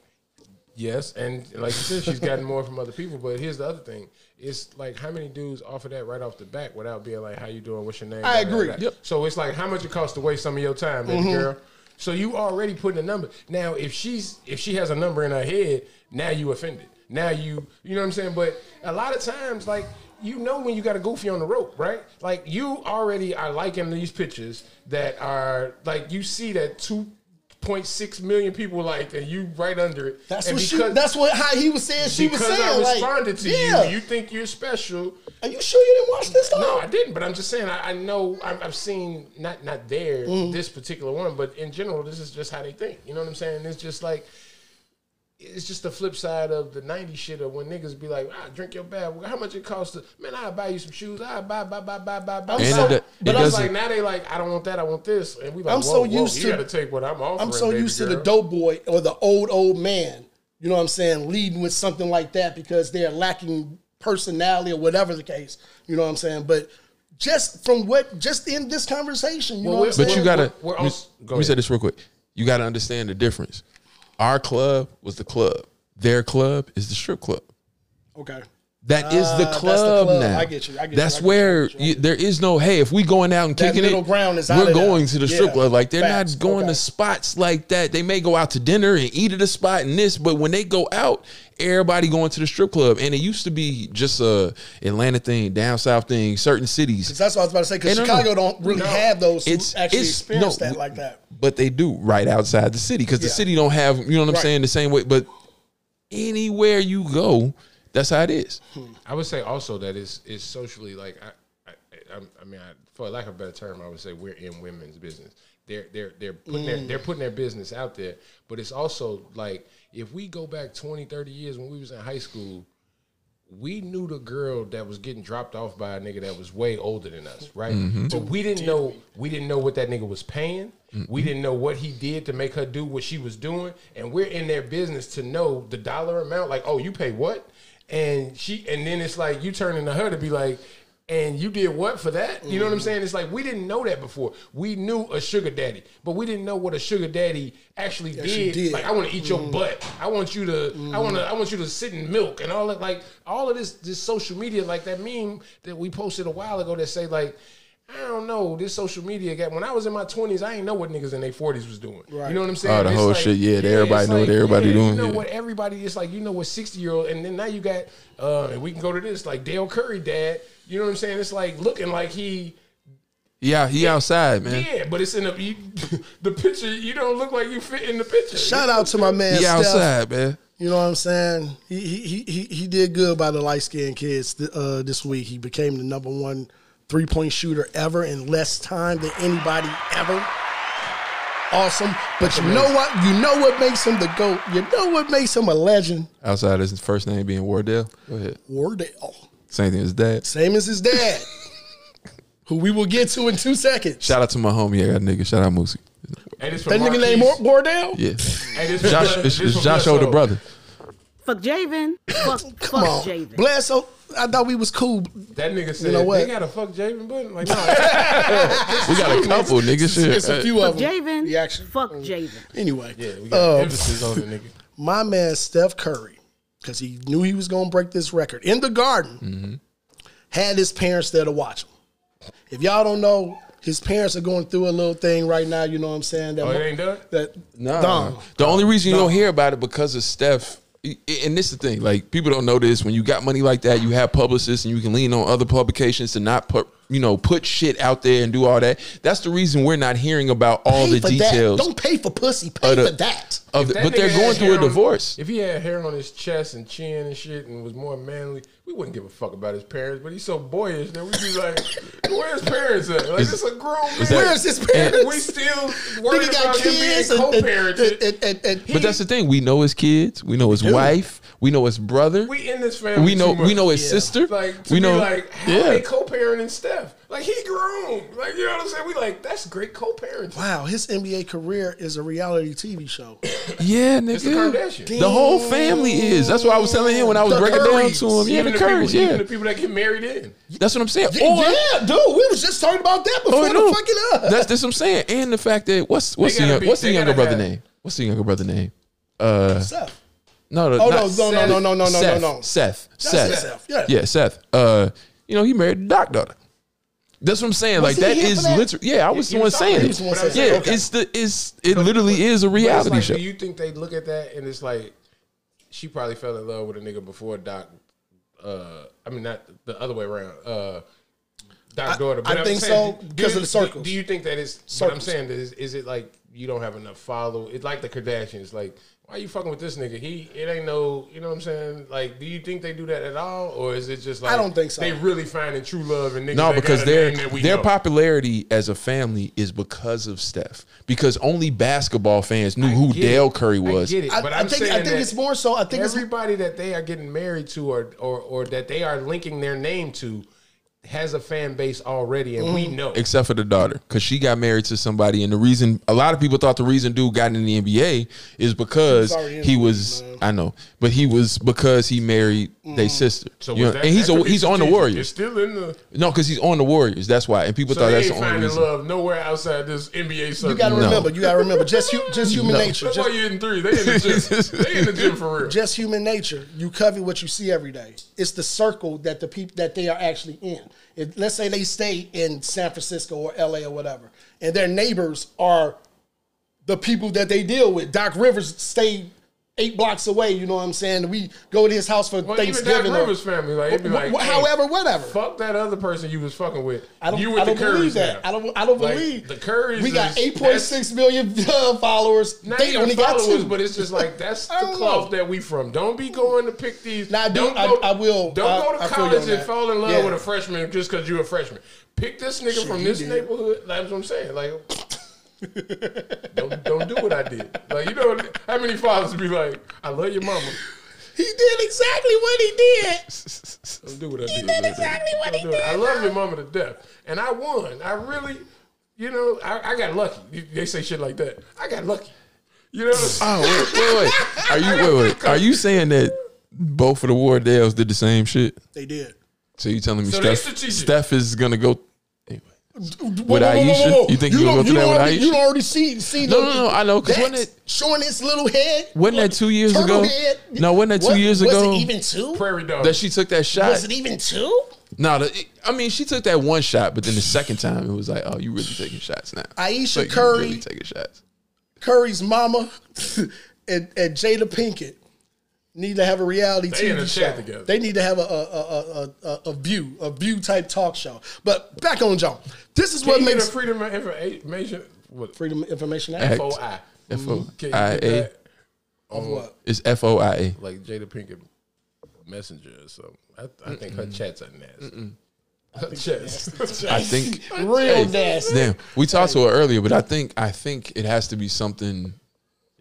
Yes, and like you said, she's gotten more from other people. But here's the other thing: it's like how many dudes offer that right off the back without being like, "How you doing? What's your name?" I agree. Yep. So it's like how much it costs to waste some of your time, baby mm-hmm. girl. So you already putting a number. Now, if she's if she has a number in her head, now you offended. Now you you know what I'm saying. But a lot of times, like you know when you got a goofy on the rope, right? Like you already are liking these pictures that are like you see that two. 0.6 million people like and you right under it. That's And what she. That's what how he was saying. She was saying. because I like, responded to yeah. you. You think you're special. Are you sure you didn't watch this? Though? No, I didn't. But I'm just saying. I, I know. I've, I've seen not not there Mm-hmm. this particular one, but in general, this is just how they think. You know what I'm saying? It's just like. It's just the flip side of the '90s shit of when niggas be like, ah, "Drink your bath." Well, how much it costs to? Man, I will buy you some shoes. I buy, buy, buy, buy, buy, buy. I'm buy. so- it but doesn't- it's like now they like, I don't want that. I want this, and we like, I'm whoa, so whoa, used you to- got to take what I'm offering. I'm so baby used to the dope boy or the old old man. You know what I'm saying? Leading with something like that because they're lacking personality or whatever the case. You know what I'm saying? But just from what, just in this conversation, you Well, know what I'm saying? But you gotta. we're- we're let me- also- go let me say this real quick. You gotta understand the difference. Our club was the club. Their club is the strip club. okay. That is the ah, the club, now. I get you, I get you, That's you, I where get you, you- there is no. Hey, if we going out and That kicking it, ground is we're going to the strip Yeah. club. Like they're Facts. not going Okay. to spots like that. They may go out to dinner and eat at a spot and this, but when they go out, everybody going to the strip club. And it used to be just a Atlanta thing, down south thing, certain cities. that's what I was about to say. Because Hey, no, no. Chicago don't really have those It's- actually it's- experience no, that like that. But they do right outside the city because the Yeah. city don't have you know what I'm Right. saying the same way. But anywhere you go, that's how it is. Hmm. I would say also that it's it's socially like I I, I, I mean I, for lack of a better term I would say we're in women's business. They're they're they're putting their they're hmm. putting their business out there, but it's also like if we go back 20, 30 years when we was in high school, we knew the girl that was getting dropped off by a nigga that was way older than us, right? Mm-hmm. But we didn't know we didn't know what that nigga was paying. We didn't know what he did to make her do what she was doing, and we're in their business to know the dollar amount. Like, oh, you pay what? And she, and then it's like you turning to her to be like, and you did what for that? You know what I'm mm-hmm. saying? It's like we didn't know that before. We knew a sugar daddy, but we didn't know what a sugar daddy actually Actually did. did. Like, I want to eat your mm-hmm. butt. I want you to. I want to. Mm-hmm. I want you to sit in milk and all that. Like all of this, this social media, like that meme that we posted a while ago that say like. I don't know. This social media got when I was in my twenties, I ain't know what niggas in their forties was doing. Right. You know what I'm saying? Oh, the It's whole like- shit, yeah, everybody it's know what everybody yeah, doing, You know yeah. what everybody is like. You know what sixty year old, and then now you got. uh and We can go to this like Dell Curry, dad. You know what I'm saying? It's like looking like he. Yeah, he outside, man. Yeah, but it's in the you, [laughs] the picture. You don't look like you fit in the picture. Shout out to my man He Steph. outside, man. You know what I'm saying? He he he he did good by the light skinned kids uh, this week. He became the number one three point shooter ever in less time than anybody ever. Awesome, but you know what? You know what makes him the goat. You know what makes him a legend? Outside his first name being Wardell. Go ahead. Wardell, Same thing as dad. same as his dad, [laughs] who we will get to in two seconds. Shout out to my homie. I got nigga. Shout out Moosey. And it's That nigga named War- Wardell. Yeah. And this Josh, from- it's, this it's from Josh Bledsoe. older brother. Fuck Javen. Fuck, Come fuck on, Javen. Bledsoe. I thought we was cool. That nigga said, know what? they got to fuck Javen Button. Like, no, [laughs] We got a couple niggas. Shit. It's a few Fuck of them. Javen. He actually- Fuck Javen. Anyway, yeah, we got Um, emphasis on the nigga. my man Steph Curry, because he knew he was going to break this record in the garden, Mm-hmm. had his parents there to watch him. If y'all don't know, his parents are going through a little thing right now. You know what I'm saying? That Oh, it ain't done? That Nah. Dom. The only reason you don't hear about it because of Steph. And this is the thing, like people don't know this. When you got money like that, you have publicists, and you can lean on other publications to not put, you know, put shit out there and do all that. That's the reason we're not hearing about all Pay the for details. That. Don't pay for pussy. Pay the- for that. Of the, That but they're going through hair a on- divorce. if he had hair on his chest and chin and shit and was more manly, we wouldn't give a fuck about his parents. But he's so boyish that we'd be like, "Where's his parents at? Like it's a grown man. that- Where's his parents? we still worried Nigga got about him being kids and, and, co-parented. and, and, and, But that's the thing. We know his kids. We know his wife. We know his brother. we in this family. We know. too much. We know his Yeah. sister. Like to we be know. like, how yeah. they co-parenting Steph? Like he grown. Like you know what I'm saying? We like that's great co-parenting. wow, his NBA career is a reality TV show. [laughs] Yeah, It's the nigga. Kardashians. The whole family is. That's what I was telling him when I was The breaking down to him. Yeah, even the the Currys. people, even Yeah, the people that get married in. that's what I'm saying. Or, yeah, dude, we was just talking about that before Oh, the fucking up. That's that's what I'm saying. And the fact that what's what's the young, be- what's the younger brother have- name? What's the younger brother name? Uh, Seth. No, no, Oh, not no, no, no, no, no, no, no, Seth, no, no. Seth, Seth, Seth, yeah. yeah, Seth. Uh, you know, he married Doc daughter. That's what I'm saying. Was like that is that here is for that? literally. Yeah, I was the one saying it. he was the one saying yeah. Okay. it's the it's it literally is a reality like, show. Do you think they look at that and it's like she probably fell in love with a nigga before Doc? Uh, I mean, not the other way around. Uh, Doc's I- daughter. I I'm think saying, so because of the circles. Do you think that is? What I'm saying is, is it like you don't have enough follow? It's like the Kardashians. Like, why you fucking with this nigga? He, it ain't no. You know what I'm saying? Like, do you think they do that at all, or is it just like I don't think so. They really finding true love in niggas. No, because their name that we their know? popularity as a family is because of Steph. Because only basketball fans knew I who Dale it. Curry I was. get it, I, but I I'm think saying I think that it's more so. I think it's everybody that they are getting married to or, or or that they are linking their name to has a fan base already, and we mm-hmm. know. except for the daughter because she got married to somebody and the reason a lot of people thought the reason dude got in the nba is because He was already in he the league, was man. i know but he was because he married their mm-hmm. sister So You know, that- and he's a, he's on the warriors It's still in the. no because he's on the warriors that's why and people So thought that's the only finding reason love nowhere outside this NBA circle. you got to No. remember. You got to remember. Just just [laughs] human nature. That's Just, why you hitting three. They in the gym. [laughs] they in the gym for real. just human nature. You cover what you see every day. It's the circle that the people that they are actually in. If, let's say they stay in San Francisco or LA or whatever, and their neighbors are the people that they deal with. Doc Rivers stayed eight blocks away. You know what I'm saying? We go to his house for well, even Thanksgiving. Doc or- Rivers family, like, it'd be like, hey, however, whatever. Fuck that other person you was fucking with. I don't, you with I don't the believe that. now. I don't. I don't Like, believe the Currys. We got eight point six million [laughs] uh, followers. Not They even only got followers, two. but it's just like that's [laughs] the cloth know. that we from. Don't be going to pick these. Nah, I do- don't I- go, I will. Don't I- go to I college and fall in love Yeah. with a freshman just because you're a freshman. Pick this nigga from this did. neighborhood. That's what I'm saying. Like, don't don't do what I did. Like, you know how many fathers be like, "I love your mama." he did exactly what he did. Don't do what I did. He did exactly what Don't he do it. did, I love your mama to death, and I won. I really, you know, I, I got lucky. They say shit like that. I got lucky. You know. What I'm saying? oh wait wait wait are you wait wait are you saying that both of the Wardells did the same shit They did. so you telling me So steph, steph is gonna go anyway. Whoa, Ayesha? You think you gonna don't- go through that with already, Ayesha? You already see see No, the- no, no, I know because wasn't it- showing its little head? Wasn't that two years ago? Head? No, wasn't that two What- years was ago? it even two? Prairie dog. that she took that shot Was it even two? No, the, I mean she took that one shot, but then the second time it was like, oh, you really taking shots now. Ayesha Like, you Curry. really taking shots. Curry's mama [laughs] and, and Jada Pinkett need to have a reality They in TV a show. chat together. They need to have a a, a, a, a, a view, a view type talk show. But back on John. This is Can what you get makes a freedom of information. What? Freedom of Information Act. Act. F O I. F O Can you I get A. that? Of what? It's F O I A. Like Jada Pinkett Messenger or something. I, I think her chats are nasty. [laughs] Her chats. [laughs] I think Real Hey, nasty. Damn, we talked to her earlier, but I think I think it has to be something.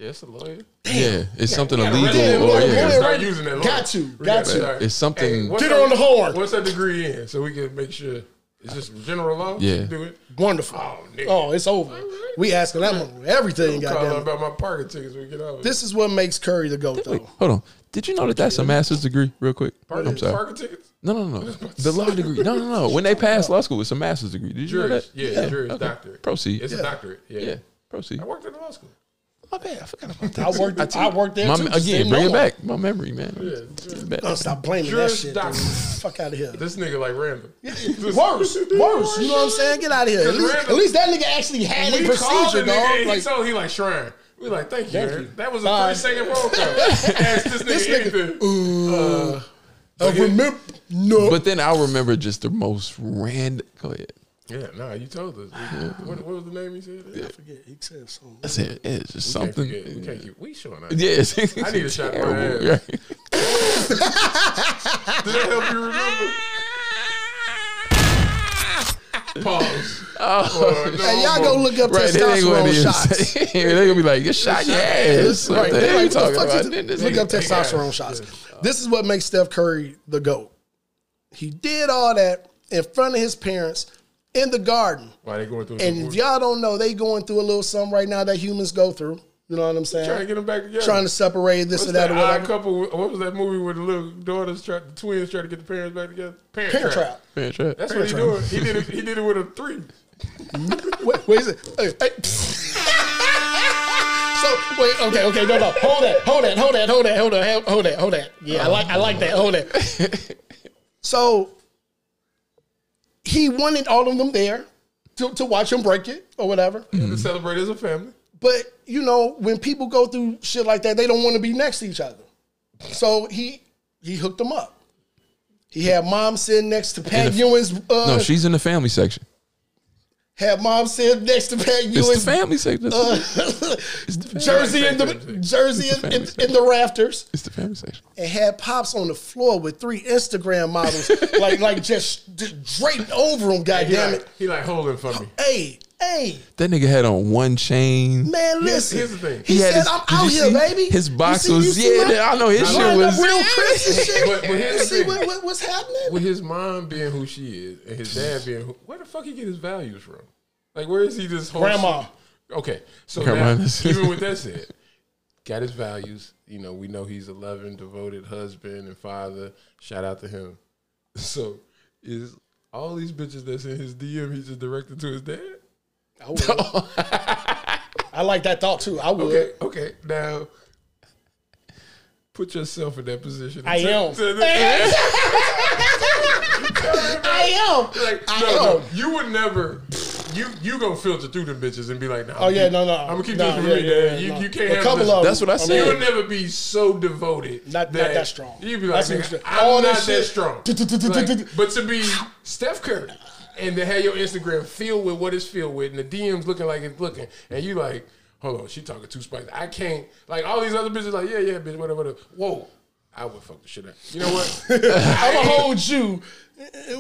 Yeah, it's a lawyer. Yeah, it's something gotta illegal really- or gotta yeah. gotta oh, start using that. lawyer. Got to, We got gotta to. start- It's something- what's Get her on the horn. What's that degree in? So we can make sure. it's just general law? Yeah. Do it. Wonderful. Oh, nigga. Oh, it's over. We asking that one everything. Call her Goddamn. about my parking tickets when we get out. This is what makes Curry the goat, Wait, though. hold on. Did you know that that's a master's degree? Real quick, parking, I'm sorry. parking tickets. No, no, no. The law degree. No, no, no. When they pass law school, it's a master's degree. Did you know Juris. that? Yeah, juris okay. doctorate. Proceed. It's a doctorate. Yeah. Yeah, proceed. I worked at the law school. My bad. I forgot about that. I worked. I, worked there My, too. just again, didn't bring it back. My memory, man. Yeah. Don't stop blaming that Juris shit. doctor. Fuck out of here. This nigga like random. [laughs] Worse, worse. You know what I'm saying? Get out of here. At least, at least that nigga actually had a We called the procedure, nigga dog. he Like, told he like shrine. We like, thank you, Thank man. you. That was a Bye. three second phone call. Ask this nigga, [laughs] This nigga, anything. Uh, I remember. No. But then I'll remember just the most random. Go ahead. Yeah, nah, you told us. What, what was the name he said? I forget. He said something. That's it. It's just We can't something. forget. We can't keep. We showing up. Yes. [laughs] I need a shot in my ass. right? [laughs] Did that help you remember? Pause. Oh, no Hey, y'all more. go look up Right, they ain't gonna testosterone shots. [laughs] They're gonna be like, "You shot your ass." What Right. the They're you like, what talking the fuck about? this? this Look up testosterone shots. This is what makes Steph Curry the GOAT. He did all that in front of his parents in the garden. Why they going through? a And if y'all don't know, they going through a little something right now that humans go through. You know what I'm saying? trying to get them back together. Trying to separate this What's or that, that or whatever. couple? What was that movie where the little daughters tried, the twins tried to get the parents back together? Parent, Parent trap. trap. Man, shut up. That's what he doing. He did it. He did it with a three. [laughs] What, what is it? Hey, hey. so Wait, okay, okay, no, no, hold that, hold that, hold that, hold that, hold that, hold that, hold that. Yeah, I like, I like that. Hold that. [laughs] So he wanted all of them there to, to watch him break it or whatever. To celebrate as a family. But you know, when people go through shit like that, they don't want to be next to each other. So he he hooked them up. He had mom sitting next to Pat In the- Ewing's. Uh, No, she's in the family section. Had mom sit next to Pat [laughs] It's the family section. uh, it's, the jersey in the jersey in, in, in the rafters, it's the family section. and had pops on the floor with three Instagram models, like like just, just draped over him. He Goddamn like, it! he like holding for me. Hey, hey, That nigga had on one chain. man, Here's- listen. here's the thing. He, had said, his- "I'm out here, see baby." His You box see- was yeah. my- I know his shit was. real crisp and shit. But- but here's you the see thing. what, what, what's happening? With his mom being who she is and his dad being who, where the fuck he get his values from? Like, where is he this whole Grandma. shit? Okay, so Grandma. now, even with that said, got his values. You know, we know he's a loving, devoted husband and father. Shout out to him. [laughs] So, is all these bitches that's in his DM, he just directed to his dad? I, would. [laughs] I like that thought too. I would. Okay, okay. Now, put yourself in that position. I am. [laughs] I am. Like, I no, no, you would never. You you gonna filter through them bitches and be like, nah, Oh yeah, no, no. I'm gonna keep no, this for yeah, me, yeah, Dad. yeah, You, no. you can't A have couple of That's what I mean, said. You'll never be so devoted. Not- not that strong. You'd be like, That's nigga, what- I'm all not that shit. strong. But to be Steph Curry and to have your Instagram filled with what it's filled with, and the DMs looking like it's looking, and you like, hold on, she talking too spicy. I can't. Like all these other bitches, like, yeah, yeah, bitch, whatever. whatever. Whoa. I would fuck the shit out. You know what? [laughs] I'm gonna hold you.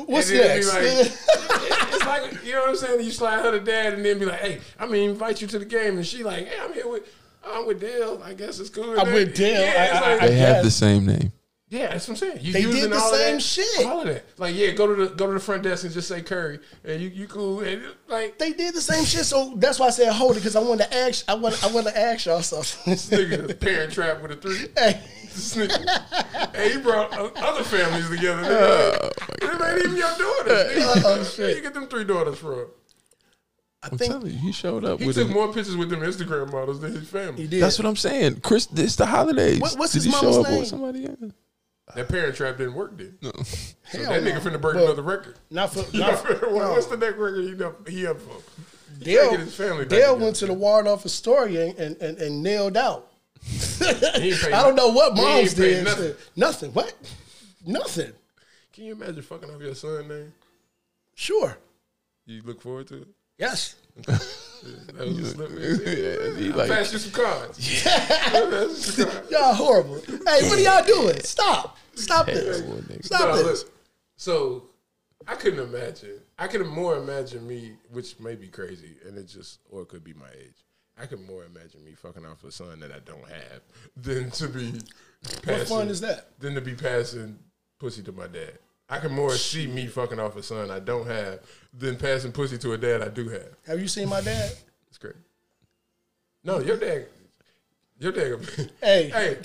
What's And then it'd next? like- [laughs] it's like you know what I'm saying. You slide her to dad, and then be like, "Hey, I'm gonna invite you to the game," and she like, "Hey, I'm here with, I'm with Dell. I guess it's cool." I'm with Dell. Yeah, I- I- like- I- They have Yes. the same name. Yeah, that's what I'm saying. You They using did the all of same that, shit. All of that. Like, yeah, go to the go to the front desk and just say Curry, and you you cool, and like they did the same shit, so that's why I said hold it because I wanted to ask. I want. I want to ask y'all something. This nigga is a parent trap with a three. hey, This hey, he brought other families together. Oh, nigga. Like, it ain't even your daughters. Nigga. Oh, Where you get them three daughters from? I I'm think telling you, he showed up He with took a, more pictures with them Instagram models than his family. he did. That's what I'm saying. Chris, it's the holidays. What- what's Did his he mama's show up name? with somebody else? That parent trap didn't work then. So [laughs] Hell that no. nigga finna break But another record. Not for. You [laughs] Not know, for What's the next record he up, he up for? He Dell, gotta his family Dell went to the Waldorf Astoria and, and, and nailed out. He ain't paid [laughs] I don't know what he ain't moms did. nothing. Nothing. nothing. What? Nothing. Can you imagine fucking up your son name? Sure. You look forward to it? Yes. That was a. [laughs] Yeah, like, passed you some cards. [laughs] Pass you some cards. Y'all horrible. Hey, what are y'all doing? Stop. Stop this. Stop No, this. look, so I couldn't imagine. I could more imagine me, which may be crazy, and it just or it could be my age. I could more imagine me fucking off a son that I don't have than to be. Passing, What fun is that? Than to be passing pussy to my dad. I can more see me fucking off a son I don't have than passing pussy to a dad I do have. Have you seen my dad? It's great. No, your dad. Your dad. Hey. hey,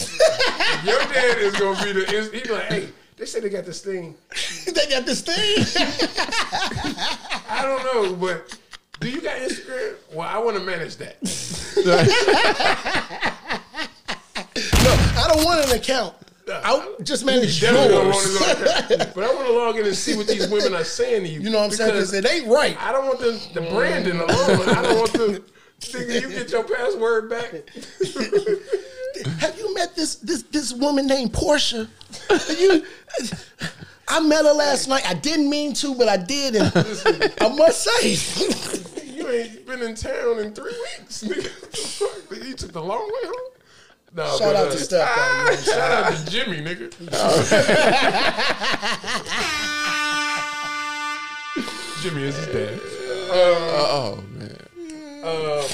your dad is gonna be the. He's like, hey, they say they got this thing. [laughs] they got this thing. I don't know, but do you got Instagram? Well, I want to manage that. [laughs] no, I don't want an account. I just manage Definitely don't want yours. to go there. But I want to log in and see what these women are saying to you. You know what I'm saying? Because it ain't right. I don't want the, the branding alone. I don't want the. Nigga, you get your password back. [laughs] Have you met this this this woman named Portia? You, I met her last night. I didn't mean to, but I did, and I must say, [laughs] You ain't been in town in three weeks. Nigga, what the fuck? You took the long way home. No, shout but, out uh, to Steph. though, you know what I'm saying? Shout out to Jimmy, nigga. [laughs] Jimmy is his dad. oh man. Uh,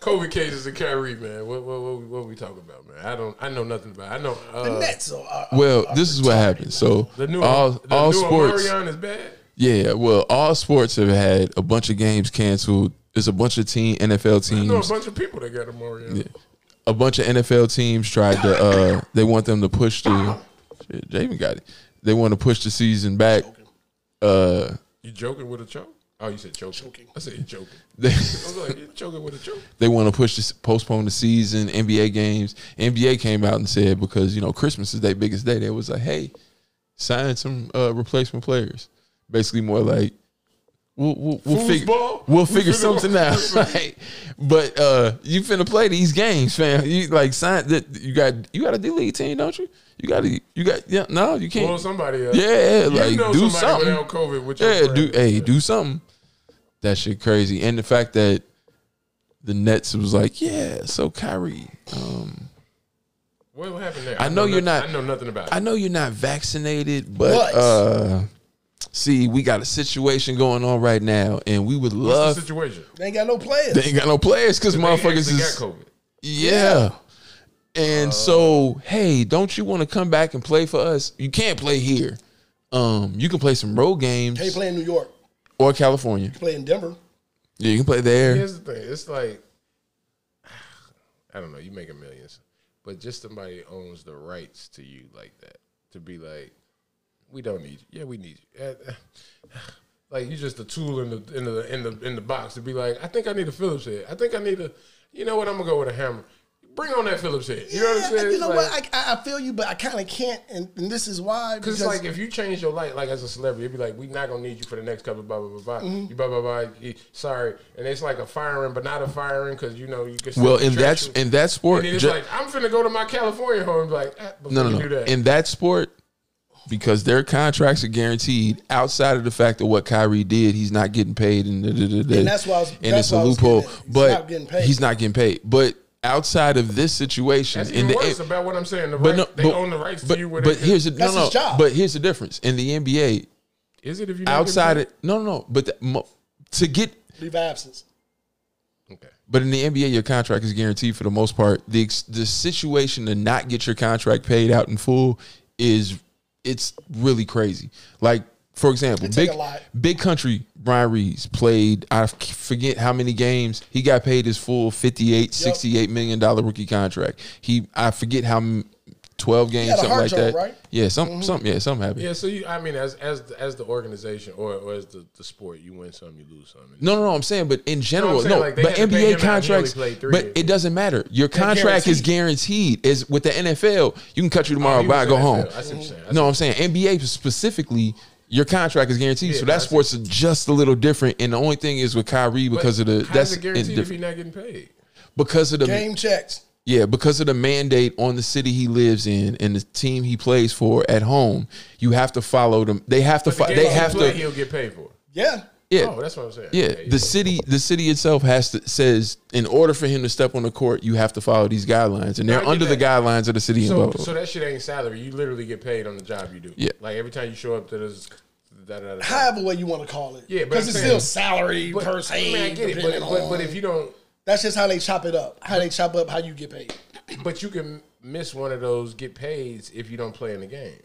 COVID cases of Kyrie, man. What what what, we- what we talking about, man? I don't. I know nothing about. It. I know. Uh, The Nets are, are- Well, this is what happened. So The new all the all new sports. Omarion is bad. Yeah, well, all sports have had a bunch of games canceled. There's a bunch of team NFL teams. I know a bunch of people that got Omarion. A bunch of NFL teams tried to. uh They want them to push the. Shit, Javen got it. They want to push the season back. Uh, You joking with a choke? Oh, you said choking. Choking. I said joking. [laughs] They, I was like, you choking with a choke. [laughs] they want to push this, postpone the season, NBA games. NBA came out and said because you know Christmas is their biggest day. They was like, hey, sign some uh, replacement players. Basically, more like we'll we'll, we'll figure we'll figure something out. [laughs] Right? But uh, you finna play these games, fam. You like sign that you got you got a D League team, don't you? You got to you got yeah. No, you can't. Pull somebody up. Yeah, You like know do something. COVID with Yeah, friend. do hey, do something. That shit crazy, and the fact that the Nets was like, yeah, so Kyrie, um, What happened there? I know you're nothing- not- I know nothing about it. I know you're not vaccinated, but What? uh, see, we got a situation going on right now, and we would What's love. the situation? They ain't got no players. They ain't got no players because motherfuckers is got COVID. yeah. And so, hey, don't you want to come back and play for us? You can't play here. Um, you can play some road games They play in New York. or California. You can play in Denver. Yeah, you can play there. Here's the thing. It's like [sighs] I don't know. You making millions, but just somebody owns the rights to you like that to be like, we don't need you. Yeah, we need you. Eh. [sighs] Like you're just a tool in the in the in the in the box to be like, I think I need a Phillips head. I think I need a. You know what? I'm gonna go with a hammer. Bring on that Phillips head. You know what I'm saying? You know like- what? I, I I feel you, but I kind of can't, and, and this is why. Because Because it's like if you change your light, like as a celebrity, it'd be like, we not gonna need you for the next couple, blah blah blah blah. Mm-hmm. You blah blah blah. you- sorry, and it's like a firing, but not a firing because you know you can. still Well, in that in that sport, and it's ju- like I'm finna go to my California home and be like, ah, no, no, you no. do that. In that sport, because their contracts are guaranteed, outside of the fact of what Kyrie did, he's not getting paid, and, da, da, da, da, And that's why I was- and that's it's a why I was loophole. getting. He's but not getting paid. he's not getting paid. But outside of this situation, That's in the worse about what I'm saying. The but right, no, they but, own the rights but, to you. But here's the, no, no, job. but here's the difference in the NBA. is it if you Outside getting it, no, no, no. But the, mo- to get leave absence. okay. But in the NBA, your contract is guaranteed for the most part. The the situation to not get your contract paid out in full is it's really crazy. Like for example, big big country Bryant Reeves played. I forget how many games he got paid his full 58 68 million dollar rookie contract. He I forget how twelve games had a something heart like trouble, that. right? Yeah, some mm-hmm. something yeah something happened. Yeah, so you, I mean, as as the, as the organization or, or as the, the sport, you win some, you lose some. No, no, no. I'm saying, but in general, saying, no. like, but had to pay him NBA out, he only contracts, but years. it doesn't matter. Your contract is guaranteed. Is with the NFL, you can cut you tomorrow, Oh, he bye, go NFL. home. I see what you're saying. I see No, what I'm saying NBA specifically. Your contract is guaranteed, Yeah, so I that sports is just a little different. And the only thing is with Kyrie because of the How's that's it guaranteed in- if he's not getting paid? because of the Game checks. Yeah, because of the mandate on the city he lives in and the team he plays for at home, you have to follow them. They have to. But the Fo- games they have play, to. He'll get paid for. Yeah. Yeah, Oh, that's what I'm saying. yeah. Okay, The city, the city itself has to says in order for him to step on the court, you have to follow these guidelines, and they're get under the guidelines of the city. So, blah, so that shit ain't salary. You literally get paid on the job you do. Yeah. Like every time you show up to this, da, da, da, da. However way you want to call it. Yeah, but because it's saying- still salary But, per I mean, I get it, but, but, but if you don't, that's just how they chop it up. How they chop up how you get paid. [clears throat] but you can miss one of those get pays if you don't play in the game.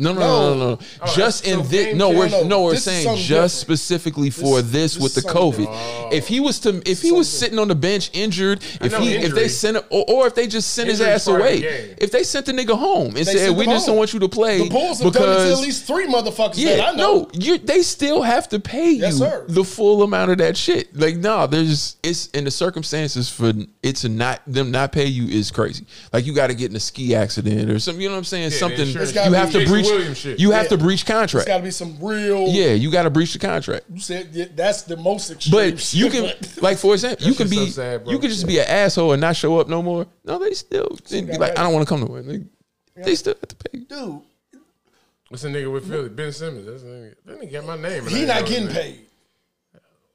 No, no, no, no, no. Oh, just so in this, no, we're No, no, we're saying just different. specifically for This- this, this with the COVID. If he was to, if he was sitting on the bench injured, if he, if they sent, or, or if they just sent his ass part of the away, if they sent the nigga home and They said we just home. don't want you to play The Bulls have done it to because at least three motherfuckers yeah, that I know. no, you they still have to pay you Yes, the full amount of that shit. Like, no, there's it's in the circumstances for it to not them not pay you is crazy. Like, you got to get in a ski accident or something. You know what I'm saying? the something you have to breach. Williams shit. You have Yeah. to breach It's contract. got to be some real. Yeah, you got to breach the contract. You said yeah, that's the most extreme. But you can, like for example, you can shit's so be, sad, you can just be an asshole and not show up no more. No, they still they'd be like, right. I don't want to come to work. They, they still have to pay. dude, What's the nigga with Philly? Ben Simmons. That's the nigga. That nigga got my name. he not getting paid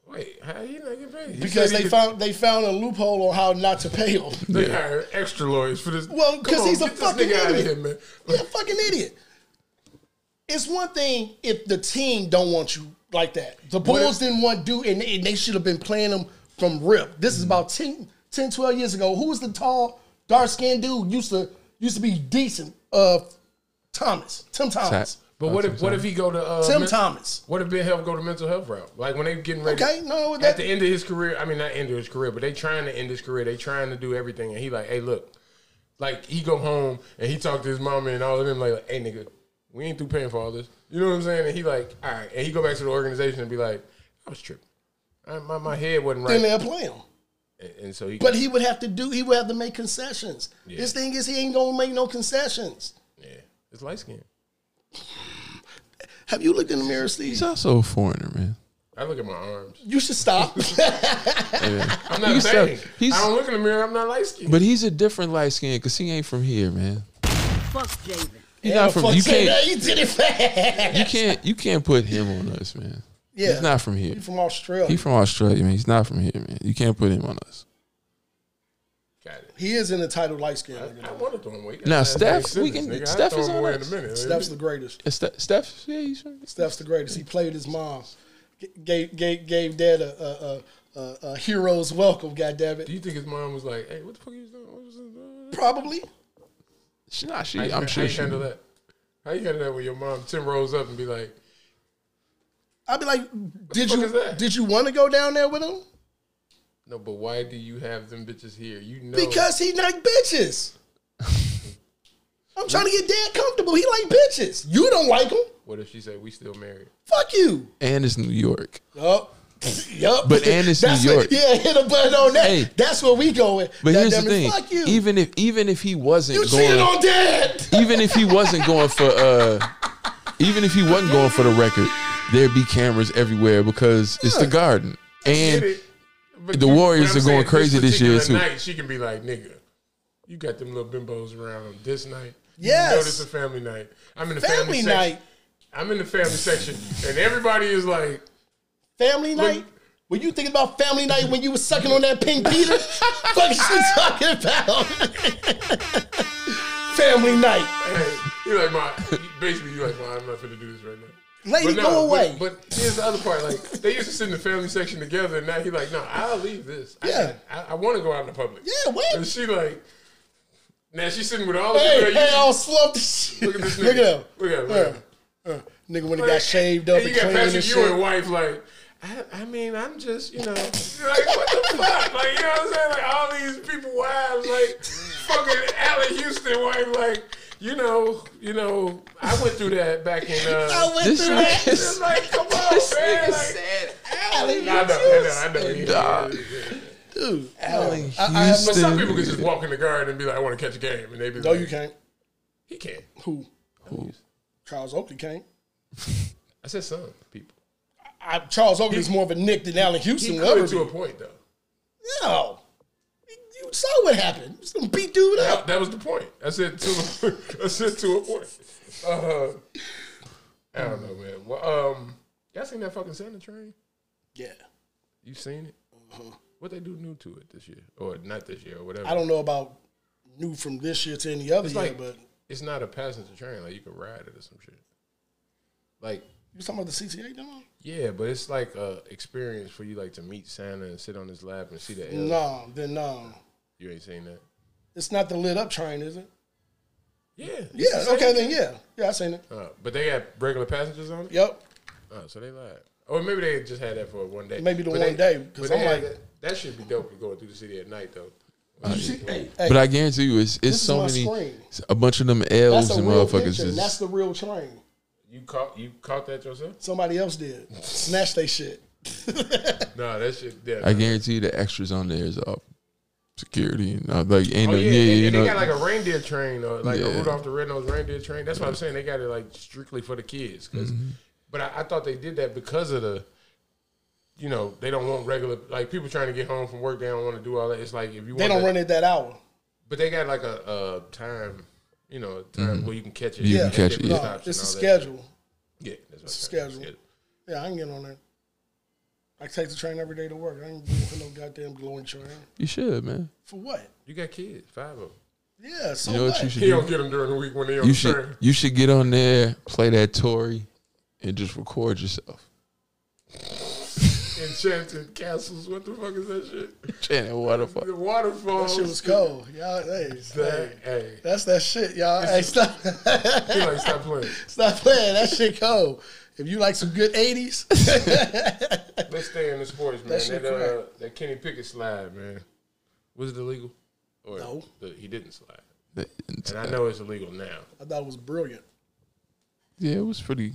Wait, how he not getting paid? He because they could- found they found a loophole on how not to pay him. They hired extra lawyers for this. Well, because he's a fucking idiot. here, man. He's a fucking idiot. It's one thing if the team don't want you like that. The Bulls didn't want do, and, and they should have been playing them from rip. This is about 10, 10 12 years ago. Who was the tall, dark skinned dude used to used to be decent? Uh, Thomas, Tim Thomas, But what if what if he go to uh, Tim men- Thomas. What if Ben Health go to mental health route? Like when they getting ready. Okay, no, at the end of his career, I mean not end of his career, but they trying to end his career. They trying to do everything, and he like, hey, look, like he go home and he talk to his mama and all of them like, hey, nigga, we ain't through paying for all this. You know what I'm saying? And he like, all right, and he go back to the organization and be like, I was tripping. I, my my head wasn't right. Then right, they'll play him. and, and so he. But he would have to do. He would have to make concessions. Yeah. His thing is he ain't gonna make no concessions. yeah, it's light skin. Have you looked in the mirror, Steve? He's also a foreigner, man. I look at my arms. You should stop. [laughs] I'm not He's saying. so- he's- I don't look in the mirror. I'm not light skinned. But he's a different light skin because he ain't from here, man. Fuck Javen. He's Yeah, not from. fuck You can't. He did it fast. You can't. You can't put him on us, man. Yeah, He's not from here. He's from Australia. He's from Australia, man. He's not from here, man. You can't put him on us. Got it. he is an entitled light skin. I, I want to throw him away. Now, Steph, we can- nigga. Steph is on away us. in a minute. Steph's the greatest. Is Steph, Steph yeah, he's from. Steph's the greatest. He played his mom. G- Gave gave gave dad a a, a, a, a hero's welcome. God damn Do you think his mom was like, "Hey, what the fuck are you doing? What was this? Probably. She, not she, How you, I'm how sure you she. handle that? How you handle that when your mom Tim rolls up and be like, I'd be like, did fuck you that? did you want to go down there with him? "No, but why do you have them bitches here? You know, Because he like bitches. I'm trying to get dad comfortable. He like bitches. You don't like him. what if she said we still married? Fuck you. And it's New York. Yup. Yup. But and it's That's New what- York. yeah, hit a button on that. Hey. That's where we going. But God here's the thing: Fuck you. even if even if he wasn't you cheated going, on dad. [laughs] even if he wasn't going for, uh even if he wasn't going for the record, there'd be cameras everywhere because it's the Garden. And? But the Warriors but I'm are going saying crazy this year, too. Night, she can be like, "Nigga, you got them little bimbos around on this night. Yes. you know this is a family night. I'm in the family, Family section. night. I'm in the family section, and everybody is like." Family night. Were you thinking about family night when you was sucking on that pink Peter? Fuck is you talking about? [laughs] family night. Hey, you're like my basically you're like my I'm not gonna do this right now. Lady, go away. But, but here's the other part. Like they used to sit in the family section together, and now he like, no, I'll leave this. Yeah. I, I want to go out in the public. Yeah, what? And she like, now she's sitting with all the Hey, people. that hey, used- I'll slump this shit. Look at this nigga. Look at him. Look at him. Look at him. Uh, nigga when he Like, got shaved up and and, you got clean Patrick and Ewing wife like. I, I mean, I'm just, you know, like what the fuck, like you know what I'm saying? Like all these people wives, like fucking Allan Houston wife, like you know, you know, I went through that back in. Uh, I went This through nigga that. it's like, come on, man. Like, Allan I know, I know, I know. Houston. yeah, Dog. yeah, yeah. Dude, Allan I- I have- Houston. But some people can just walk in the garden and be like, I want to catch a game, and they be no, like, No, you can't. He can't. Who? Who? Charles Oakley can't. I said some people. I, Charles is more of a Knick than Allan Houston He could to a point though. No. You saw what happened. He's gonna beat dude up. that was the point. I said to. [laughs] I said to a point. Uh, I don't know, man. Well, um, y'all seen that fucking Santa train? Yeah. You seen it? What they do new to it this year, or not this year, or whatever? I don't know about new from this year to any other It's year, like, but it's not a passenger train. Like you can ride it or some shit. Like you talking about the CTA demo? yeah, but it's like a experience for you, like to meet Santa and sit on his lap and see the elves. No, then no. You ain't seen that? It's not the lit up train, is it? Yeah. Yeah, the okay, thing. then yeah. Yeah, I seen it. Uh, but they got regular passengers on it. Yep. Oh, so they lied. Or maybe they just had that for one day. Maybe the But one day, 'cause but they I'm like- that, that should be dope going through the city at night though. Hey, But I guarantee you, it's it's so many, screen. a bunch of them that's elves and motherfuckers. picture. and That's the real train. You caught you caught that yourself? Somebody else did. Snatch they shit. [laughs] No, that shit. Yeah, I guarantee you, the extras on there is all security and uh, like ain't Oh no, yeah, yeah, and, you and know. they got like a reindeer train or like a Rudolph the Red-Nosed Reindeer train. That's what I'm saying. They got it like strictly for the kids. 'cause- Mm-hmm. But I, I thought they did that because of the, you know, they don't want regular like people trying to get home from work. They don't want to do all that. It's like if you They want don't to- run it that hour. But they got like a, a time, you know, a time where you can catch it. Mm-hmm. You and can catch it, yeah. No, stops it's a and all that schedule. Yeah, that's It's I'm a saying. schedule. Yeah, I can get on there. I take the train every day to work. I ain't looking for no goddamn glowing train. you should, man. For what? You got kids, five of them. Yeah, so You know what? what you should He do? don't get them during the week when they on You the train. should you should get on there, play that Tory, and just record yourself. Enchanted castles. What the fuck is that shit? Chanting waterfall. The waterfalls. That shit was cold. Y'all, hey, hey, That, hey, that's that shit, y'all. Hey, stop, [laughs] he like stop playing. [laughs] stop playing. That shit cold. If you like some good '80s, [laughs] Let's stay in the sports, man. That That uh, that Kenny Pickett slide, man. Was it illegal? Or No. the, he didn't slide. And, And I know it's illegal now. I thought it was brilliant. yeah, it was pretty.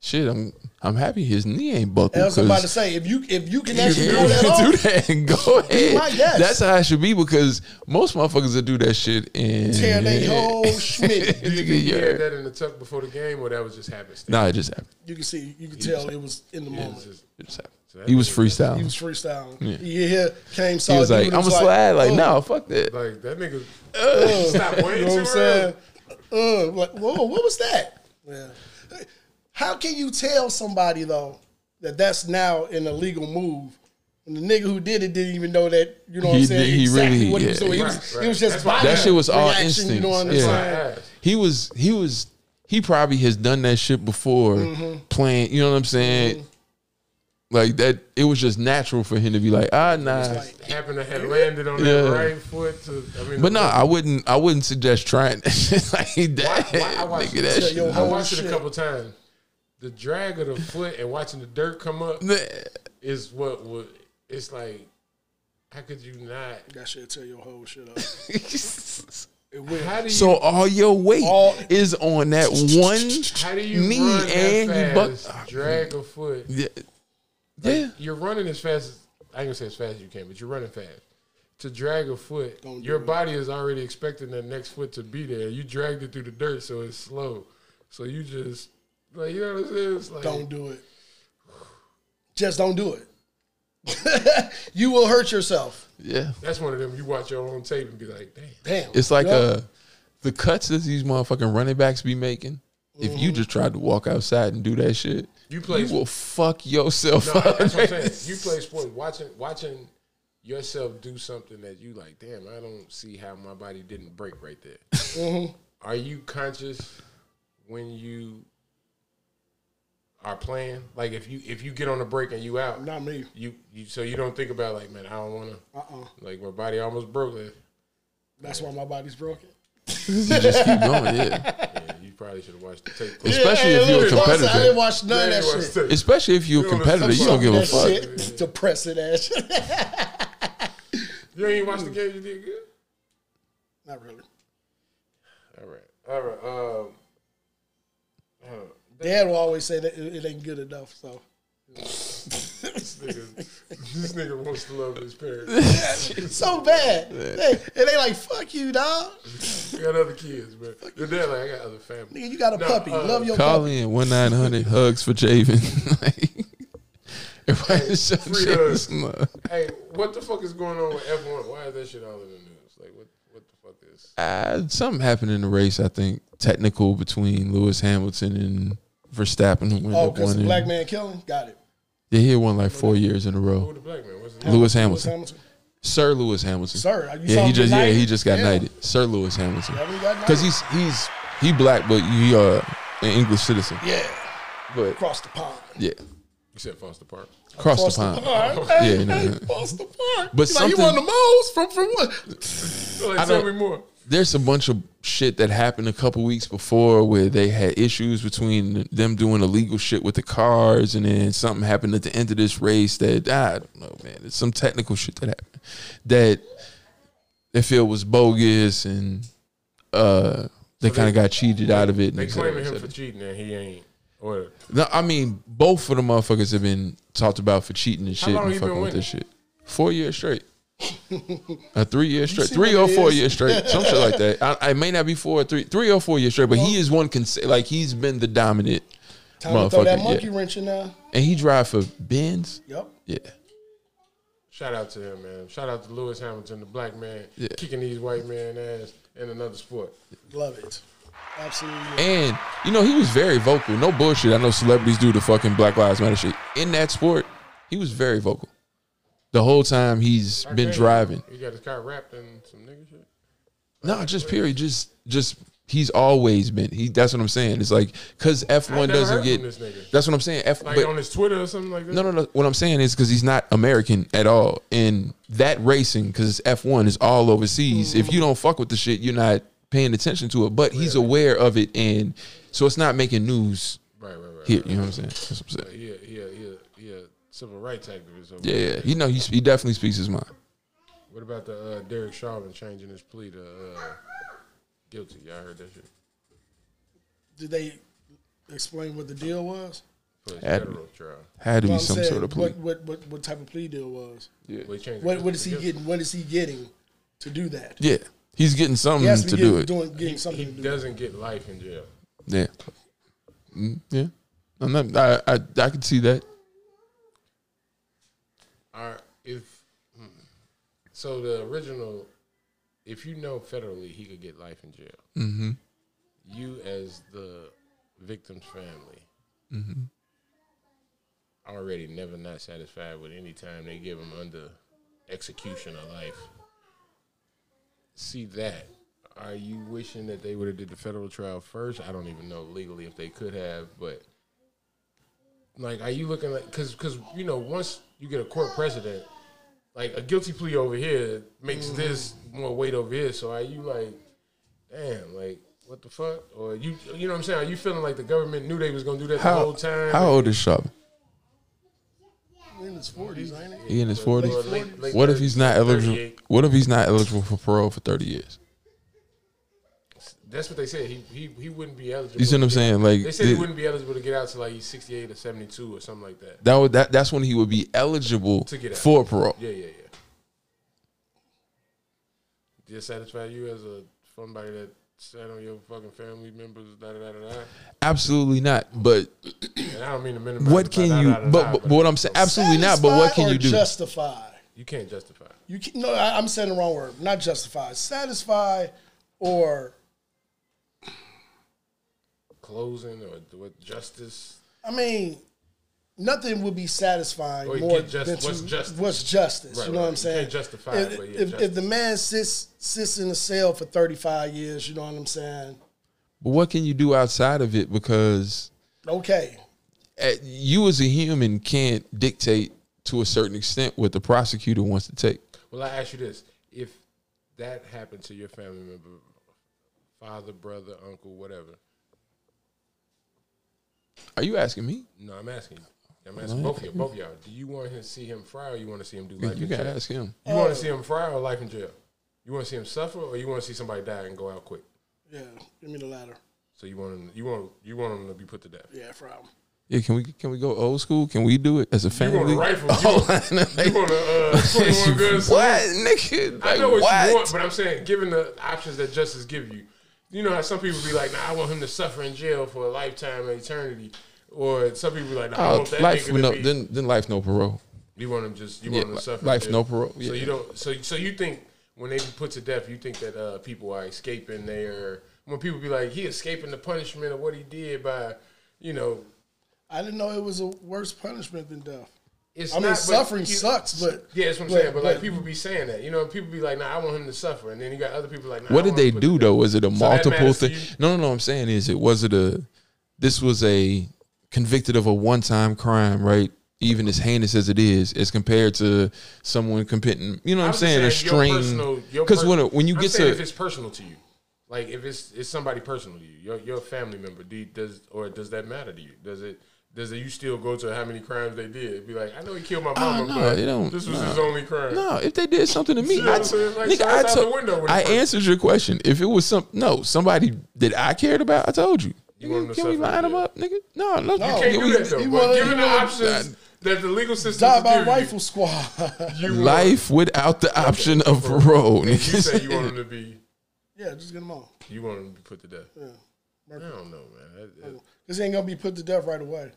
Shit, I'm I'm happy his knee ain't buckled. I was about to 'cause say if you if you can actually can pull that off, [laughs] do that and go ahead. my guess. That's how it should be because most motherfuckers that do that shit and tear they whole [laughs] schmidt. Did you Nigga, think he had that in the tuck before the game, or that was just happenstance? Nah, it just happened. You can see, you can tell it was in the It moment. was just- It just happened. that He was nigga- He was freestyling. You hear came saw He was like, I'm a was slide. Like, "Oh." no, fuck that. Like that nigga Uh, stop way [laughs] You know what I'm saying? Uh, like, whoa, what was that? Yeah. How can you tell somebody though that that's now an illegal move? And the nigga who did it didn't even know that. You know what He I'm saying? did- he exactly really- what he yeah. was doing. He was, right. he was just That's That shit was all instinct. You know what I'm Yeah. saying? He was he was he probably has done that shit before Mm-hmm. playing. You know what I'm saying? Like that, it was just natural for him to be like, ah, nah. like- Happened to have landed on Yeah. that right foot. To, I mean, but no, I wouldn't. I wouldn't suggest trying [laughs] that shit like that. Why- why- I watched Nigga, it. that shit. yo, I whole watched it a couple times. The drag of the foot and watching the dirt come up is what would. It's like, how could you not? That shit tear your whole shit up. [laughs] It will. How do you? so all your weight All- is on that one how do you knee run and that you buck. Drag a foot. Yeah, Like, yeah. You're running as fast as I ain't gonna say as fast as you can, but you're running fast. To drag a foot, Don't do your it. body is already expecting that next foot to be there. You dragged it through the dirt, so it's slow. So you just like you know what I'm saying? It's like Don't do it. Just don't do it. [laughs] you will hurt yourself. yeah. that's one of them. You watch your own tape and be like, damn. Damn. It's like Yup. uh the cuts that these motherfucking running backs be making. If Mm-hmm. you just tried to walk outside and do that shit, You play. you will fuck yourself no, up. that's what I'm saying. [laughs] You play sports, watching watching yourself do something that you like. Damn, I don't see how my body didn't break right there. Mm-hmm. Are you conscious when you are playing? Like if you if you get on a break and you out, Not me. you you so you don't think about like, man, I don't want to. Uh-uh. Like my body almost broke. Like, That's why my body's broken. [laughs] you just keep going, yeah. yeah, you probably should have watched the tape. Especially Yeah, if you're a look, I competitor. didn't watch none of that you shit. Especially if you're a You don't competitor, you don't give a fuck. shit. [laughs] Depressing ass shit. [laughs] You ain't watched the game. You did good. Not really. All right, all right. Um, uh, Dad will always say that it, it ain't good enough. So this nigga, this nigga wants to love his parents. it's [laughs] so bad. They, and they like, fuck you, dog. I got other kids, but your dad like I got other family. Nigga, you got a No, puppy. uh, Love your Call puppy. in one nine hundred hugs for Javen. [laughs] Everybody just show free hugs. love. Hey, what the fuck is going on with F one? Why is that shit all in the news? Like what? What the fuck is? Uh, something happened in the race. I think technical between Lewis Hamilton and Verstappen. Who ended Oh, up because winning. black man killing? Got it. Yeah, he had won like four years in a Who row. the black man? What's his name? Lewis Lewis Hamilton, Hamilton. Sir Lewis Hamilton. Sir, you saw yeah, he just get yeah he just got Damn. knighted. Sir Lewis Hamilton. Haven't he got knighted? Because he's he's he black, but he uh an English citizen. Yeah, But across the pond. yeah, You said Foster Park. across, the pond. Hey, Yeah, no, hey, no. across the pond. [laughs] But He's like, you something- won the most from from what? Like, tell don't- me more. there's a bunch of shit that happened a couple weeks before where they had issues between them doing illegal shit with the cars, and then something happened at the end of this race that I don't know, man. It's some technical shit that happened that they feel was bogus, and uh, they So kind of got cheated out of it. and They claiming him for cheating and he ain't. Or No, I mean, both of the motherfuckers have been talked about for cheating and shit and fucking with this shit. Four years straight. A three years straight, three or four years straight, [laughs] some shit like that. I, I may not be four or three, three or four years straight, but he is one. Cons- like he's been the dominant Time to throw that monkey Yeah. wrench in there. And he drive for Benz. Yep. Yeah, shout out to him, man. Shout out to Lewis Hamilton, the black man, Yeah. kicking these white man ass in another sport. Love it. Absolutely. and you know he was very vocal. No bullshit. I know celebrities do the fucking Black Lives Matter shit in that sport. He was very vocal the whole time he's been driving. He got his car wrapped in some nigga shit. No, just period. Just just he's always been. He that's what I'm saying. It's like because F one doesn't get. from this nigga. That's what I'm saying. F Like but on his Twitter or something like that. no no no. What I'm saying is because he's not American at all, and that racing because F one is all overseas. If you don't fuck with the shit, you're not paying attention to it. But he's aware of it, and so it's not making news Right, right, right. here. You know what I'm saying? That's what I'm saying. Yeah. Civil rights activist. over Yeah, there. yeah. You know, he he definitely speaks his mind. What about the uh, Derek Chauvin changing his plea to uh, guilty? Y'all heard that shit? Did they Explain what the deal was. for his Had- federal trial. Had to Well, be I'm some saying, sort of plea. What, what what what type of plea deal was? Well, he changed What it. what is he Because getting? What is he getting to do that? Yeah, he's getting He something has to, to be do getting, it. doing getting He, something he to do. doesn't get life in jail. Yeah, Mm, yeah. I'm not. I I, I can see that. If hmm. so, the original, if you know federally he could get life in jail, Mm-hmm. you as the victim's family Mm-hmm. already never not satisfied with any time they give him under execution of life. See that. Are you wishing that they would have did the federal trial first? I don't even know legally if they could have, but like, are you looking like because because you know once you get a court precedent, like a guilty plea over here makes mm-hmm. this more weight over here. So are you like, damn, like what the fuck? Or you you know what I'm saying? Are you feeling like the government knew they was gonna do that the whole time? how old is Sharp? in his forties, ain't he? He in his forties. Late- late What if he's not eligible? What if he's not eligible for parole for thirty years? That's what they said. He he, he wouldn't be eligible. You see what I'm to get- saying? Like They said he wouldn't be eligible to get out till like he's 68 or 72 or something like that. that would that that's when he would be eligible To get out. for parole. Yeah, yeah, yeah. Did it satisfy you as a somebody that sat on your fucking family members? Da da da da. da? Absolutely not. But And I don't mean to minimize. what can da, you? da, da, da, But, but what I'm saying, absolutely not. But what can you do? Justify. you can't justify. You can, no, I, I'm saying the wrong word. Not justify. Satisfy or Closing or what justice? I mean, nothing would be satisfying Or more just- than what's to- justice? what's justice. Right, you know right. what I'm You saying? can't justify if, it, but yeah, if, if the man sits sits in a cell for 35 years, you know what I'm saying? But what can you do outside of it? Because Okay, uh, you as a human can't dictate to a certain extent what the prosecutor wants to take. Well, I ask you this: If that happened to your family member, father, brother, uncle, whatever. Are you asking me? No, I'm asking you. I'm asking both of you, both of y'all. Do you want to see him fry, or you want to see him do life You in gotta jail? ask him. You want to see him fry or life in jail? You want to see him suffer, or you want to see somebody die and go out quick? yeah, give me the latter. So you want him, you want you want him to be put to death. Yeah, problem. Yeah, can we can we go old school? Can we do it as a You family? want a rifle? [laughs] You want, you want a uh, [laughs] 21 gun what, nigga? I know what, what? you want, but I'm saying, given the options that justice give you, you know how some people be like, "Nah, I want him to suffer in jail for a lifetime, of eternity," or some people be like, "Nah, I Oh, want that life nigga to no be." then then life no parole. you want him just you Yeah, want him to suffer. in life, no parole, So you don't. So so you think when they be put to death, you think that uh, people are escaping their when people be like, he escaping the punishment of what he did by, you know, I didn't know it was a worse punishment than death. It's I mean, not, suffering you- sucks, but Yeah, that's what I'm but- saying. But, like people be saying that, you know, people be like, "Nah, I want him to suffer," and then you got other people like, nah, What I did they him to put do though? death. Was it a So multiple thing? No, no, no. I'm saying is it was it a this was a convicted of a one time crime, right? Even as heinous as it is, as compared to someone committing, you know what I'm just saying, a your string. Because pers- when when you I'm get to if it's personal to you, like if it's it's somebody personal to you, your your family member, do you- does or does that matter to you? Does it? Does it, you still go to how many crimes they did? Be like, I know he killed my oh, mama, Oh, no, but it don't- this was no. his only crime. No, if they did something to me, I, I'm? Like, nigga, I, out to- the window I answered your question. If it was some no somebody that I cared about, I told you. You Nigga, can we suffer, line them up, nigga? No, look, No. You can't Yeah, do we- that though. you But wanna- given the wanna- options that the legal system Die by give rifle squad. you, you [laughs] want- life without the option of parole. And you say you want him to be, yeah, just get him on. you want him to be put to death. Yeah. I don't know, man. That- that- This ain't gonna be put to death right away.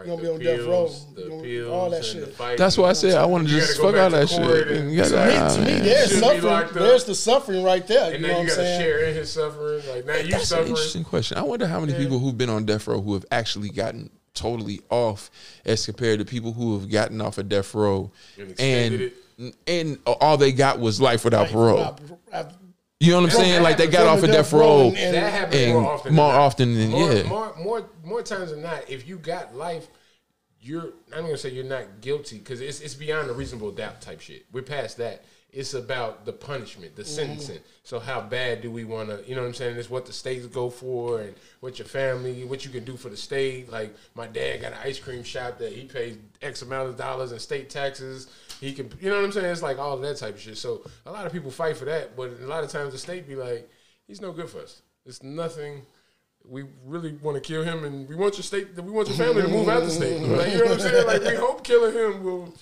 Right, gonna the be on death row. The gonna- pills, all that shit. That's why I said I want to just fuck all that shit. and- You gotta- To me- To me, there's suffering. There's the suffering right there. And you then know you what got I'm to saying? share in his suffering. Like now you That's an interesting question. I wonder how many people who've been on death row who have actually gotten totally off as compared to people who have gotten off of death row And and and all they got was life without parole. I- I- You know what I'm saying? Like they got off of death row and- and- and more often. more than not. often than more, yeah. More, more, more times than not, if you got life, you're. I'm gonna say you're not guilty because it's it's beyond a reasonable doubt type shit. We're past that. It's about the punishment, the sentencing. So how bad do we want to? You know what I'm saying? It's what the states go for, and what your family, what you can do for the state. Like my dad got an ice cream shop that he pays X amount of dollars in state taxes. He can, you know what I'm saying? It's like all of that type of shit. So a lot of people fight for that, but a lot of times the state be like, he's no good for us. It's nothing we really want to kill him, and we want your state, we want your family to move out the state. Like, you know what I'm saying? Like, we hope killing him will,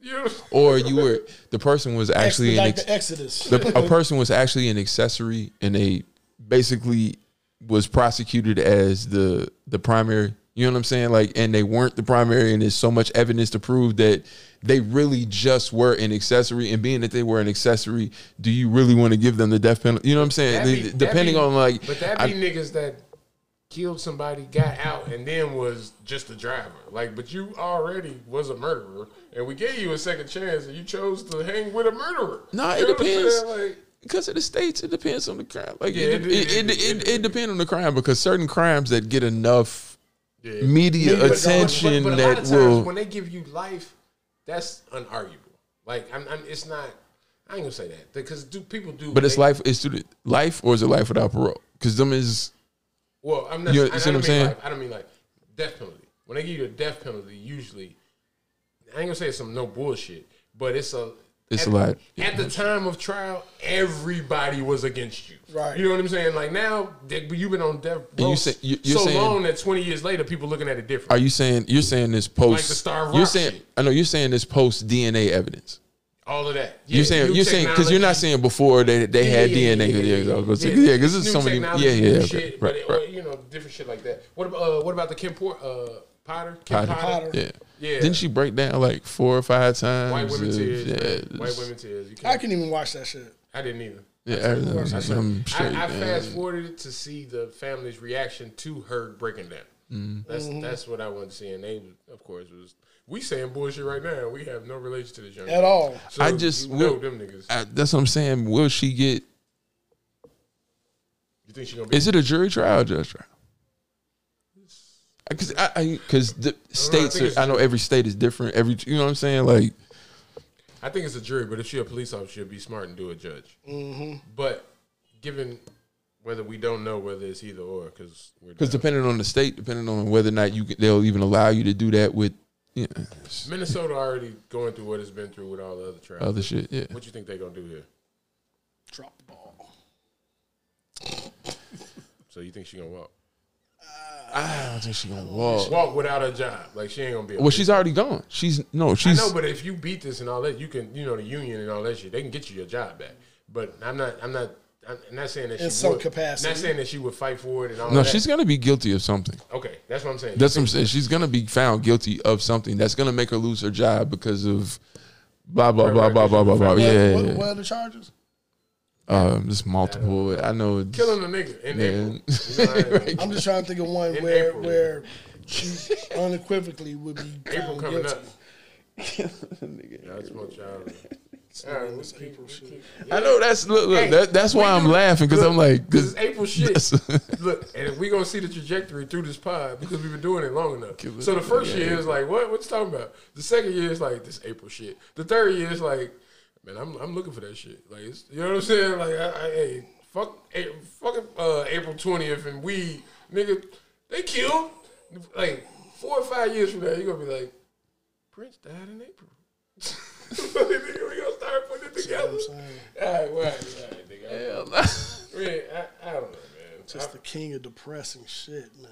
you know. Or you were the person was actually an like ex- the Exodus. the, a person was actually an accessory and they basically was prosecuted as the the primary you know what i'm saying like and they weren't the primary and there's so much evidence to prove that they really just were an accessory and being that they were an accessory do you really want to give them the death penalty you know what i'm saying be- depending be- on like but that I- be niggas that killed somebody, got out, and then was just a driver. Like, but you already was a murderer, and we gave you a second chance, and you chose to hang with a murderer. No, You it know what I'm depends. Like, because of the states, it depends on the crime. Like Yeah, it, it- it, it- it, it- it, it depends on the crime because certain crimes that get enough yeah. media Media attention but, but a lot that of times will. when they give you life, that's unarguable. Like, I'm, I'm, it's not. I ain't gonna say that because do people do? But it's they- life. It's to the life, or is it life without parole? Because them is Well, I'm not. You I, see I what I'm saying? Like, I don't mean like death penalty. When they give you a death penalty, usually I ain't gonna say it's some no bullshit, but it's a. It's at, a lot. At the time of trial, everybody was against you. Right. You know what I'm saying? Like now, that you've been on death you row say- you- you're so saying- long that 20 years later, people looking at it different. Are you saying you're saying this post? Like the Star You're saying shit. I know you're saying this post DNA evidence. All of that. you're saying you're saying because you're not saying before they they Yeah, had yeah, DNA. Yeah, yeah, Yeah, yeah, yeah, yeah. because there's so many. technology, Yeah, yeah, okay, shit, right, but it- right. or, you know, different shit like that. What about uh, what about the Kim Port, uh, Potter? Kim Potter. Potter. Yeah. Yeah. Didn't she break down like four or five times? White women tears. Yeah. White women tears. You I can't. even watch that shit. I didn't either. Yeah, I, I, I, straight, I, I fast forwarded to see the family's reaction to her breaking down. Mm-hmm. That's that's what I wanted to see, and they, of course, was we saying bullshit right now. We have no relation to this young At all. So I just you know will- them niggas. I- that's what I'm saying. Will she get? you think she gonna be? Is it a jury trial, or judge trial? Because I, because the states, think it's are, I know every state is different. Every, you know what I'm saying? Like, I think it's a jury, but if she a police officer, she'll be smart and do a judge. Mm-hmm. But given whether we don't know whether it's either or, because because depending on the state, depending on whether or not you they'll even allow you to do that with, you know, Minnesota already going through what it's been through with all the other trials. other shit. Yeah. What you think they're gonna do here? Drop the ball. So you think she gonna walk? I don't think she's gonna walk. Walk without a job, like she ain't gonna be. Well, she's already gone. She's no, I she's know, but if you beat this and all that, you can, you know, the union and all that shit, they can get you your job back. But I'm not, I'm not, I'm not saying that In she some would, capacity. Not saying that she would fight for it and all no, that. she's gonna be guilty of something. okay. That's what I'm saying. That's what I'm saying. She's gonna be found guilty of something that's gonna make her lose her job because of blah blah Right, blah right, blah blah blah blah. What, Yeah, what, yeah, what yeah. are the charges? Um, just multiple. I know. it's- killing a nigga in Yeah. April. You know I mean? I'm just trying to think of one In where April. where she unequivocally would be April coming guilty. up. Y'all smoke y'all. All right, let's keep, April shit. keep- I know that's look. look Hey, that, that's why I'm do- laughing because I'm like, This is April shit. [laughs] Look, and we gonna see the trajectory through this pod because we've been doing it long enough. So the first year is like, what? What you talking about? The second year is like this April shit. The third year is like, man, I'm I'm looking for that shit. Like, it's, you know what I'm saying? Like, I, I, hey, fuck, A- fucking uh, April twentieth, and we nigga, they killed. Like four or five years from now, you're gonna be like, Prince died in April. [laughs] we gonna start putting it together. I'm saying. All right, well, all right, nigga. Man, I, I don't know, man. Just the king of depressing shit, man.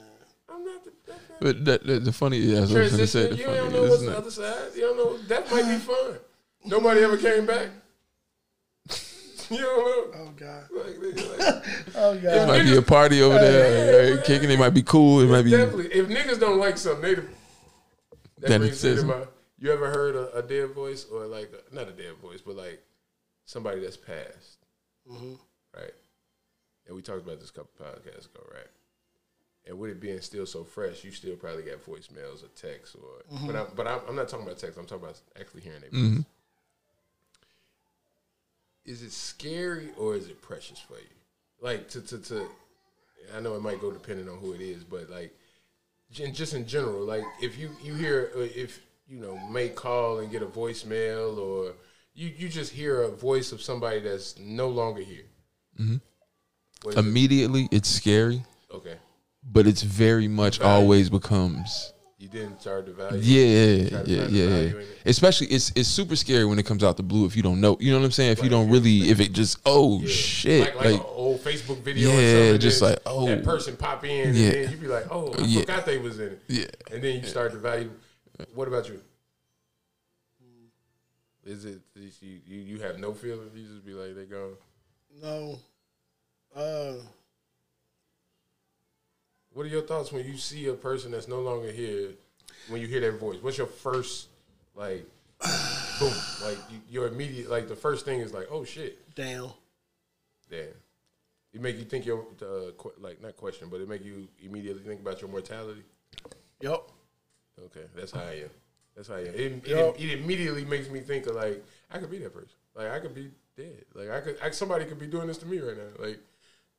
I'm not the. That's not but the, the, the funny. Yeah, I was gonna say. The You funny. don't know what's the other side. You don't know. That might be [sighs] fun. Nobody ever came back. [laughs] you don't know. Oh god. Like, nigga, like, [laughs] Oh god. It might be a party over there, Yeah, kicking. It might be cool. It might be. definitely. If niggas don't like something, they. That Then it to says- my. You ever heard a, a dead voice or like a, not a dead voice, but like somebody that's passed, mm-hmm. right? And we talked about this a couple podcasts ago, right? And with it being still so fresh, you still probably got voicemails or texts or. Mm-hmm. But I'm, but I'm, I'm not talking about text. I'm talking about actually hearing their mm-hmm. voice. Is it scary or is it precious for you? Like to to to. I know it might go depending on who it is, but like just in general, like if you you hear uh, if you know may call and get a voicemail or you you just hear a voice of somebody that's no longer here. What is it? Immediately, it's scary, Okay, but it's very much Value. always becomes. You didn't start the value. Yeah, Try to yeah, yeah, yeah. it. Especially, it's it's super scary when it comes out the blue if you don't know. You know what I'm saying? If you don't really, if it just, oh Yeah. shit, like, like, like, an old old Facebook video. or Yeah, something, just like, oh. that person pop in, Yeah. and then you be like, oh, I Yeah. forgot they was in it. Yeah. and then you start to value. What about you? Is it is you, you you have no feelings? You just be like they gone. No. Uh, What are your thoughts when you see a person that's no longer here? When you hear their voice, what's your first like? [sighs] boom! Like you, your immediate like the first thing is like, oh shit, damn. damn. It make you think your uh, que- like not question, but it make you immediately think about your mortality. Yup. Okay, that's how I am. That's how I am. It, it, it immediately makes me think of like I could be that person. Like I could be dead. Like I could. I, somebody could be doing this to me right now. Like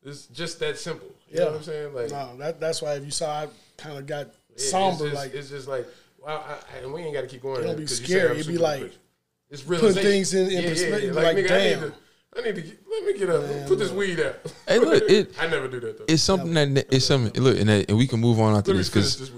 it's just that simple. You Yeah. know what I'm saying? Like No, that, that's why if you saw, I kind of got Yeah, somber. It's just, like it's just like, well, I, I, and we ain't got to keep going. Don't there be 'cause scary. It'd be like rich. it's putting things in- in perspective, like, nigga, damn. I need to, I need to get, let me get up, put this weed out. Hey, look, it- [laughs] I never do that though. It's something that it's something. Look, and, that, and we can move on after let this because.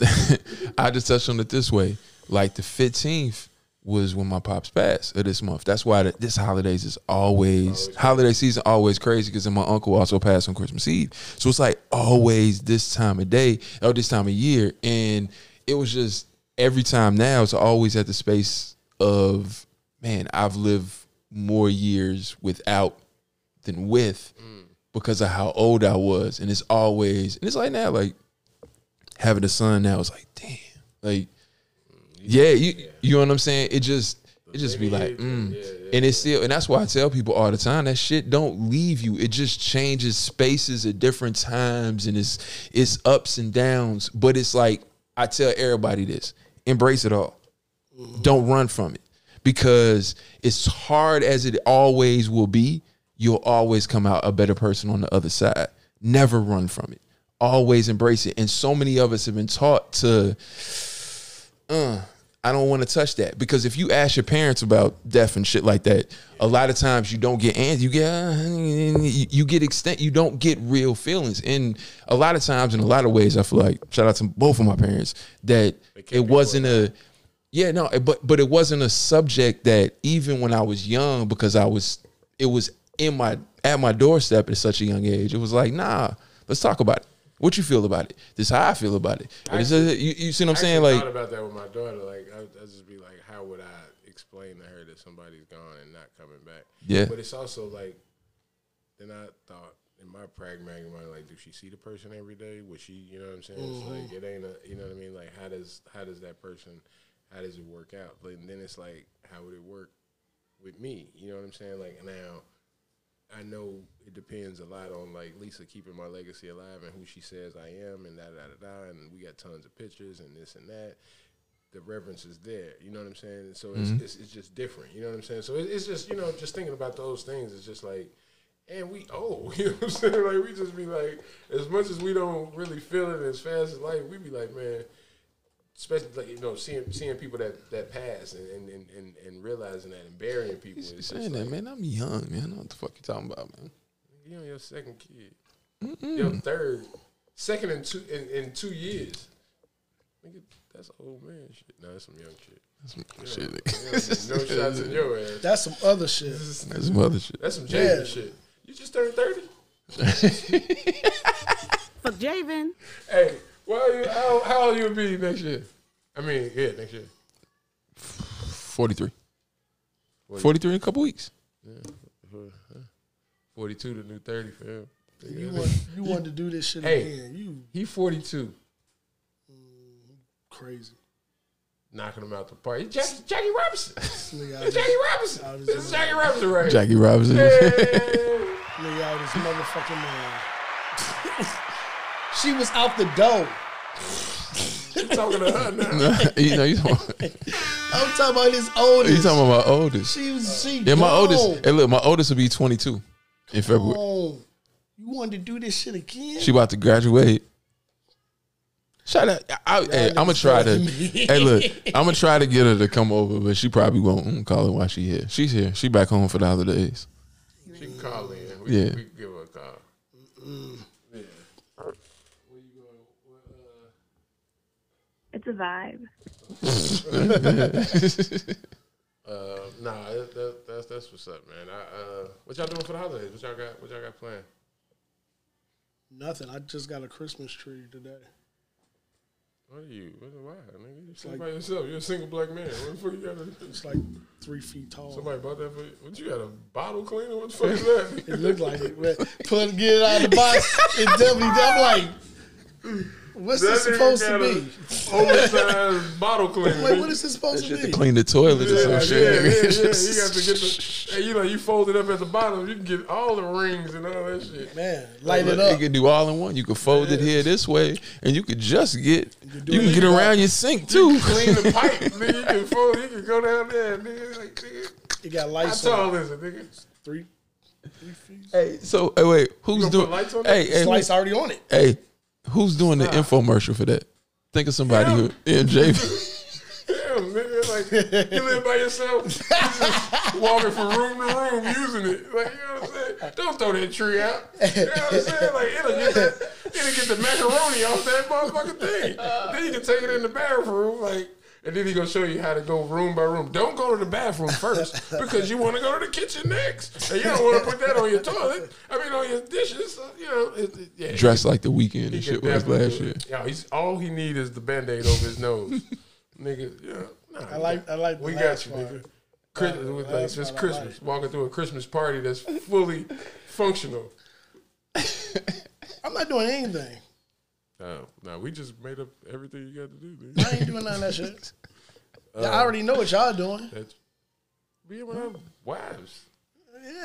[laughs] I just touched on it this way. Like the fifteenth was when my pops passed of this month. That's why the, this holidays is always holiday season always crazy because then my uncle also passed on Christmas Eve. So it's like always this time of day or this time of year, and it was just every time now it's always at the space of man. I've lived more years without than with because of how old I was, and it's always and it's like now like having a son now it's like damn like yeah you you know what i'm saying? It just it just be like mm. and it's still and that's why i tell people all the time that shit don't leave you. It just changes spaces at different times and it's it's ups and downs. But it's like i tell everybody this embrace it all. Don't run from it. Because as hard as it always will be you'll always come out a better person on the other side. Never run from it. Always embrace it. And so many of us have been taught to uh, I don't want to touch that because if you ask your parents about death and shit like that, a lot of times you don't get answers. You get uh, you get extent. You don't get real feelings, and a lot of times, in a lot of ways, I feel like shout out to both of my parents that it wasn't a yeah no, but but it wasn't a subject that even when I was young because I was it was in my at my doorstep at such a young age. It was like nah, let's talk about it. What you feel about it? This is how I feel about it. And it's a- you, you see what I'm I saying? actually Like thought about that with my daughter. Like I, I just be like, how would I explain to her that somebody's gone and not coming back? Yeah. But it's also like, then I thought in my pragmatic mind, like, do she see the person every day? Would she, you know what I'm saying? It's mm-hmm. like it ain't a, you know what I mean? Like, how does how does that person, how does it work out? But then it's like, how would it work with me? You know what I'm saying? Like now. I know it depends a lot on like Lisa keeping my legacy alive and who she says I am and da da da da and we got tons of pictures and this and that. The reverence is there, you know what I'm saying? And so it's, mm-hmm. it's it's just different, you know what I'm saying? So it, it's just you know just thinking about those things. It's just like, and we oh, [laughs] you know what I'm saying? Like we just be like, as much as we don't really feel it as fast as life, we be like, man, especially like you know seeing seeing people that that pass and and, and, and, and realizing that and burying people. you It's just saying that, like, man. I'm young, man. I know what the fuck you talking about, man. You on your second kid. Your third, second in two in, in two years. Nigga, that's old man shit. No, that's some young shit. That's some shit. Yeah, no [laughs] shots in your ass. That's some other shit. That's some other shit. That's some Jaden Yeah. shit. You just turned thirty. [laughs] Fuck Javen. Hey, well, you, how how old you be next year? I mean, yeah, next year. 43. 43 in a couple weeks. Yeah. Forty two to new thirty for him. You want you wanted to do this shit Hey. again. You He forty two. Mm, crazy. Knocking him out the park. He's Jackie, Jackie Robinson. [laughs] It's Jackie Robinson. I was This is Jackie Robinson right here. Jackie Robinson. Yeah. nigga out this motherfucking man. She was out the door. You talking to her now? [laughs] you know, you talking, I'm talking about his oldest. you talking about my oldest. She was she Yeah, my gone. oldest. Hey, look, my oldest will be 22 in February. Oh, you wanted to do this shit again? She about to graduate. Shout out. I, hey, I'm gonna try to. hey, look, [laughs] I'm gonna try to get her to come over, but she probably won't. I'm call her while she here. She's here. She back home for the holidays. She can call in. We, Yeah. we give her a call. Yeah. Where you going? What, uh, It's a vibe. Uh, [laughs] nah, that, that, that's that's what's up, man. I, uh, what y'all doing for the holidays? What y'all got? What y'all got planned? Nothing. I just got a Christmas tree today. What are you? What, why, nigga? You sit like- by yourself. You're a single black man. What the fuck you got to It's like three feet tall. Somebody bought that for you? What you got, a bottle cleaner? What the fuck is that? [laughs] It looked like it. but Put get it out of the box. It definitely. I'm like, what's That this supposed to got a be? Oversized bottle cleaner. Like, what is this supposed to be? To clean the toilet or Yeah, some yeah, shit. yeah, nigga. yeah. [laughs] You got to get the, hey, you know, you fold it up at the bottom, you can get all the rings and all that shit. Man, light it up. You can do all in one. You can fold it here this way, and you could just get. You, do can get like around your sink too. Clean the [laughs] pipe, nigga. You can fold, you can go down there, nigga. Like, nigga, It got how lights tall on. it. is it, nigga? Three, three feet. hey, so hey, wait, who's doing? put lights hey, it? hey, who- Lights already on it. hey, who's doing the infomercial for that? Think of somebody who, yeah, JV. Damn, nigga, like you live by yourself, you just walking from room to room using it. Like, you know what I'm saying? Don't throw that tree out. You know what I'm saying? Like, it'll get that, it'll get the macaroni off that motherfucking thing. Then you can take it in the bathroom, like, and then he gonna show you how to go room by room. Don't go to the bathroom first [laughs] because you want to go to the kitchen next, and you don't want to put that on your toilet. I mean, on your dishes. So, you know, it, it, yeah. Dressed like the Weeknd He and shit was last year. Yeah, he's all he need is the band aid over his nose. [laughs] nigga, yeah. Nah, I like. I like. The we got you, part. nigga. Christmas, the with like last just Christmas. like. Walking through a Christmas party that's fully functional. [laughs] I'm not doing anything. No, no, we just made up everything you got to do. Nigga. I ain't doing none of that shit. Uh, Yeah, I already know what y'all doing. That's being around wives.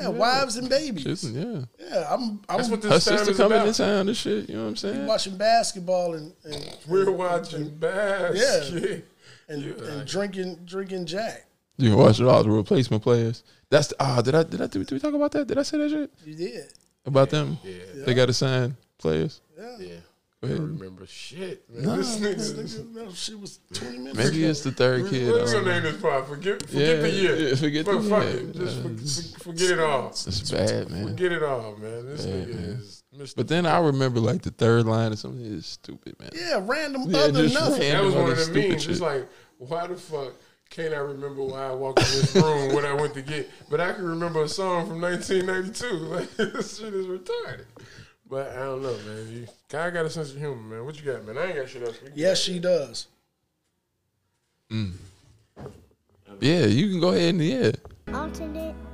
Yeah, wives and babies. Just, yeah. Yeah, I'm. That's I'm what Her this time sister is coming about. in town and shit. You know what I'm saying? watching basketball and and, We're watching basket. and, You and right. drinking drinking Jack. You can watch all the replacement players. That's the, ah. did I did I did we talk about that? Did I say that shit You did. about them? Yeah, They got to sign players. yeah. Go I don't remember shit, man. This nigga. Nigga, shit was 20 minutes Maybe ago. it's the third kid. What we um, name this part? Forget, forget Yeah, the year. yeah, forget But the fuck year. it. Just Uh, for- forget it all. It's bad, man. Forget it all, man. This Yeah, nigga man. is Mr. But then I remember like the third line or something is stupid, man. Yeah, random Yeah, other nothing. that was one of the memes. shit. It's like, why the fuck can't I remember why I walked in this room what I went to get? But I can remember a song from 1992. [laughs] Like this shit is retarded. But I don't know, man. You, God got a sense of humor, man. What you got, man? I ain't got shit else. Yes, go. she does. Yeah, you can go ahead and yeah. Alternate. [laughs]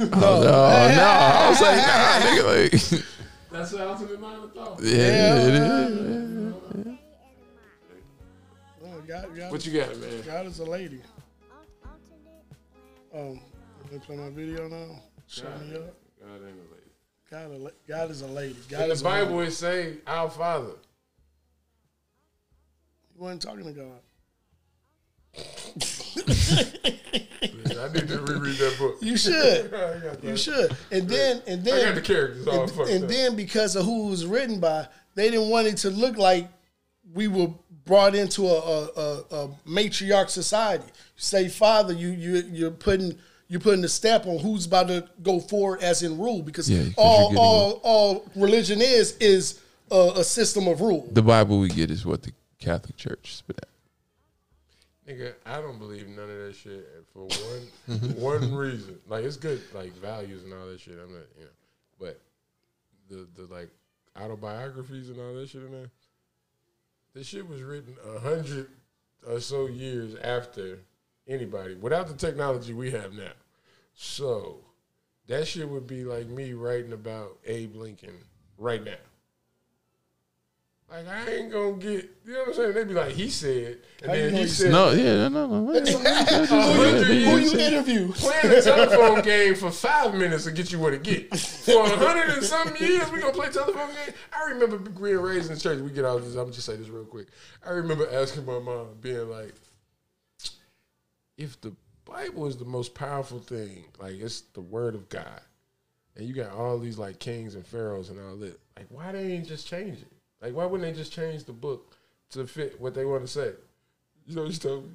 Oh, no, no, I was like, nah, [laughs] nigga, like, That's the alternate line of thought. yeah, yeah, it is. Oh, God, God, What you got, man? God is a lady. Um, let me play my video now. Show me up. God ain't a lady. God, God is a lady. God In the is Bible, woman. it say, "Our Father." You wasn't talking to God. I need to reread that book. You should. [laughs] You should. And then, and then, I got the characters all and, fucked and up. then because of who it was written by, they didn't want it to look like we were brought into a, a, a, a matriarch society. Say, father, you you you're putting you're putting the stamp on who's about to go forward as in rule because Yeah, 'cause all you're all all religion is is a, a system of rule. The Bible we get is what the Catholic Church spit out. Nigga, I don't believe none of that shit for one [laughs] one reason. Like it's good, like values and all that shit. I'm not, you know, but the the like autobiographies and all that shit in there. This shit was written a hundred or so years after anybody, without the technology we have now. So that shit would be like me writing about Abe Lincoln right now. Like I ain't gonna get, you know what I'm saying? They'd be like, he said, and How then he he said, No, yeah, no, no. no. [laughs] hundred Who years you interview? [laughs] playing a telephone game for five minutes to get you what it get. For a hundred and some years, we gonna play telephone game. I remember being raised in the church. We get out of this. I'm just say this real quick. I remember asking my mom, being like, if the Bible is the most powerful thing, like it's the word of God, and you got all these like kings and pharaohs and all that, like why they ain't just change it? Like why wouldn't they just change the book to fit what they want to say? You know what you told me?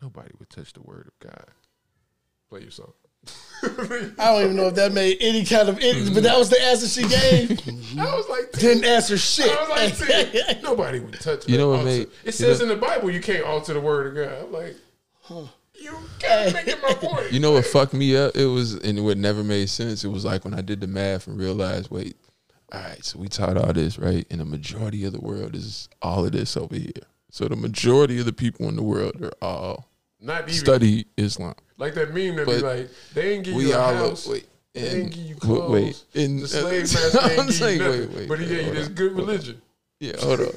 Nobody would touch the word of God. Play your song. [laughs] I don't even know if that made any kind of any, but that was the answer she gave. [laughs] I was like, Didn't answer shit. I was like, [laughs] nobody would touch. You know what alter- made- It says know- in the Bible you can't alter the word of God. I'm like, you gotta my point. You know what fucked me up? It was, and it never made sense. It was like when I did the math and realized, wait, all right, so we taught all this, right? And the majority of the world is all of this over here. So the majority of the people in the world are all Not even study Islam. like that meme that be like, they ain't give We you a all house. wait. They didn't give you clothes. wait, and the [laughs] slave master I'm ain't give you nothing, wait, wait, but he gave you this good religion. Yeah, hold up.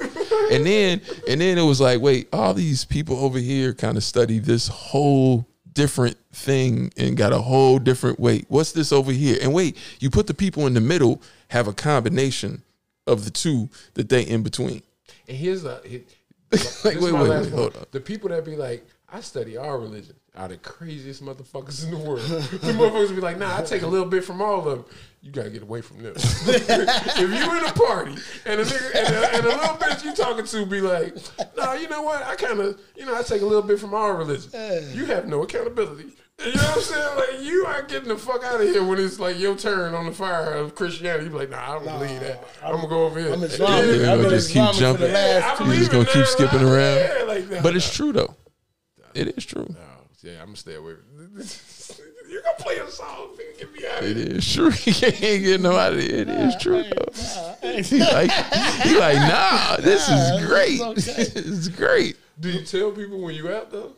and then and then it was like, wait, all these people over here kind of study this whole different thing and got a whole different wait. What's this over here? And wait, you put the people in the middle have a combination of the two that they in between. And here's a here, [laughs] Like, wait, wait, wait, hold on. The people that be like, I study our religion are the craziest motherfuckers in the world. [laughs] the motherfuckers be like, nah, I take a little bit from all of them. You gotta get away from them. [laughs] if you in a party and a nigga and a, and a little bitch you talking to be like, nah, you know what? I kind of, you know, I take a little bit from our religion. You have no accountability. You know what I'm saying? Like you are getting the fuck out of here when it's like your turn on the fire of Christianity. You be like, nah, I don't believe that. I'm, gonna go over here. I'm Islamic. Yeah, I've just keep Islamic for jumping. last I two just gonna keep skipping Like, around. Yeah, like that. But it's true though. It is true. Oh, yeah, I'm gonna stay away. [laughs] You're gonna play a song, nigga. Get me out of It here. is true. He can't get no out of it. It is true though. [laughs] He like he like, nah, this is great. [laughs] This is great. Do you tell people when you out though?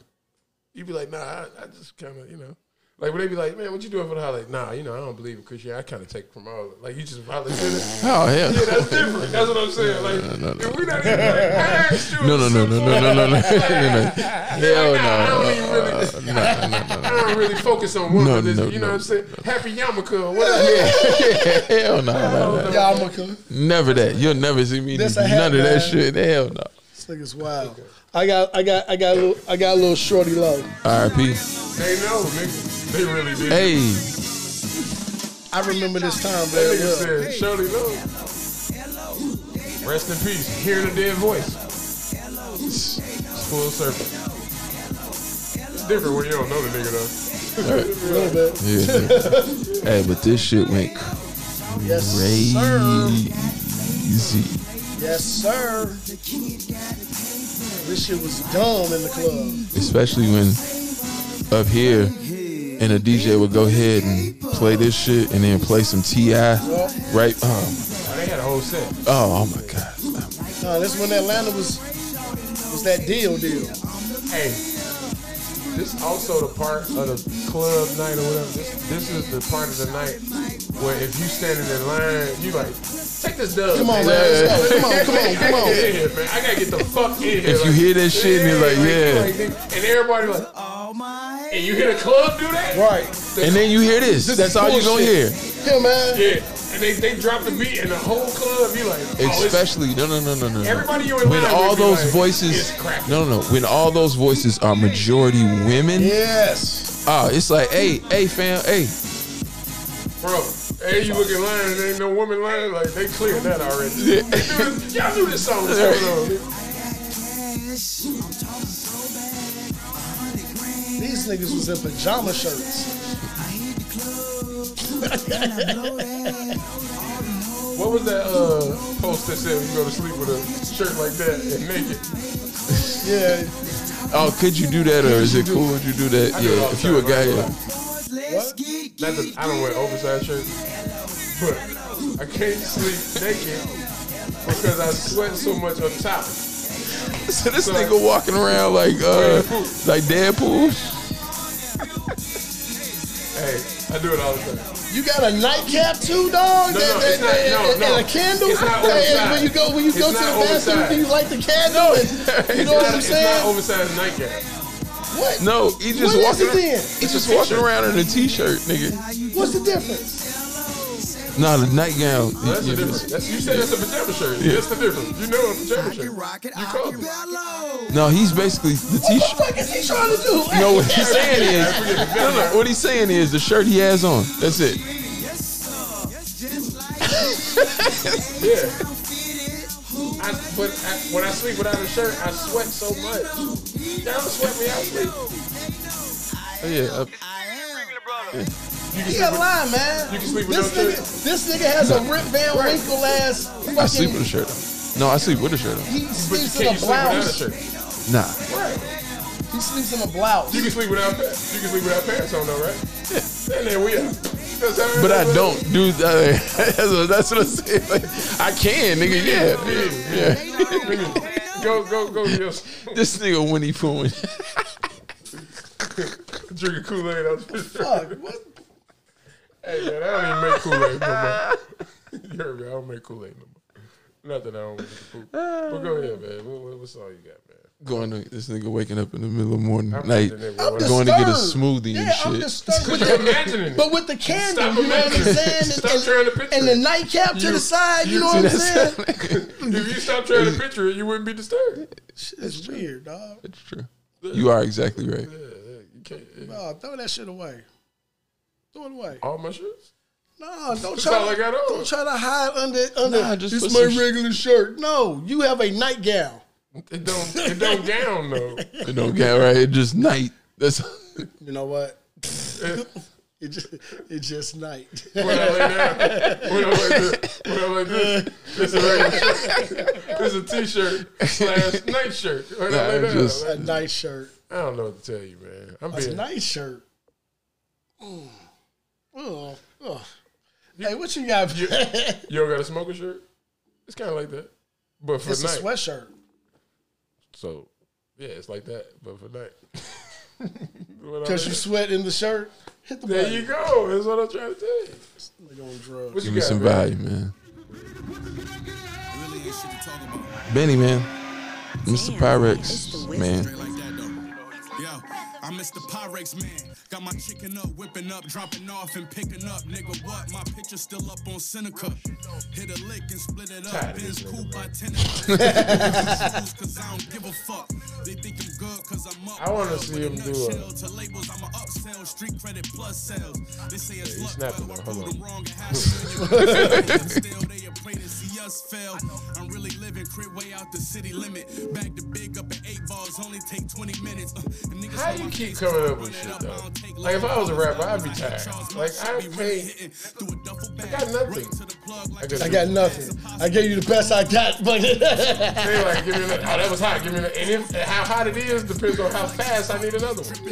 You be like, nah, I, I just kind of, you know, like, when they be like, man, what you doing for the holiday? Nah, you know, I don't believe in Christianity. I kind of take from all, like, you just violated it. Oh, yeah. Yeah, that's different. That's what I'm saying. Like, no, no, no. if we not even, like, No, no, no, no, no, no, no, no. Hell no. I don't even really, uh, no, no, no. I don't focus on one no, of no, you know no, what I'm saying? No. Happy Yamaka. or whatever. Yeah. Hell no. no, no. Yarmulke. Never that. You'll never see me do none of that shit. Hell no. This nigga's wild. I got, I got, I got, I got a little, I got a little shorty love. R.I.P. They know, nigga. They really did. Hey, I remember this time That very nigga well. said, Shawty Lo. Rest in peace. Hear the dead voice. It's full circle. It's different when you don't know the nigga though. A [laughs] little bit. yeah. hey, but this shit went Yes, sir. crazy. Yes, sir. This shit was dumb in the club. especially when up here and the DJ would go ahead and play this shit and then play some T.I., right? Oh, Oh, they had a whole set. oh, oh my god! No, this when Atlanta was was that deal deal. Hey, this also the part of the club night or whatever. This, this is the part of the night where if you standing in line, you like, take this dub. Come on, man. man. Let's go. Come on, [laughs] come on, come on. Get in here, man. I gotta get the fuck in here. If you hear that shit and you're like, yeah. and everybody like, and you hear the club do that, Right. And then you hear this. That's all you gonna hear. Yeah, man. Yeah, and they, they drop the beat and the whole club, you like, oh, Especially no no no no no. everybody you in When all those like, voices, no no no. When all those voices are majority women, Yes. oh, it's like, hey, hey, fam, hey, Bro, hey, you look in line and ain't no woman line, like they cleared that already. This- [laughs] Y'all knew this song was coming on. [laughs] These niggas was in pajama shirts. What was that uh, post that said you go to sleep with a shirt like that and naked? Yeah. oh, could you do that or is it cool? Would you do that? I do Yeah, if you a guy, right? yeah. Not that I don't wear oversized shirts, but I can't sleep naked because I sweat so much on top. [laughs] So this nigga walking around like uh like Deadpool. Hey, I do it all the time. You got a nightcap too, dog? No, no, it's that- not- no, and, no. and a candle? It's not Hey, and when you go when you It's go to the bathroom, do you light the candle? And, you [laughs] know what I'm it's saying? not oversized nightcap. what? No, he just What is walking. it then? He just It's walking around in a t-shirt, nigga. What's the difference? Nah, the nightgown. Well, that's the yeah, difference. That's, you said that's a pajama shirt. That's the difference. You know a pajama shirt. You called it. No, he's basically the What the t-shirt. fuck is he trying to do? No, what he's saying is, no, no, what he's saying is the shirt he has on. That's it. [laughs] Yeah. I, but I, when I sleep without a shirt, I sweat so much. Y'all don't sweat me out sleep. Oh, yeah, uh, You can He sleep got with, line, man. You can sleep with this no nigga, shirt. this nigga has a Rip Van Winkle ass. Fucking, I sleep with a shirt on. No, I sleep with a shirt on. He sleeps in a sleep a blouse. shirt. Nah, Right. He sleeps in a blouse. You can sleep without pants. You can sleep without pants on though, right? Yeah. And then we out. but I don't do that. [laughs] That's what, that's what I'm saying. Like, I can, nigga. Yeah, yeah. Go, go, go. Just This nigga Winnie Pooh. [laughs] drinking Kool Aid out the Fuck, what? Hey man, I don't even make Kool Aid no more. [laughs] you heard me? I don't make Kool Aid no more. Not that I don't make the poop. But go ahead, man. What, what, what's all you got, man? Going to this nigga waking up in the middle of the morning, I'm night, just a nigga. I'm What- going to get a smoothie yeah, and I'm shit. disturbed with the, imagining it. but with the candle, Stop you know what I'm saying? Stop and, trying to picture and the it. nightcap to You- the side, you, you know what I'm saying? If you stop trying to [laughs] picture it, you wouldn't be disturbed. It's weird, dog. That's true. You are exactly right. Yeah, yeah, you can't. Eh. No, throw that shit away. Throw it away. All my shirts? No, [laughs] don't That's try. all I got on. Don't try to hide under under. Nah, just this put my some sh- regular shirt. No, you have a nightgown. It don't. It don't gown though. [laughs] You know, get right. Eh. [laughs] It just night. That's You know what? it just it's just night. When I lay down, when I like this, when I like this, it's a regular shirt. It's a t-shirt slash night shirt. When Nah, I lay down, just- a nice shirt. I don't know what to tell you, man. I'm A being. nice shirt. Mm. Oh, oh. Hey, what you got? You, you don't got a smoker shirt? It's kind of like that, but for it's a night. sweatshirt. So yeah, it's like that, but for night. [laughs] Because you sweat in the shirt. Hit the There button. you go. That's what I'm trying to tell you. Nigga on you give me got, some man? value, man. Really ain't shit to talk about. Benny, man. Mr. Pyrex, it's man. I miss the Pyrex man. Got my chicken up, whipping up, dropping off and picking up. Nigga, what? My picture still up on Seneca. Hit a lick and split it up. Tired of Benz this coupe by 10 Cause I don't give a fuck. They think I'm good cause I'm up. I wanna see him do nutshell, To labels, I'm a upsell. Street credit plus sales. They say it's luck, well, I them wrong. It [laughs] Still, they to see us fail. I'm really living crib way out the city limit. Back to big up at eight balls, only take 20 minutes. Uh, and niggas How you keep coming up with shit though? I Like if I was a rapper, I'd be tired. Like I paid. hitting through a duffel bag. got nothing. Right to the plug like got I got nothing. I gave you the best I got, but [laughs] They like give me another. Oh, that was hot. Give me another. And if, how hot it is depends on how fast I need another one. [laughs]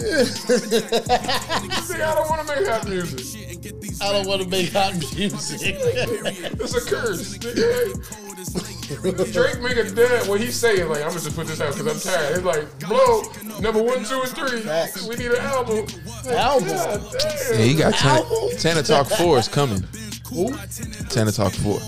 See, I don't want to make hot music. shit and get these I don't want to make hot music. It's a curse. [laughs] nigga. cold as late. Drake make a dad. What he's saying like, I'm gonna just put this out because I'm tired. It's like, blow number one, two, and three. Facts. We need an album. Album. God damn. Yeah, he got Album? Tana, Tana Talk 4 is coming. Tana Talk 4.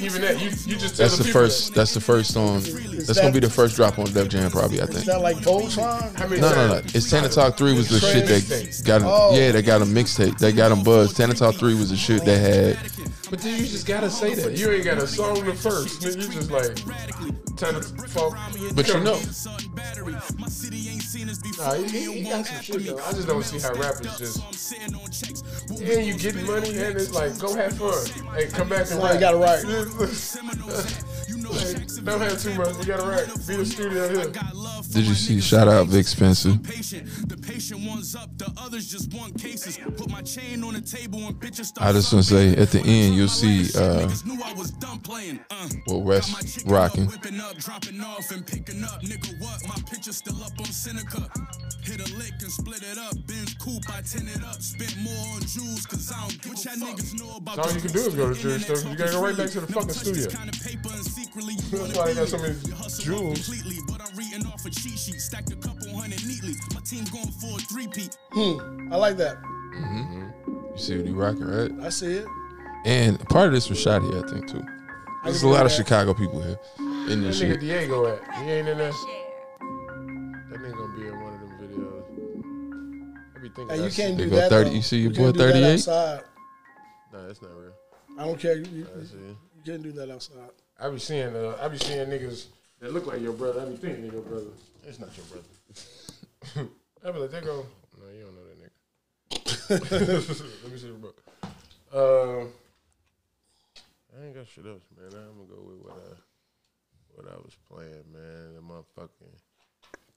Even that, you, you just That's the the people first. That's the first on. That's gonna be the first drop on Def Jam, probably. I Is think. that like Voltron? How many No, no, no. It's Tana Talk 3 was the shit that got him. Oh. Yeah, they got him mixtape. They got him buzzed. Tana Talk 3 was the shit that had. But then you just gotta say that. You ain't got a song the first. Nigga, you just like trying to fuck. But you know, Nah, he, he, got some shit though. I just don't see how rappers just. And you getting money and it's like go have fun. Hey, come back and rap. you gotta write? [laughs] Hey, don't have too much. You gotta rap. Be the studio here. did you see? Shout out Vic Spencer. The patient one's up, the others just want cases. Put my chain on the table and bitches start I just want to say at the end you'll see uh, Niggas knew I was done playing. Uh. well My West rocking. up, whipping up, dropping off and picking up. Nigga, what? My picture still up on Seneca. Hit a lick and split it up. Benz coupe, I tin it up. Spent more on jewels, cause I don't give what y'all know about All you can do is go to jury stuff. You gotta go right back to the fucking studio. Kind of paper and secretly you That's wanna why they got so many jewels. completely, but I'm reading off a cheat sheet. Stacked a couple hundred neatly. My team going for a three-peat. Hmm, I like that. Mm-hmm. You see what he rocking, right? I see it. And part of this was shot here, I think too. There's a lot of that. Chicago people here in That this nigga shit. Diego at? He ain't in there. That nigga gonna be in one of them videos. I be thinking. Hey, you can't do that. 30 though. you see your can't boy do that 38? outside. Nah, that's not real. I don't care. You, you, you can't do that outside. I be seeing. Uh, I be seeing niggas that look like your brother. I be thinking they're your brother. It's not your brother. [laughs] I be like, they go. No, you don't know that nigga. [laughs] Let me see your bro. Uh, I ain't got shit else, man. I'm gonna go with what I what I was playing, man. The motherfucking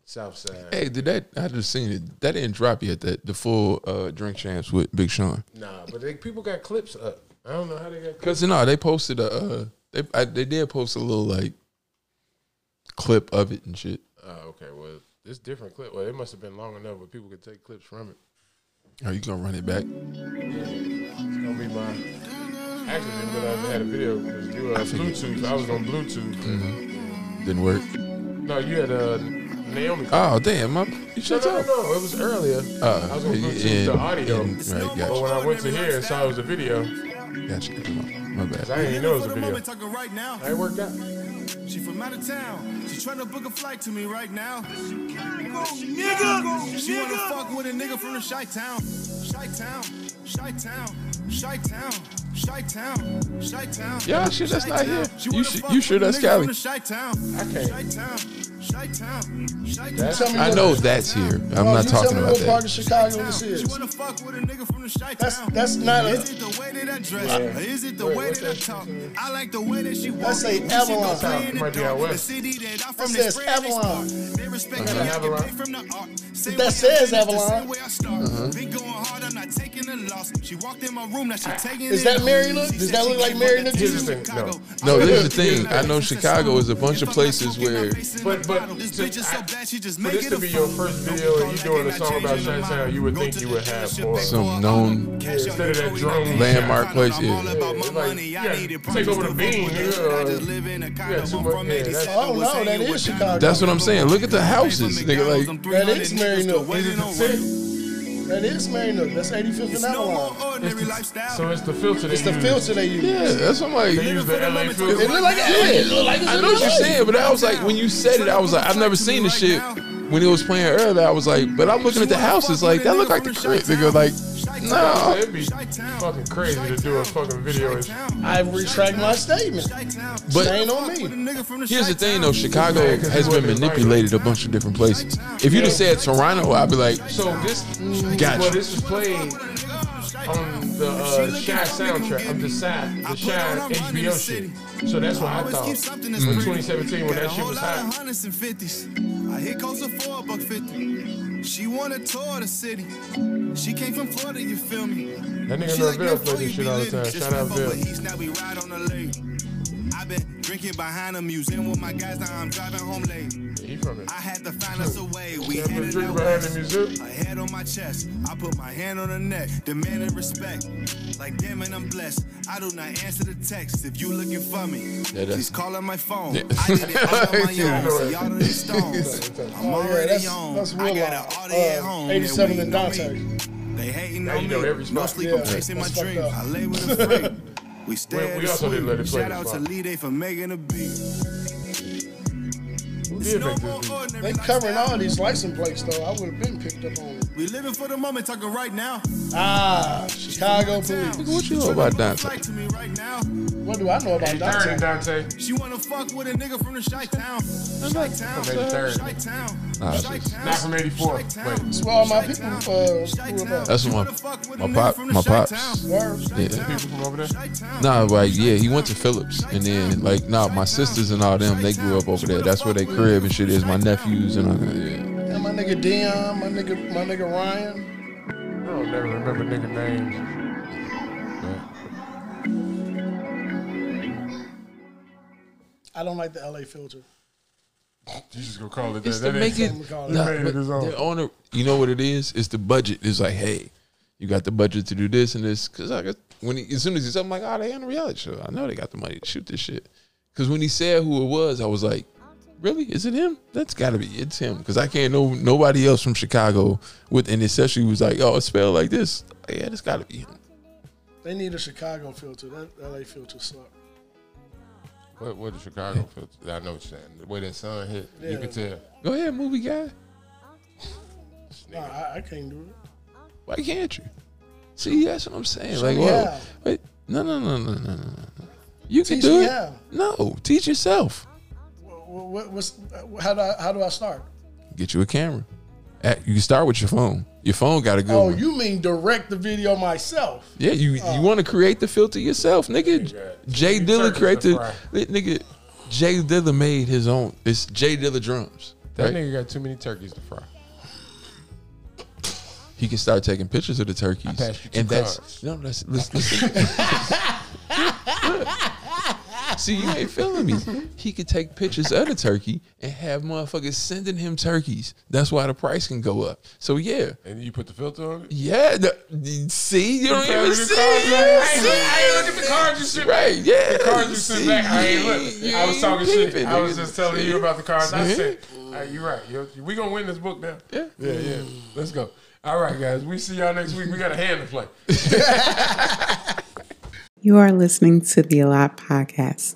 South Side. Hey, did that? I just seen it. That didn't drop yet. That the full uh, drink champs with Big Sean. Nah, but they, people got clips up. I don't know how they got clips. Cause no, they posted a. Uh, they I, they did post a little like clip of it and shit. Oh, okay. Well, it's different clip. Well, it must have been long enough where people could take clips from it. Are you gonna run it back? It's gonna be my. Actually, didn't realize I had a video because you uh, Bluetooth. I was on Bluetooth. Didn't work. No, you had a. uh, Naomi. Oh damn! My, you no, should no, no, talk. no, it was earlier. Uh, I was on Bluetooth in- the audio. in- right, But when I went to here and saw it was a video, Gotcha. My bad. I didn't know it was a For the video. moment, talking right now. I ain't worked out. She from out of town. She trying to book a flight to me right now. Nigga, she wanna fuck with a nigga from the Chi Town. Chi Town, Chi Town, Chi Town, Chi Town, Chi Town. Yeah, shit, that's not here. You wanna should- fuck you sure that's nigga Cali? from the Chi-Town. I can't. That's- Tell I know that's here. I'm not talking about what part that. of Chicago this is. wanna fuck with a nigga from the Chi-Town. That's that's not Is it the way that I dress? Yeah. Is it the Wait, way what's that I talk? shit? I like the way that she walks. That's a We should go Avalon. play in the Might be out. The west. city that I'm from, says Avalon. They respect me, Uh-huh. I get Avalon. from the art. Same That says Avalon. way I start. Uh-huh. Been going hard, I'm not taking a loss. She walked in my room, now she taking Is that off. Marynook? Does that look like came Marynook? the Here's the thing, no. No, this is the thing. I know Chicago is a bunch of places where But but This bitch is so bad, she just for make this it to a be your first video and you doing a song about Chi-Town, you would think you would have more. some known Yeah, instead of that drone landmark place. Yeah. about my Yeah, like. I yeah, take over the bean, I just live in a yeah, condo too much- from yeah, that's- Oh no, that is Chicago. That's what I'm saying. Look at the houses, nigga. Like That is Marynook. Is it the tip? That is Marynook. That's 85th and It's no Avalon. ordinary lifestyle. So it's the filter they It's the use. filter they use. yeah, that's what I'm like. They use the LA filter. It filter. look like it look like it's I know what you're saying, but I was like, when you said it, I was like, I've never seen this shit. When it was playing earlier, I was like, but I'm looking at the houses, like that look like the crib, nigga. Like, no, It'd be fucking crazy to do a fucking video. I retract my statement. but Ain't on me. Here's the thing, though. Chicago has been manipulated a bunch of different places. If you'd have said Toronto, I'd be like, So this, Gotcha. well, this was played on the uh, Chi soundtrack of the Chi, the Chi HBO shit. So that's what I thought. Mm. In 2017 when that shit was hot. hundreds and fifties. I hit Costa for a buck fifty. She wanna tour the city. She came from Florida, you feel me? That nigga She know like Bill North this shit all the time. Shout out Bill. Now we ride on the lake. I been drinking behind a museum with my guys, now I'm driving home late. He from it. I had to find us a way. We Yeah, but headed drink out behind the west. A head on my chest. I put my hand on her neck, demanding respect. Like damn it, I'm blessed. I do not answer the text. If you looking for me, Yeah, that's- please call on my phone. Yeah. I did it all on my [laughs] Yeah. own. See all of these stones. I'm Oh, yeah, already that's- on. that's I got loud. it all day at Uh, home. 87 They and Dante. me. They hating on me. every No sleep, I'm chasing my dreams. I lay with a [laughs] freak. We stay We- at we the also didn't let it play Shout out to. Lee Day for making a beat. They ordinary covering all these license plates though. I would have been picked up on it. We living for the moment, talking right now. Ah, Chicago police. what you know about Dante? Flight to me right now. What do I know about Dante? and Dante. She wanna fuck with a nigga from the Chi Town. Chi Town. From 83rd. Chi Town. Nah, it's Chi just- Town. Not from 84. Wait. That's where all my people uh, grew up. That's my- my pop- my pops. Yeah. People from over there. Nah, like yeah, he went to Phillips, and then like nah, my sisters and all them, they grew up over there. That's where they crib and shit is. My nephews and all that. Yeah. And my nigga Deion, my nigga, my nigga Ryan. I don't never remember nigga names. I don't like the LA filter. You just gonna call it that. It's that to make ain't- it. call it. Nah, He made it his own. the owner, you know what it is? It's the budget. It's like, hey, you got the budget to do this and this. Because I got when he, as soon as he said, I'm like, oh, they on a reality show. I know they got the money to shoot this shit. Because when he said who it was, I was like, really? Is it him? That's got to be it's him. Because I can't know nobody else from Chicago with, and especially was like, oh, it's spelled like this. Yeah, this got to be him. They need a Chicago filter. That LA filter suck. What, what the Chicago [laughs] filter? I know what you're saying. The way that sun hit, you Yeah. can tell. Go ahead, movie guy. Nah. I, I can't do it. Why can't you? See, that's what I'm saying. Show like, me whoa, wait, no, no, no, no, no, no, no. You can Teach do it. how. No, teach yourself. What, what, what's how do I, how do I start? Get you a camera. You can start with your phone. Your phone got a good Oh, one. you mean direct the video myself? yeah, you you oh. want to create the filter yourself, nigga. Yeah. Jay You Dilla created, to fry. li- nigga. J Dilla made his own. It's J Dilla drums. That right? nigga got too many turkeys to fry. He can start taking pictures of the turkeys, passed you two and that's cards. no. That's listen. listen. [laughs] [laughs] [laughs] See, you ain't feeling me. He could take pictures of the turkey and have motherfuckers sending him turkeys. That's why the price can go up. So yeah, And you put the filter on it. yeah. The, see, you don't even see. I ain't look- I ain't look at the cards you sent Right, yeah. The cards you sent See, back. I ain't look. you I was ain't talking shit. peeping, I was nigga. just telling you about the cards I See? sent. Uh, you're right. You're, we gonna win this book now. Yeah. Yeah, yeah. Let's go. All right, guys. We see y'all next week. We got a hand to play. [laughs] [laughs] You are listening to the A Podcast.